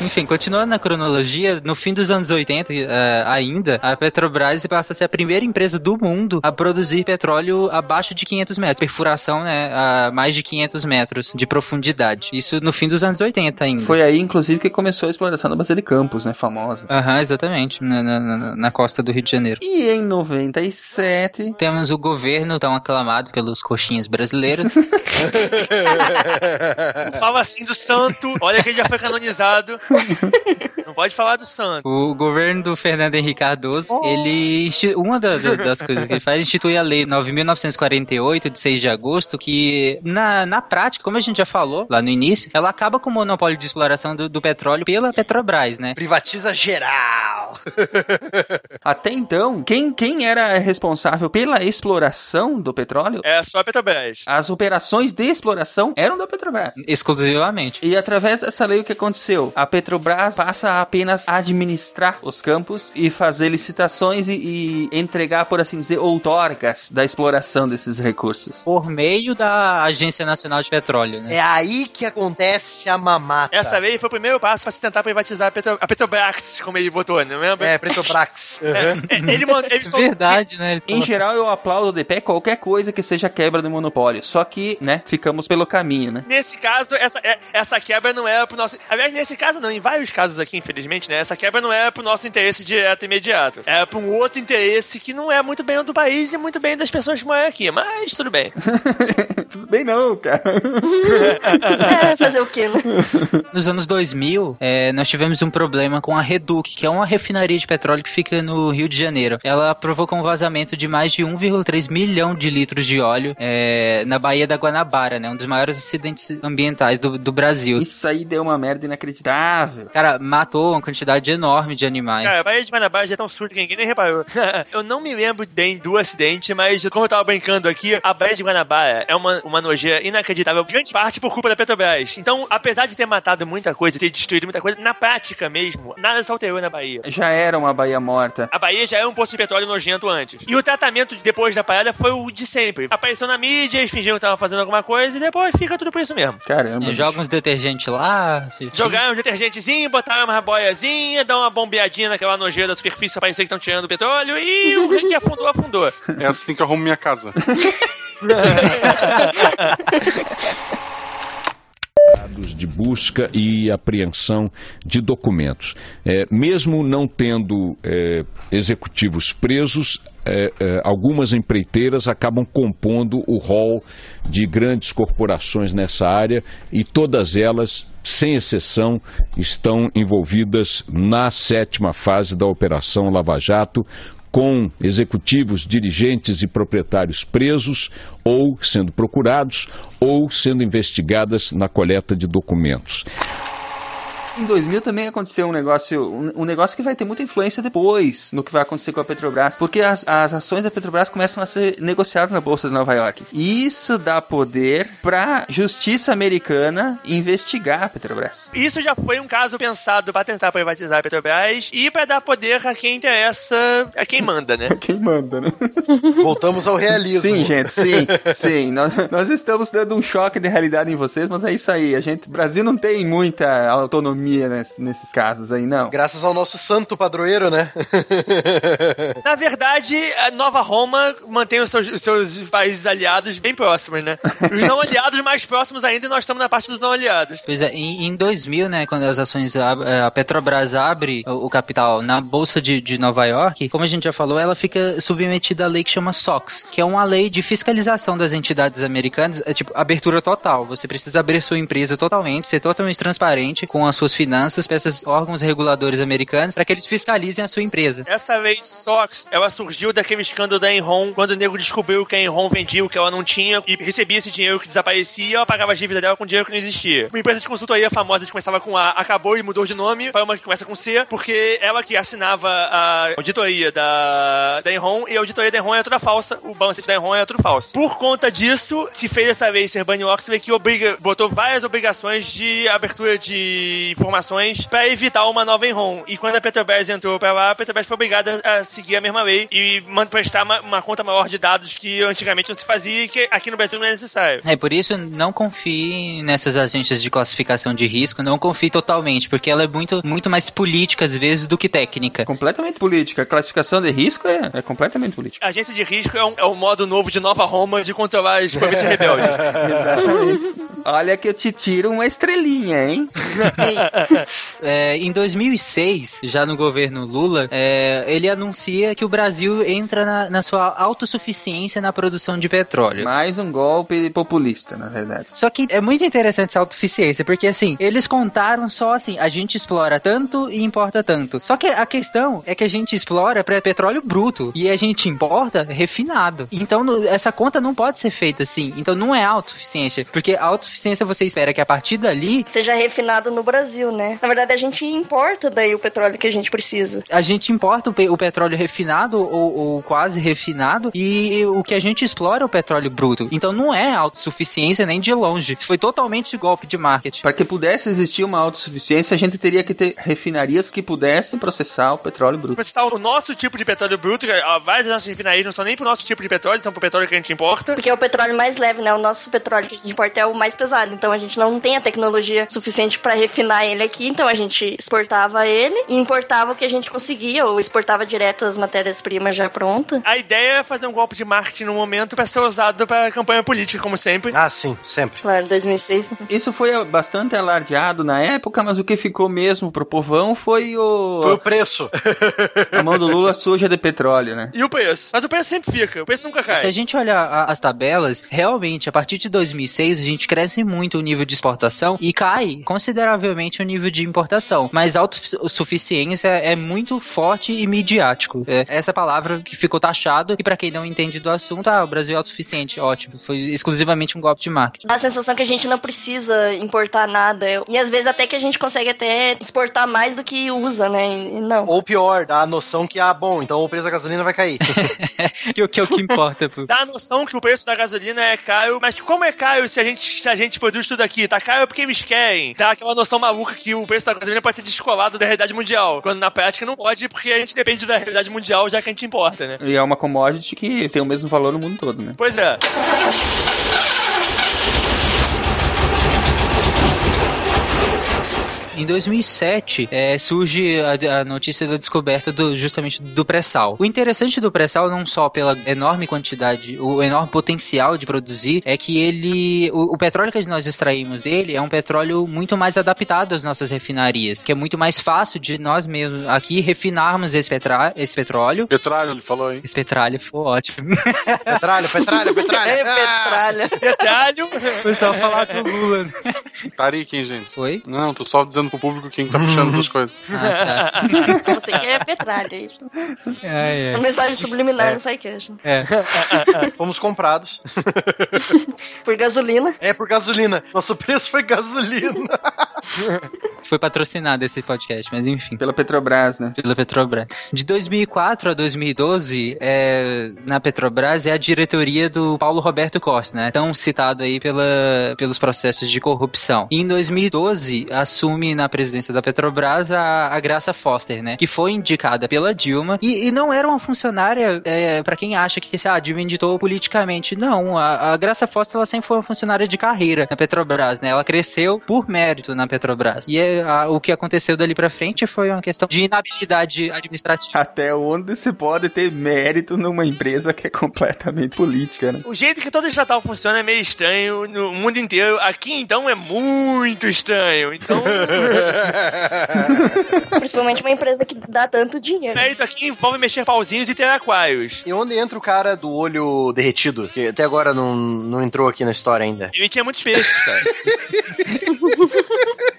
Enfim, continuando na cronologia, no fim dos anos 80 eh, ainda, a Petrobras passa a ser a primeira empresa do mundo a produzir petróleo abaixo de 500 metros. Perfuração, né, a mais de 500 metros de profundidade. Isso no fim dos anos 80 ainda. Foi aí, inclusive, que começou a exploração da base de Campos, né, famosa. Aham, exatamente, na, na- na- costa do Rio de Janeiro. E em 97... Temos o governo tão aclamado pelos coxinhas brasileiros. Fala assim do santo. Olha que ele já foi canonizado. Não pode falar do santo. O governo do Fernando Henrique Cardoso, ele insti- uma da- da- das coisas que ele faz é instituir a lei 9.948 de 6 de agosto, que na, na prática, como a gente já falou lá no início, ela acaba com o monopólio de exploração do, do petróleo pela Petrobras, né? Privatiza geral. Até então, quem, quem era responsável pela exploração do petróleo? É só a Petrobras. As operações de exploração eram da Petrobras. Exclusivamente. E através dessa lei, o que aconteceu? A Petrobras passa a apenas administrar os campos e fazer licitações e, e entregar, por assim dizer, outorgas da exploração desses recursos. Por meio da Agência Nacional de Petróleo, né? É aí que acontece a mamata. Essa lei foi o primeiro passo pra se tentar privatizar a, Petro, a Petrobras, como ele votou, não lembra? É, Petrobras. É, é, ele, ele soltou- Verdade, né? Eles Em geral, eu aplaudo de pé qualquer coisa que seja quebra do monopólio. Só que, né, ficamos pelo caminho, né? Nesse caso, essa, é- essa quebra não era pro nosso. Aliás, nesse caso, não, em vários casos aqui, infelizmente, né? Essa quebra não era pro nosso interesse direto e imediato. Era pra um outro interesse que não é muito bem o do país e muito bem das pessoas que moram aqui. Mas tudo bem. Tudo bem não, cara. É, fazer o quê, né? Nos anos 2000, é, nós tivemos um problema com a Reduc, que é uma refinaria de petróleo que fica no Rio de Janeiro. Ela provocou um vazamento de mais de 1,3 milhão de litros de óleo é, na Baía da Guanabara, né? Um dos maiores acidentes ambientais do, do Brasil. Isso aí deu uma merda inacreditável. Cara, matou uma quantidade enorme de animais. Cara, a Baía de Guanabara já é tão surdo que ninguém nem reparou. eu não me lembro bem do acidente, mas como eu tava brincando aqui, a Baía de Guanabara é uma, uma nojeira inacreditável, grande parte por culpa da Petrobras. Então, apesar de ter matado muita coisa, ter destruído muita coisa, na prática mesmo, nada se alterou na Bahia. Já era uma Bahia morta. A Bahia já era um poço de petróleo nojento antes. E o tratamento depois da parada foi o de sempre. Apareceu na mídia, eles fingiram que estavam fazendo alguma coisa e depois fica tudo por isso mesmo. Caramba. É, Joga uns detergentes lá. Jogaram um detergentezinho, botaram uma boiazinha, dá uma bombeadinha naquela nojeira da superfície pra parecer que estão tirando petróleo e o que afundou, afundou. É assim que eu arrumo minha casa. dados de busca e apreensão de documentos. É, mesmo não tendo é, executivos presos, é, é, algumas empreiteiras acabam compondo o rol de grandes corporações nessa área e todas elas, sem exceção, estão envolvidas na sétima fase da Operação Lava Jato, com executivos, dirigentes e proprietários presos ou sendo procurados ou sendo investigadas na coleta de documentos. Em 2000 também aconteceu um negócio, um, um negócio que vai ter muita influência depois no que vai acontecer com a Petrobras, porque as, as ações da Petrobras começam a ser negociadas na bolsa de Nova York. E isso dá poder para justiça americana investigar a Petrobras. Isso já foi um caso pensado pra tentar privatizar a Petrobras e pra dar poder a quem interessa, a quem manda, né? Quem manda, né? Voltamos ao realismo. Sim, gente, sim, sim. Nós, nós estamos dando um choque de realidade em vocês, mas é isso aí. A gente, o Brasil não tem muita autonomia economia nesse- nesses casos aí, não. Graças ao nosso santo padroeiro, né? Na verdade, a Nova Roma mantém os seus, os seus países aliados bem próximos, né? Os não aliados mais próximos ainda e nós estamos na parte dos não aliados. Pois é, em, em 2000, né, quando as ações, ab- eh, a Petrobras abre o, o capital na Bolsa de, de Nova York, como a gente já falou, ela fica submetida à lei que chama SOX, que é uma lei de fiscalização das entidades americanas, é tipo, abertura total. Você precisa abrir sua empresa totalmente, ser totalmente transparente com as suas finanças para esses órgãos reguladores americanos, para que eles fiscalizem a sua empresa. Essa lei SOX, ela surgiu daquele escândalo da Enron, quando o nego descobriu que a Enron vendia o que ela não tinha e recebia esse dinheiro que desaparecia, ela pagava as dívidas dela com dinheiro que não existia. Uma empresa de consultoria famosa que começava com A, acabou e mudou de nome para uma que começa com C, porque ela que assinava a auditoria da, da Enron e a auditoria da Enron é toda falsa, o balancete da Enron é tudo falso. Por conta disso, se fez essa lei Sarbanes-Oxley que obriga, botou várias obrigações de abertura de informações para evitar uma nova Enron. E quando a Petrobras entrou para lá, a Petrobras foi obrigada a seguir a mesma lei e prestar uma, uma conta maior de dados que antigamente não se fazia e que aqui no Brasil não é necessário. É, por isso não confie nessas agências de classificação de risco, não confie totalmente, porque ela é muito, muito mais política às vezes do que técnica. Completamente política. A classificação de risco é, é completamente política. A agência de risco é um, é um modo novo de Nova Roma de controlar as províncias rebeldes. Exatamente. Olha que eu te tiro uma estrelinha, hein? É, em 2006, já no governo Lula, é, ele anuncia que o Brasil entra na, na sua autossuficiência na produção de petróleo. Mais um golpe populista, na verdade. Só que é muito interessante essa autossuficiência, porque assim, eles contaram só assim, a gente explora tanto e importa tanto. Só que a questão é que a gente explora pra petróleo bruto e a gente importa refinado. Então no- essa conta não pode ser feita assim. Então não é autossuficiência, porque a autossuficiência você espera que a partir dali Seja refinado no Brasil, né? Na verdade, a gente importa daí o petróleo que a gente precisa. a gente importa o, pe- o petróleo refinado ou, ou quase refinado e o que a gente explora é o petróleo bruto. Então não é autossuficiência nem de longe. Isso foi totalmente golpe de marketing. Para que pudesse existir uma autossuficiência, a gente teria que ter refinarias que pudessem processar o petróleo bruto. Pra citar o nosso tipo de petróleo bruto, várias das nossas refinarias não são nem pro nosso tipo de petróleo, são pro petróleo que a gente importa. Porque é o petróleo mais leve, né? O nosso petróleo que a gente importa é o mais pesado. Então a gente não tem a tecnologia suficiente pra refinar ele aqui. Então a gente exportava ele e importava o que a gente conseguia, ou exportava direto as matérias-primas já prontas. A ideia é fazer um golpe de marketing no momento pra ser usado pra campanha política, como sempre. Ah, sim, sempre. Claro, 2006. Isso foi bastante alardeado na época, mas o que ficou mesmo pro povão foi o. Foi o preço. A mão do Lula suja de petróleo, né? E o preço? Mas o preço sempre fica, o preço nunca cai. Se a gente olhar a- as tabelas, realmente, a partir de 2006, a gente cresce muito o nível de exportação e cai consideravelmente o nível de importação. Mas autossuficiência é muito forte e midiático. É essa palavra que ficou taxado e pra quem não entende do assunto, ah, o Brasil é autossuficiente, ótimo. Foi exclusivamente um golpe de marketing. Dá a sensação que a gente não precisa importar nada. E às vezes até que a gente consegue até exportar mais do que usa, né? E não. Ou pior, dá a noção que, ah, bom, então o preço da gasolina vai cair. que, que é o que importa, pô. Dá a noção que o preço da gasolina é caro, mas como é caro se a gente, se a gente produz tudo aqui? Tá caro porque eles querem. Dá aquela noção maluca que o preço da gasolina pode ser descolado da realidade mundial. Quando na prática não pode, porque a gente depende da realidade mundial, já que a gente importa, né? E é uma commodity que tem o mesmo valor no mundo todo, né? Pois é. Em 2007, é, surge a, a notícia da descoberta do, justamente do pré-sal. O interessante do pré-sal, não só pela enorme quantidade, o enorme potencial de produzir, é que ele, o, o petróleo que nós extraímos dele é um petróleo muito mais adaptado às nossas refinarias, que é muito mais fácil de nós mesmos aqui refinarmos esse, petra, esse petróleo. Petróleo, ele falou, hein? Esse petróleo ficou ótimo. Petralho, petralho, petralho. É, petralha. Petralho. O pessoal falar com o Lula. Tarik, hein, gente? Oi? Não, tô só dizendo pro público quem tá puxando essas coisas. Ah, tá. Você que é petralha. aí. É, é. Uma mensagem subliminar É. no SciCash. É. Fomos comprados. Por gasolina. É, por gasolina. Nosso preço foi gasolina. Foi patrocinado esse podcast, mas enfim. Pela Petrobras, né? Pela Petrobras. De 2004 a 2012, é, na Petrobras é a diretoria do Paulo Roberto Costa, né? Tão citado aí pela, pelos processos de corrupção. E em 2012, assume na presidência da Petrobras a, a Graça Foster, né? Que foi indicada pela Dilma e, e não era uma funcionária, é, para quem acha que ah, a Dilma inditou politicamente. Não, a, a Graça Foster ela sempre foi uma funcionária de carreira na Petrobras, né? Ela cresceu por mérito na Petrobras. E é a- o que aconteceu dali pra frente foi uma questão de inabilidade administrativa. Até onde você pode ter mérito numa empresa que é completamente política, né? O jeito que todo estatal funciona é meio estranho no mundo inteiro. Aqui, então, é muito estranho. Então, Principalmente uma empresa que dá tanto dinheiro. mérito aqui envolve mexer pauzinhos e ter aquários. E onde entra o cara do olho derretido? Que até agora não, não entrou aqui na história ainda. Ele tinha muitos peixes, cara.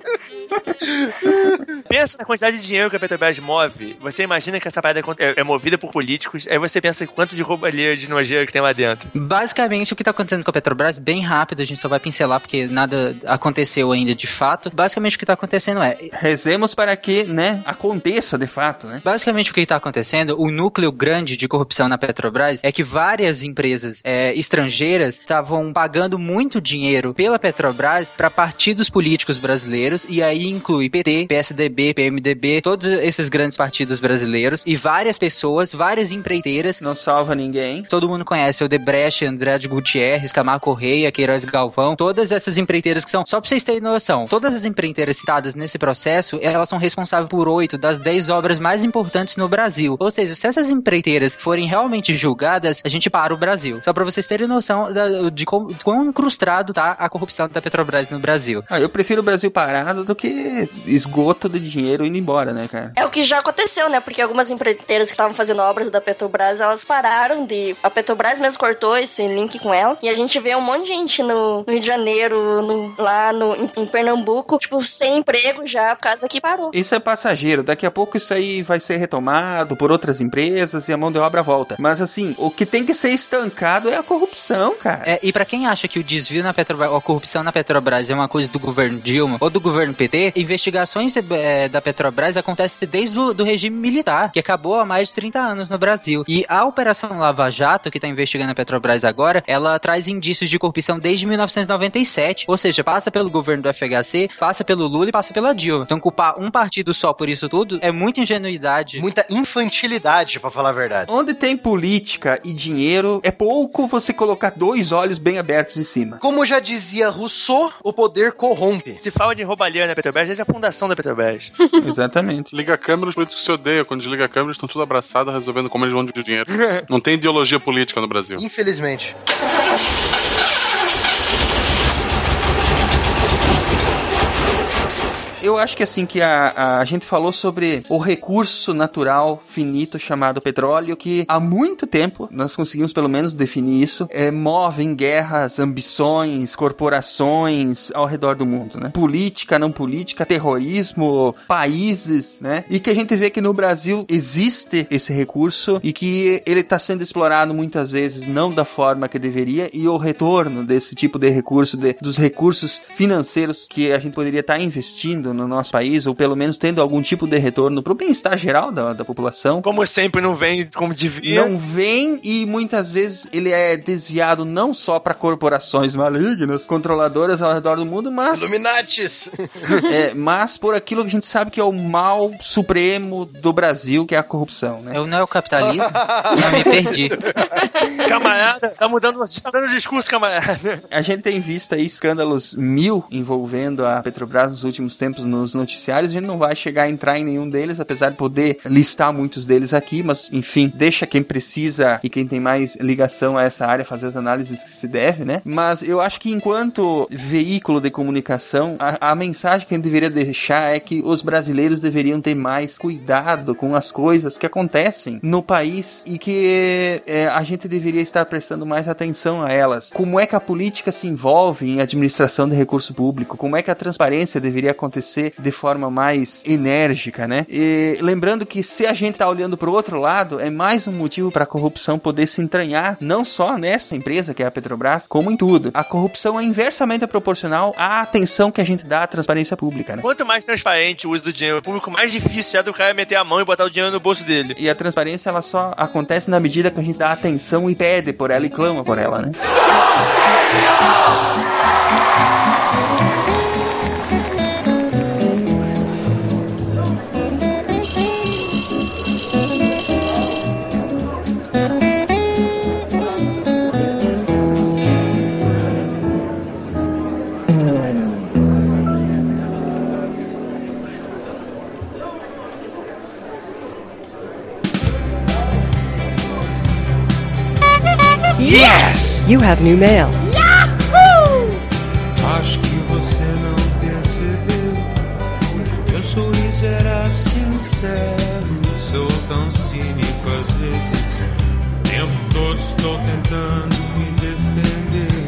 pensa na quantidade de dinheiro que a Petrobras move. Você imagina que essa parada é, é movida por políticos. Aí você pensa quanto de roubalheira de nojeira que tem lá dentro. Basicamente, o que tá acontecendo com a Petrobras, bem rápido, a gente só vai pincelar porque nada aconteceu ainda de fato. Basicamente, o que tá acontecendo é. Rezemos para que, né, aconteça de fato, né? Basicamente, o que está acontecendo, o núcleo grande de corrupção na Petrobras é que várias empresas é, estrangeiras estavam pagando muito dinheiro pela Petrobras para partidos políticos brasileiros, e aí inclui PT, PSDB, PMDB, todos esses grandes partidos brasileiros, e várias pessoas, várias empreiteiras. Não salva ninguém. Todo mundo conhece o Debrecht, André de Gutierrez, Camar Correia, Queiroz Galvão, todas essas empreiteiras que são, só pra vocês terem noção, todas as empreiteiras citadas nesse processo, elas são responsáveis por oito das dez obras mais importantes no Brasil. Ou seja, se essas empreiteiras forem realmente julgadas, a gente para o Brasil. Só pra vocês terem noção da- de como, de quão incrustado tá a corrupção da Petrobras no Brasil. Ah, eu prefiro o Brasil parado do que esgoto de dinheiro indo embora, né, cara? É o que já aconteceu, né? Porque algumas empreiteiras que estavam fazendo obras da Petrobras, elas pararam de. A Petrobras mesmo cortou esse link com elas. E a gente vê um monte de gente no, no Rio de Janeiro, no- lá no, em, em Pernambuco, tipo, sem emprego já, por causa que parou. Isso é passageiro. Daqui a pouco isso aí vai ser retomado por outras empresas e a mão de obra volta. Mas assim, o que tem que ser estancado é a corrupção, cara. É, e pra quem acha que o desvio na Petrobras, ou a corrupção na Petrobras é uma coisa do governo Dilma ou do governo PT, investigações eh, da Petrobras acontecem desde o do regime militar, que acabou há mais de 30 anos no Brasil. E a Operação Lava Jato, que tá investigando a Petrobras agora, ela traz indícios de corrupção desde 1997. Ou seja, passa pelo governo do FHC, passa pelo Lula e passa pela Dilma. Então culpar um partido só por isso tudo é muita ingenuidade. Muita infantilidade, pra falar a verdade. Onde tem política e dinheiro, é pouco você colocar dois olhos bem abertos em cima. Como já dizia Rousseau, o poder corrompe. Se fala de roubalheira na Petrobras, desde a fundação da Petrobras. Exatamente. Liga a câmera, os políticos se odeiam. Quando desliga a câmera, estão tudo abraçados, resolvendo como eles vão dividir dinheiro. Não tem ideologia política no Brasil. Infelizmente. Eu acho que assim que a, a, gente falou sobre o recurso natural finito chamado petróleo, que há muito tempo nós conseguimos pelo menos definir isso, é, movem guerras, ambições, corporações ao redor do mundo, né? Política, não política, terrorismo, países, né? E que a gente vê que no Brasil existe esse recurso e que ele está sendo explorado muitas vezes não da forma que deveria e o retorno desse tipo de recurso, de, dos recursos financeiros que a gente poderia estar investindo no nosso país, ou pelo menos tendo algum tipo de retorno para o bem-estar geral da, da população. Como sempre, não vem como devia. Não vem e muitas vezes ele é desviado não só para corporações malignas, controladoras ao redor do mundo, mas. Illuminatis! é, mas por aquilo que a gente sabe que é o mal supremo do Brasil, que é a corrupção, né? É o neocapitalismo? Não, me perdi. Camarada, tá mudando, tá dando discurso, camarada. A gente tem visto aí escândalos mil envolvendo a Petrobras nos últimos tempos nos noticiários. A gente não vai chegar a entrar em nenhum deles, apesar de poder listar muitos deles aqui, mas enfim, deixa quem precisa e quem tem mais ligação a essa área fazer as análises que se deve, né? Mas eu acho que enquanto veículo de comunicação, a, a mensagem que a gente deveria deixar é que os brasileiros deveriam ter mais cuidado com as coisas que acontecem no país e que é, a gente deveria estar prestando mais atenção a elas. Como é que a política se envolve em administração de recurso público? Como é que a transparência deveria acontecer de forma mais enérgica, né? E lembrando que se a gente tá olhando para o outro lado, é mais um motivo para a corrupção poder se entranhar, não só nessa empresa que é a Petrobras, como em tudo. A corrupção é inversamente proporcional à atenção que a gente dá à transparência pública, né? Quanto mais transparente o uso do dinheiro público, mais difícil é do cara meter a mão e botar o dinheiro no bolso dele. E a transparência ela só acontece na medida que a gente dá atenção e pede por ela e clama por ela, né? Yes! You have new mail. Acho que você não percebeu. Meu sorriso era sincero. Sou tão cínico às vezes. O tempo todo estou tentando.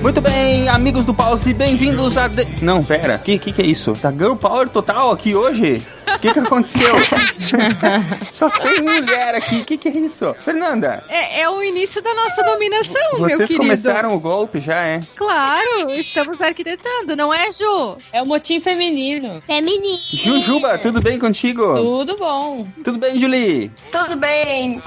Muito bem, amigos do Pause, bem-vindos a. De... Não, pera, que, que que é isso? Tá Girl Power total aqui hoje? O que que aconteceu? Só tem mulher aqui, o que que é isso? Fernanda, É, é o início da nossa dominação, meu vocês querido. começaram o golpe já, é? Claro, estamos arquitetando, não é, Ju? É o motim feminino. Feminino. Jujuba, tudo bem contigo? Tudo bom. Tudo bem, Julie? Tudo bem.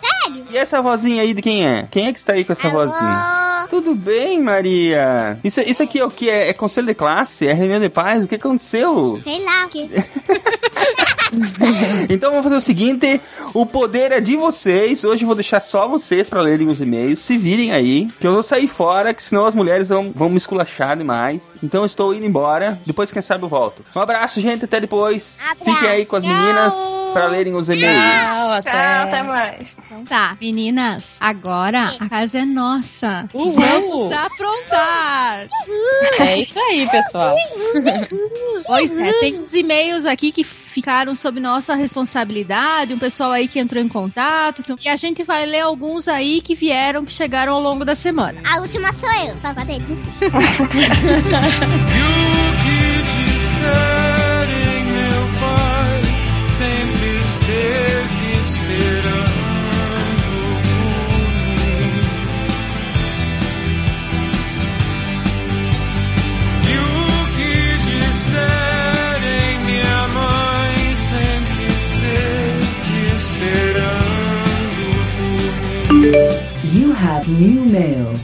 Sério? E essa vozinha aí de quem é? Quem é que está aí com essa vozinha? Tudo bem, Maria? Isso, isso aqui é o que? É, é conselho de classe? É reunião de paz? O que aconteceu? Sei lá o que. Então vamos fazer o seguinte: o poder é de vocês. Hoje eu vou deixar só vocês pra lerem os e-mails. Se virem aí, que eu vou sair fora, que senão as mulheres vão, vão me esculachar demais. Então eu estou indo embora. Depois, quem sabe, eu volto. Um abraço, gente. Até depois. Fiquem aí com as meninas pra lerem os e-mails. Tchau, Tchau, até mais. Então tá, meninas, agora a casa é nossa. Uhul. Vamos aprontar. É isso aí, pessoal. Pois é, tem uns e-mails aqui que ficaram sob nossa responsabilidade, um pessoal aí que entrou em contato, então- e a gente vai ler alguns aí que vieram, que chegaram ao longo da semana. A última sou eu, só pra ter disso. E You have new mail.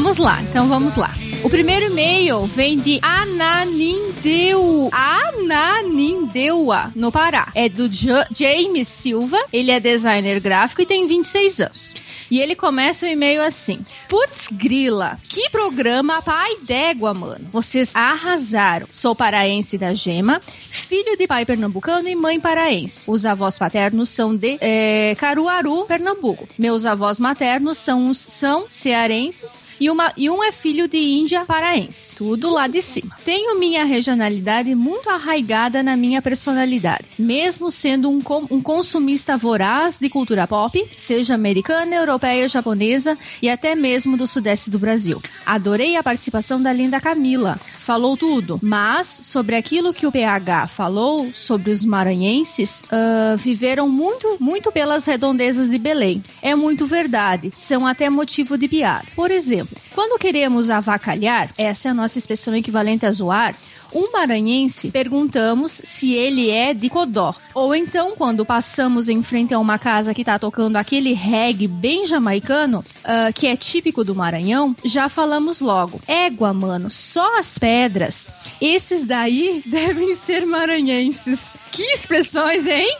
Vamos lá, então vamos lá. O primeiro e-mail vem de Ananindeu, Ananindeua, no Pará. É do Ja- James Silva, ele é designer gráfico e tem 26 anos. E ele começa o e-mail assim: Putz, grila, que programa pai d'égua, mano. Vocês arrasaram. Sou paraense da Gema, filho de pai pernambucano e mãe paraense. Os avós paternos são de eh, Caruaru, Pernambuco. Meus avós maternos são, são cearenses e, uma, e um é filho de Índia paraense. Tudo lá de cima. Tenho minha regionalidade muito arraigada na minha personalidade. Mesmo sendo um, um consumista voraz de cultura pop, seja americana, europeia, japonesa e até mesmo do sudeste do Brasil. Adorei a participação da linda Camila. Falou tudo, mas sobre aquilo que o PH falou sobre os maranhenses, ah, viveram muito, muito pelas redondezas de Belém. É muito verdade, são até motivo de piada. Por exemplo, quando queremos avacalhar, essa é a nossa expressão equivalente a zoar, um maranhense perguntamos se ele é de Codó. Ou então, quando passamos em frente a uma casa que tá tocando aquele reggae bem jamaicano, ah, que é típico do Maranhão, já falamos logo. Égua, mano, só as pedras. Esses daí devem ser maranhenses. Que expressões, hein?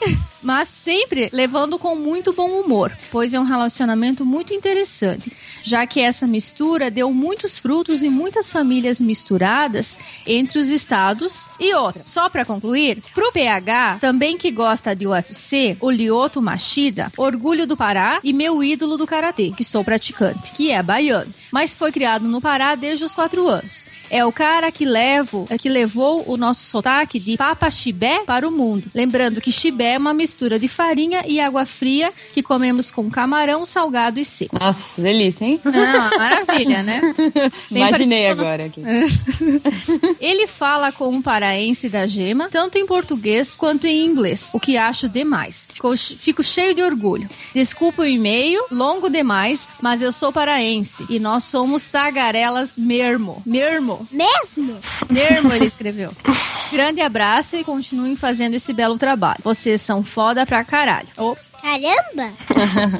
Mas sempre levando com muito bom humor, pois é um relacionamento muito interessante, já que essa mistura deu muitos frutos e muitas famílias misturadas entre os estados e outra. Só para concluir, pro PH, também que gosta de UFC, o Lioto Machida, orgulho do Pará e meu ídolo do karatê, que sou praticante, que é baiano, mas foi criado no Pará desde os quatro anos. É o cara que levo, é que levou o nosso sotaque de papa chibé para o mundo. Lembrando que chibé é uma mistura de farinha e água fria que comemos com camarão salgado e seco. Nossa, delícia, hein? Ah, maravilha, né? Bem Imaginei parecido- agora aqui. Ele fala com um paraense da gema, tanto em português quanto em inglês, o que acho demais. Fico cheio de orgulho. Desculpa o e-mail, longo demais, mas eu sou paraense e nós somos tagarelas mesmo. Mesmo. Mesmo? Mesmo, ele escreveu. Grande abraço e continuem fazendo esse belo trabalho. Vocês são foda pra caralho. Ops. Caramba!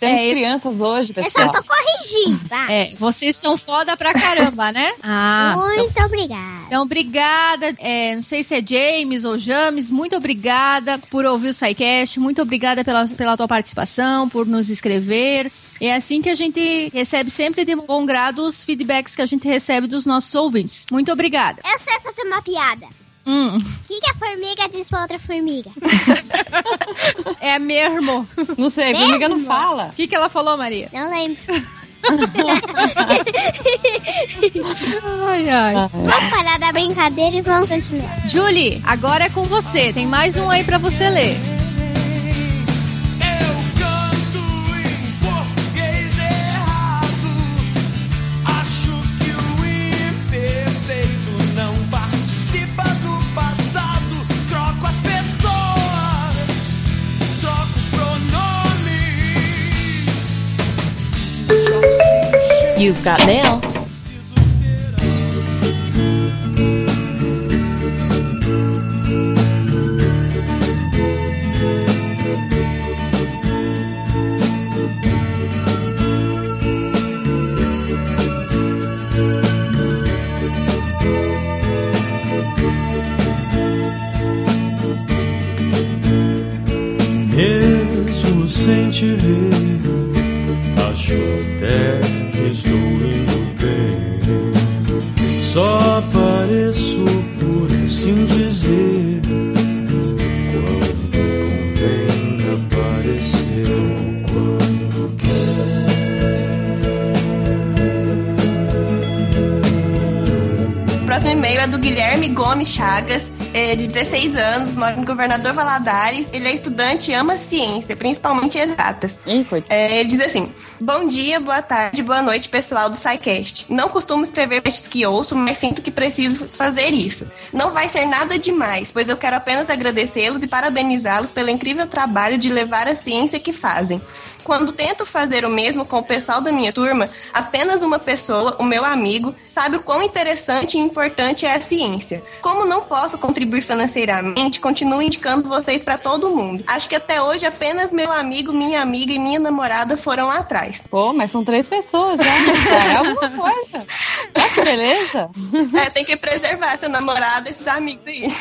Temos É, crianças hoje, Eu pessoal. só tô corrigindo, tá? É, vocês são foda pra caramba, né? Ah, Muito obrigada. Então, obrigada. É, não sei se é James ou James, muito obrigada por ouvir o SciCast, muito obrigada pela, pela tua participação, por nos escrever. É assim que a gente recebe sempre de bom grado os feedbacks que a gente recebe dos nossos ouvintes. Muito obrigada. Eu sei fazer uma piada. Hum, O que, que a formiga diz pra outra formiga? é mesmo. Não sei, a formiga não fala. O que, que ela falou, Maria? Não lembro. Ai, ai. Vamos parar da brincadeira e vamos continuar. Julie, agora é com você. Tem mais um aí pra você ler. You've got mail. Mesmo sem te ver, acho até Só apareço por assim dizer. Quando convém aparecer quando O próximo e-mail é do Guilherme Gomes Chagas, é, de 16 anos, mora no Governador Valadares. Ele é estudante e ama ciência, principalmente exatas. É, ele diz assim: Bom dia, boa tarde, boa noite, pessoal do SciCast. Não costumo escrever textos que ouço, mas sinto que preciso fazer isso. Não vai ser nada demais, pois eu quero apenas agradecê-los e parabenizá-los pelo incrível trabalho de levar a ciência que fazem. Quando tento fazer o mesmo com o pessoal da minha turma, apenas uma pessoa, o meu amigo, sabe o quão interessante e importante é a ciência. Como não posso contribuir financeiramente, continuo indicando vocês para todo mundo. Acho que até hoje apenas meu amigo, minha amiga e minha namorada foram atrás. Pô, mas são três pessoas já. né? É alguma coisa. Olha que beleza. É, tem que preservar seu namorado, esses amigos aí.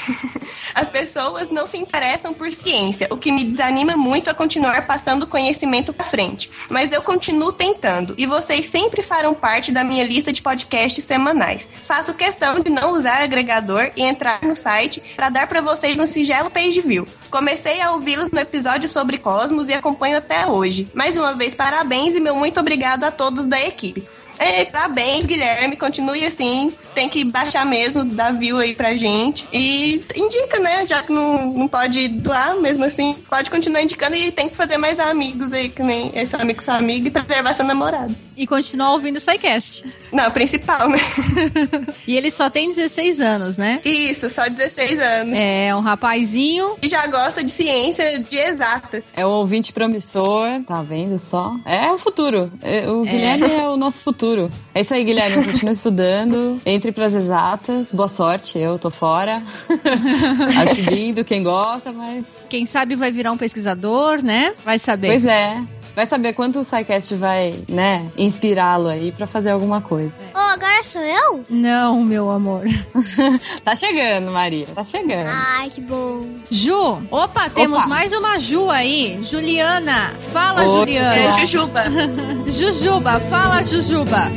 As pessoas não se interessam por ciência, o que me desanima muito a continuar passando conhecimento frente. Mas eu continuo tentando, e vocês sempre farão parte da minha lista de podcasts semanais. Faço questão de não usar agregador e entrar no site para dar para vocês um singelo page view. Comecei a ouvi-los no episódio sobre Cosmos e acompanho até hoje. Mais uma vez, parabéns e meu muito obrigado a todos da equipe. É, parabéns, Guilherme. Continue assim. Tem que baixar mesmo, dar view aí pra gente. E indica, né? Já que não, não pode doar, mesmo assim, pode continuar indicando e tem que fazer mais amigos aí, que nem esse amigo seu amigo e preservar seu namorado. E continuar ouvindo o SciCast. Não, principal, né? E ele só tem 16 anos, né? Isso, só 16 anos. É, um rapazinho. E já gosta de ciência de exatas. É um ouvinte promissor, tá vendo só? É o futuro. É, O É. Guilherme é o nosso futuro. É isso aí, Guilherme. Continua estudando. Entre pras exatas. Boa sorte. Eu tô fora. Acho lindo quem gosta, mas. Quem sabe vai virar um pesquisador, né? Vai saber. Pois é. Vai saber quanto o SciCast vai, né, inspirá-lo aí pra fazer alguma coisa. Ô, agora sou eu? Não, meu amor. tá chegando, Maria. Tá chegando. Ai, que bom. Ju, opa, temos Opa. mais uma Ju aí. Juliana, fala, Oi, Juliana. É, Jujuba. Jujuba, fala, Jujuba.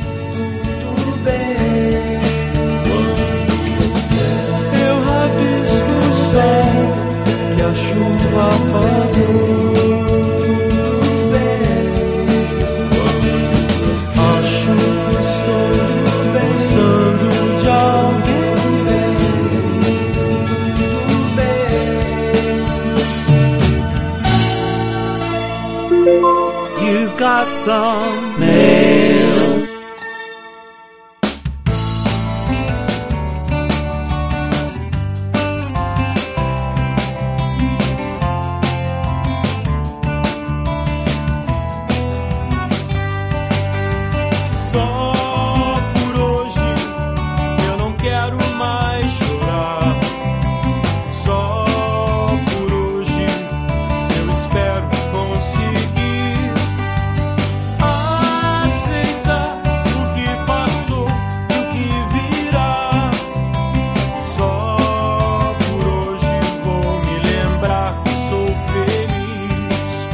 Eu rabisco o céu que a chuva apagou. Got some mail.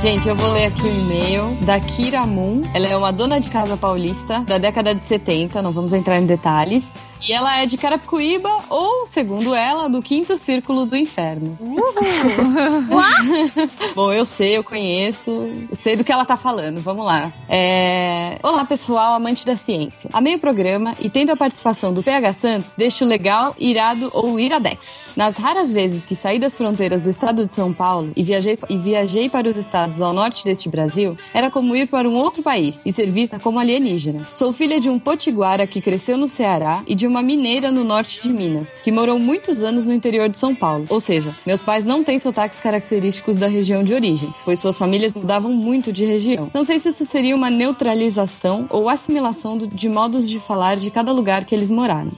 Gente, eu vou ler aqui o e-mail da Kira Moon. Ela é uma dona de casa paulista da década de 70, não vamos entrar em detalhes. E ela é de Carapicuíba, ou, segundo ela, do quinto círculo do inferno. Bom, eu sei, eu conheço, eu sei do que ela tá falando. Vamos lá. É... Olá, pessoal, amante da ciência. Amei o programa e tendo a participação do PH Santos, deixo legal, irado ou iradex. Nas raras vezes que saí das fronteiras do estado de São Paulo e viajei, e viajei para os estados ao norte deste Brasil, era como ir para um outro país e ser vista como alienígena. Sou filha de um potiguara que cresceu no Ceará e de uma mineira no norte de Minas, que morou muitos anos no interior de São Paulo. Ou seja, meus pais não têm sotaques característicos da região de origem, pois suas famílias mudavam muito de região. Não sei se isso seria uma neutralização ou assimilação de modos de falar de cada lugar que eles moraram.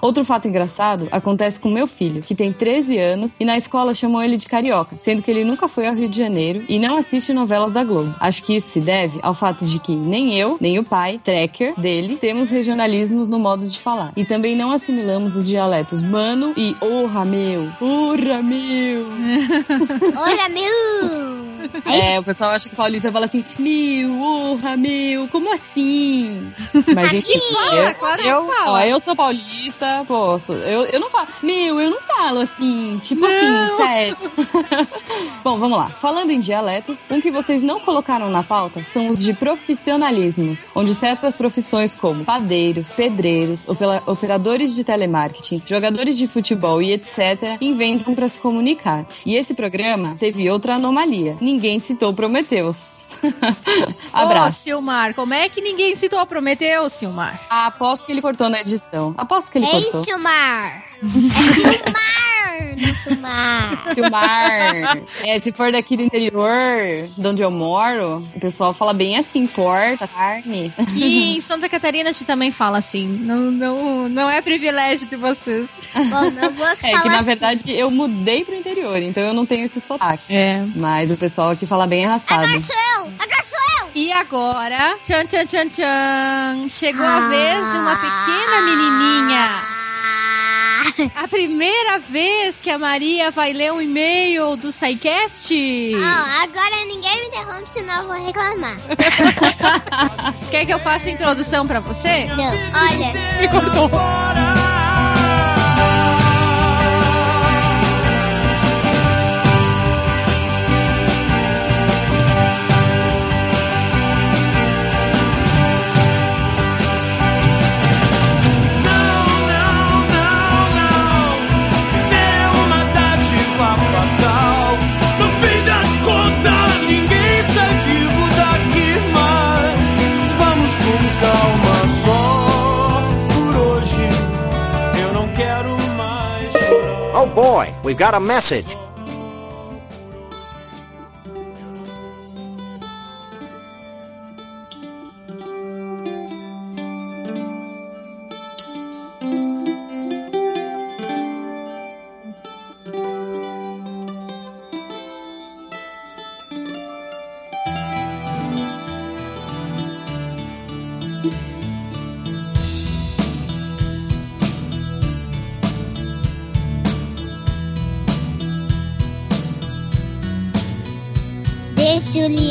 Outro fato engraçado acontece com meu filho, que tem 13 anos e na escola chamam ele de carioca, sendo que ele nunca foi ao Rio de Janeiro e não assiste novelas da Globo. Acho que isso se deve ao fato de que nem eu, nem o pai, tracker dele, temos regionalismos no modo de falar. E também não assimilamos os dialetos mano e orra meu, orra meu. Meu! É, o pessoal acha que paulista fala assim, mil, urra, mil, como assim? Mas, gente, eu, claro que eu, ó, eu sou paulista, sou- eu, eu não falo, mil, eu não falo assim, tipo assim, sério. Bom, vamos lá. Falando em dialetos, um que vocês não colocaram na pauta são os de profissionalismos, onde certas profissões como padeiros, pedreiros, opera- operadores de telemarketing, jogadores de futebol e etc. inventam para se comunicar. E esse programa teve outra anomalia. Ninguém citou Prometeus. Ô, Abraço. Silmar, como é que ninguém citou a Prometeu, Silmar? Ah, aposto que ele cortou na edição. Aposto que ele Ei, cortou. É Silmar! Silmar! Silmar. É, se for daqui do interior, de onde eu moro, o pessoal fala bem assim, porta, carne. E em Santa Catarina a gente também fala assim. Não, não, não é privilégio de vocês. Bom, não vou É que na verdade eu mudei pro interior, então eu não tenho esse sotaque. É. Mas o pessoal aqui fala bem arrastado. Agora sou eu! Agora sou eu! E agora, tchan, tchan, tchan, tchan, chegou a vez de uma pequena menininha. A primeira vez que a Maria vai ler um e-mail do SciCast. Ah, agora ninguém me interrompe, senão eu vou reclamar. Você quer que eu faça a introdução pra você? Não, olha. Me cortou. Boy, we've got a message.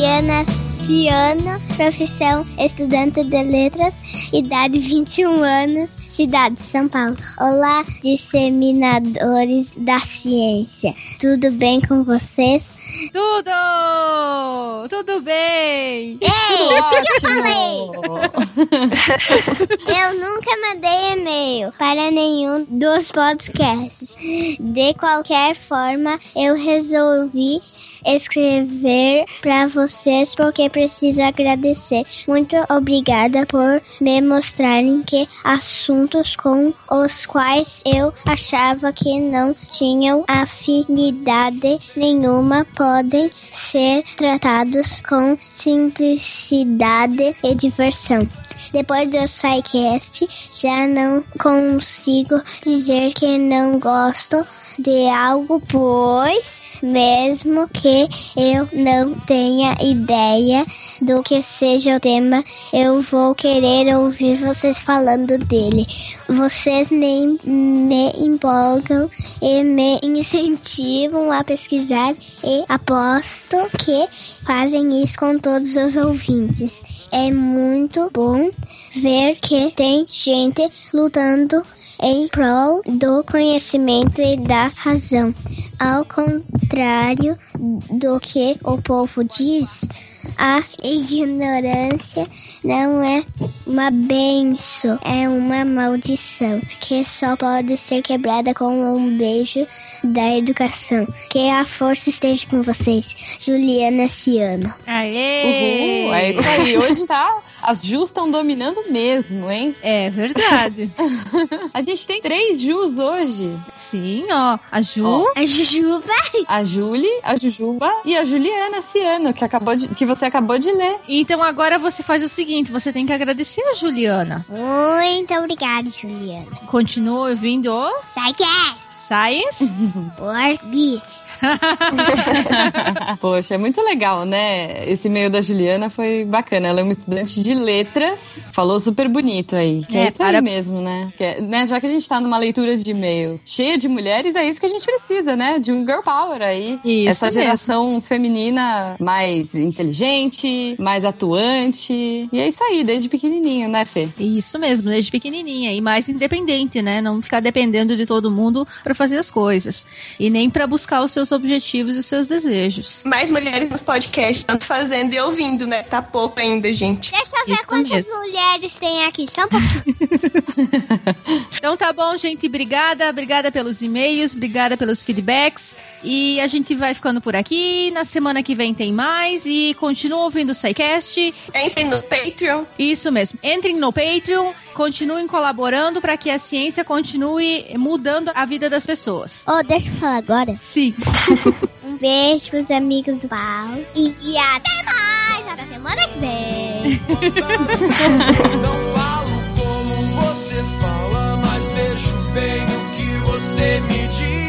Juliana Ciano, profissão estudante de letras, idade 21 anos, cidade São Paulo. Olá, disseminadores da ciência. Tudo bem com vocês? Tudo! Tudo bem! Ei, o que que eu falei? Eu nunca mandei e-mail para nenhum dos podcasts. De qualquer forma, eu resolvi escrever para vocês porque preciso agradecer. Muito obrigada por me mostrarem que assuntos com os quais eu achava que não tinham afinidade nenhuma podem ser tratados com simplicidade e diversão. Depois do SciCast, já não consigo dizer que não gosto de algo, pois, mesmo que eu não tenha ideia do que seja o tema, eu vou querer ouvir vocês falando dele. Vocês me, me empolgam e me incentivam a pesquisar e aposto que fazem isso com todos os ouvintes. É muito bom ver que tem gente lutando em prol do conhecimento e da razão. Ao contrário do que o povo diz, a ignorância não é uma benção, é uma maldição que só pode ser quebrada com um beijo da educação. Que a força esteja com vocês, Juliana Ciano. Aê! Uhul, é isso aí. Hoje tá. As Jus estão dominando mesmo, hein? É verdade. a gente tem três Jus hoje. Sim, ó. A Ju. Ó. A Jujuba. A Julie, a Jujuba e a Juliana Ciano, que, acabou de, que você acabou de ler. Então agora você faz o seguinte: você tem que agradecer a Juliana. Muito obrigada, Juliana. Continua ouvindo o Psycast. Science Orbit. Poxa, é muito legal, né? Esse e-mail da Juliana foi bacana. Ela é uma estudante de letras, falou super bonito aí. Que é, É, isso aí para- mesmo, né? É- né? Já que a gente tá numa leitura de e-mails cheia de mulheres, é isso que a gente precisa, né? De um girl power aí. Isso Essa mesmo. geração feminina mais inteligente, mais atuante. E é isso aí, desde pequenininho, né, Fê? Isso mesmo, desde pequenininha e mais independente, né? Não ficar dependendo de todo mundo pra fazer as coisas e nem pra buscar os seus objetivos e os seus desejos. Mais mulheres nos podcasts, tanto fazendo e ouvindo, né? Tá pouco ainda, gente. Deixa eu ver Isso quantas mesmo. mulheres tem aqui. Só um pouquinho. Então tá bom, gente. Obrigada. Obrigada pelos e-mails, obrigada pelos feedbacks. E a gente vai ficando por aqui. Na semana que vem tem mais. E continua ouvindo o SciCast. Entrem no Patreon. Isso mesmo. Entrem no Patreon. Continuem colaborando para que a ciência continue mudando a vida das pessoas. Oh, deixa eu falar agora. Sim. Um beijo pros amigos do Paulo. E, e até mais. Até semana que vem. Não falo como você fala, mas vejo bem o que você me diz.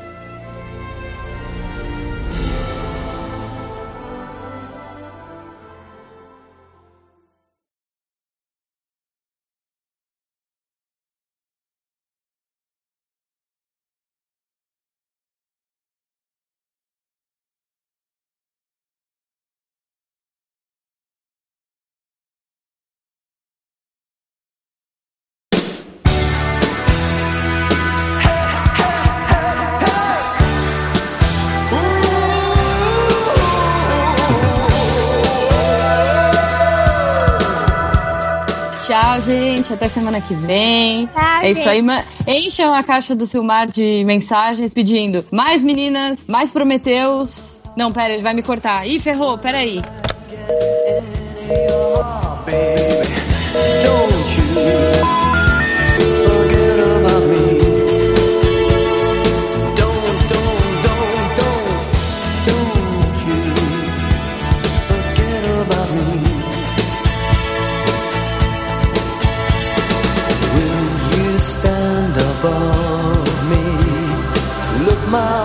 Gente. Até semana que vem. Tchau, é isso aí. Encham a caixa do Silmar de mensagens pedindo mais meninas, mais Prometeus. Não, pera, ele vai me cortar. Ih, ferrou, peraí. Don't you my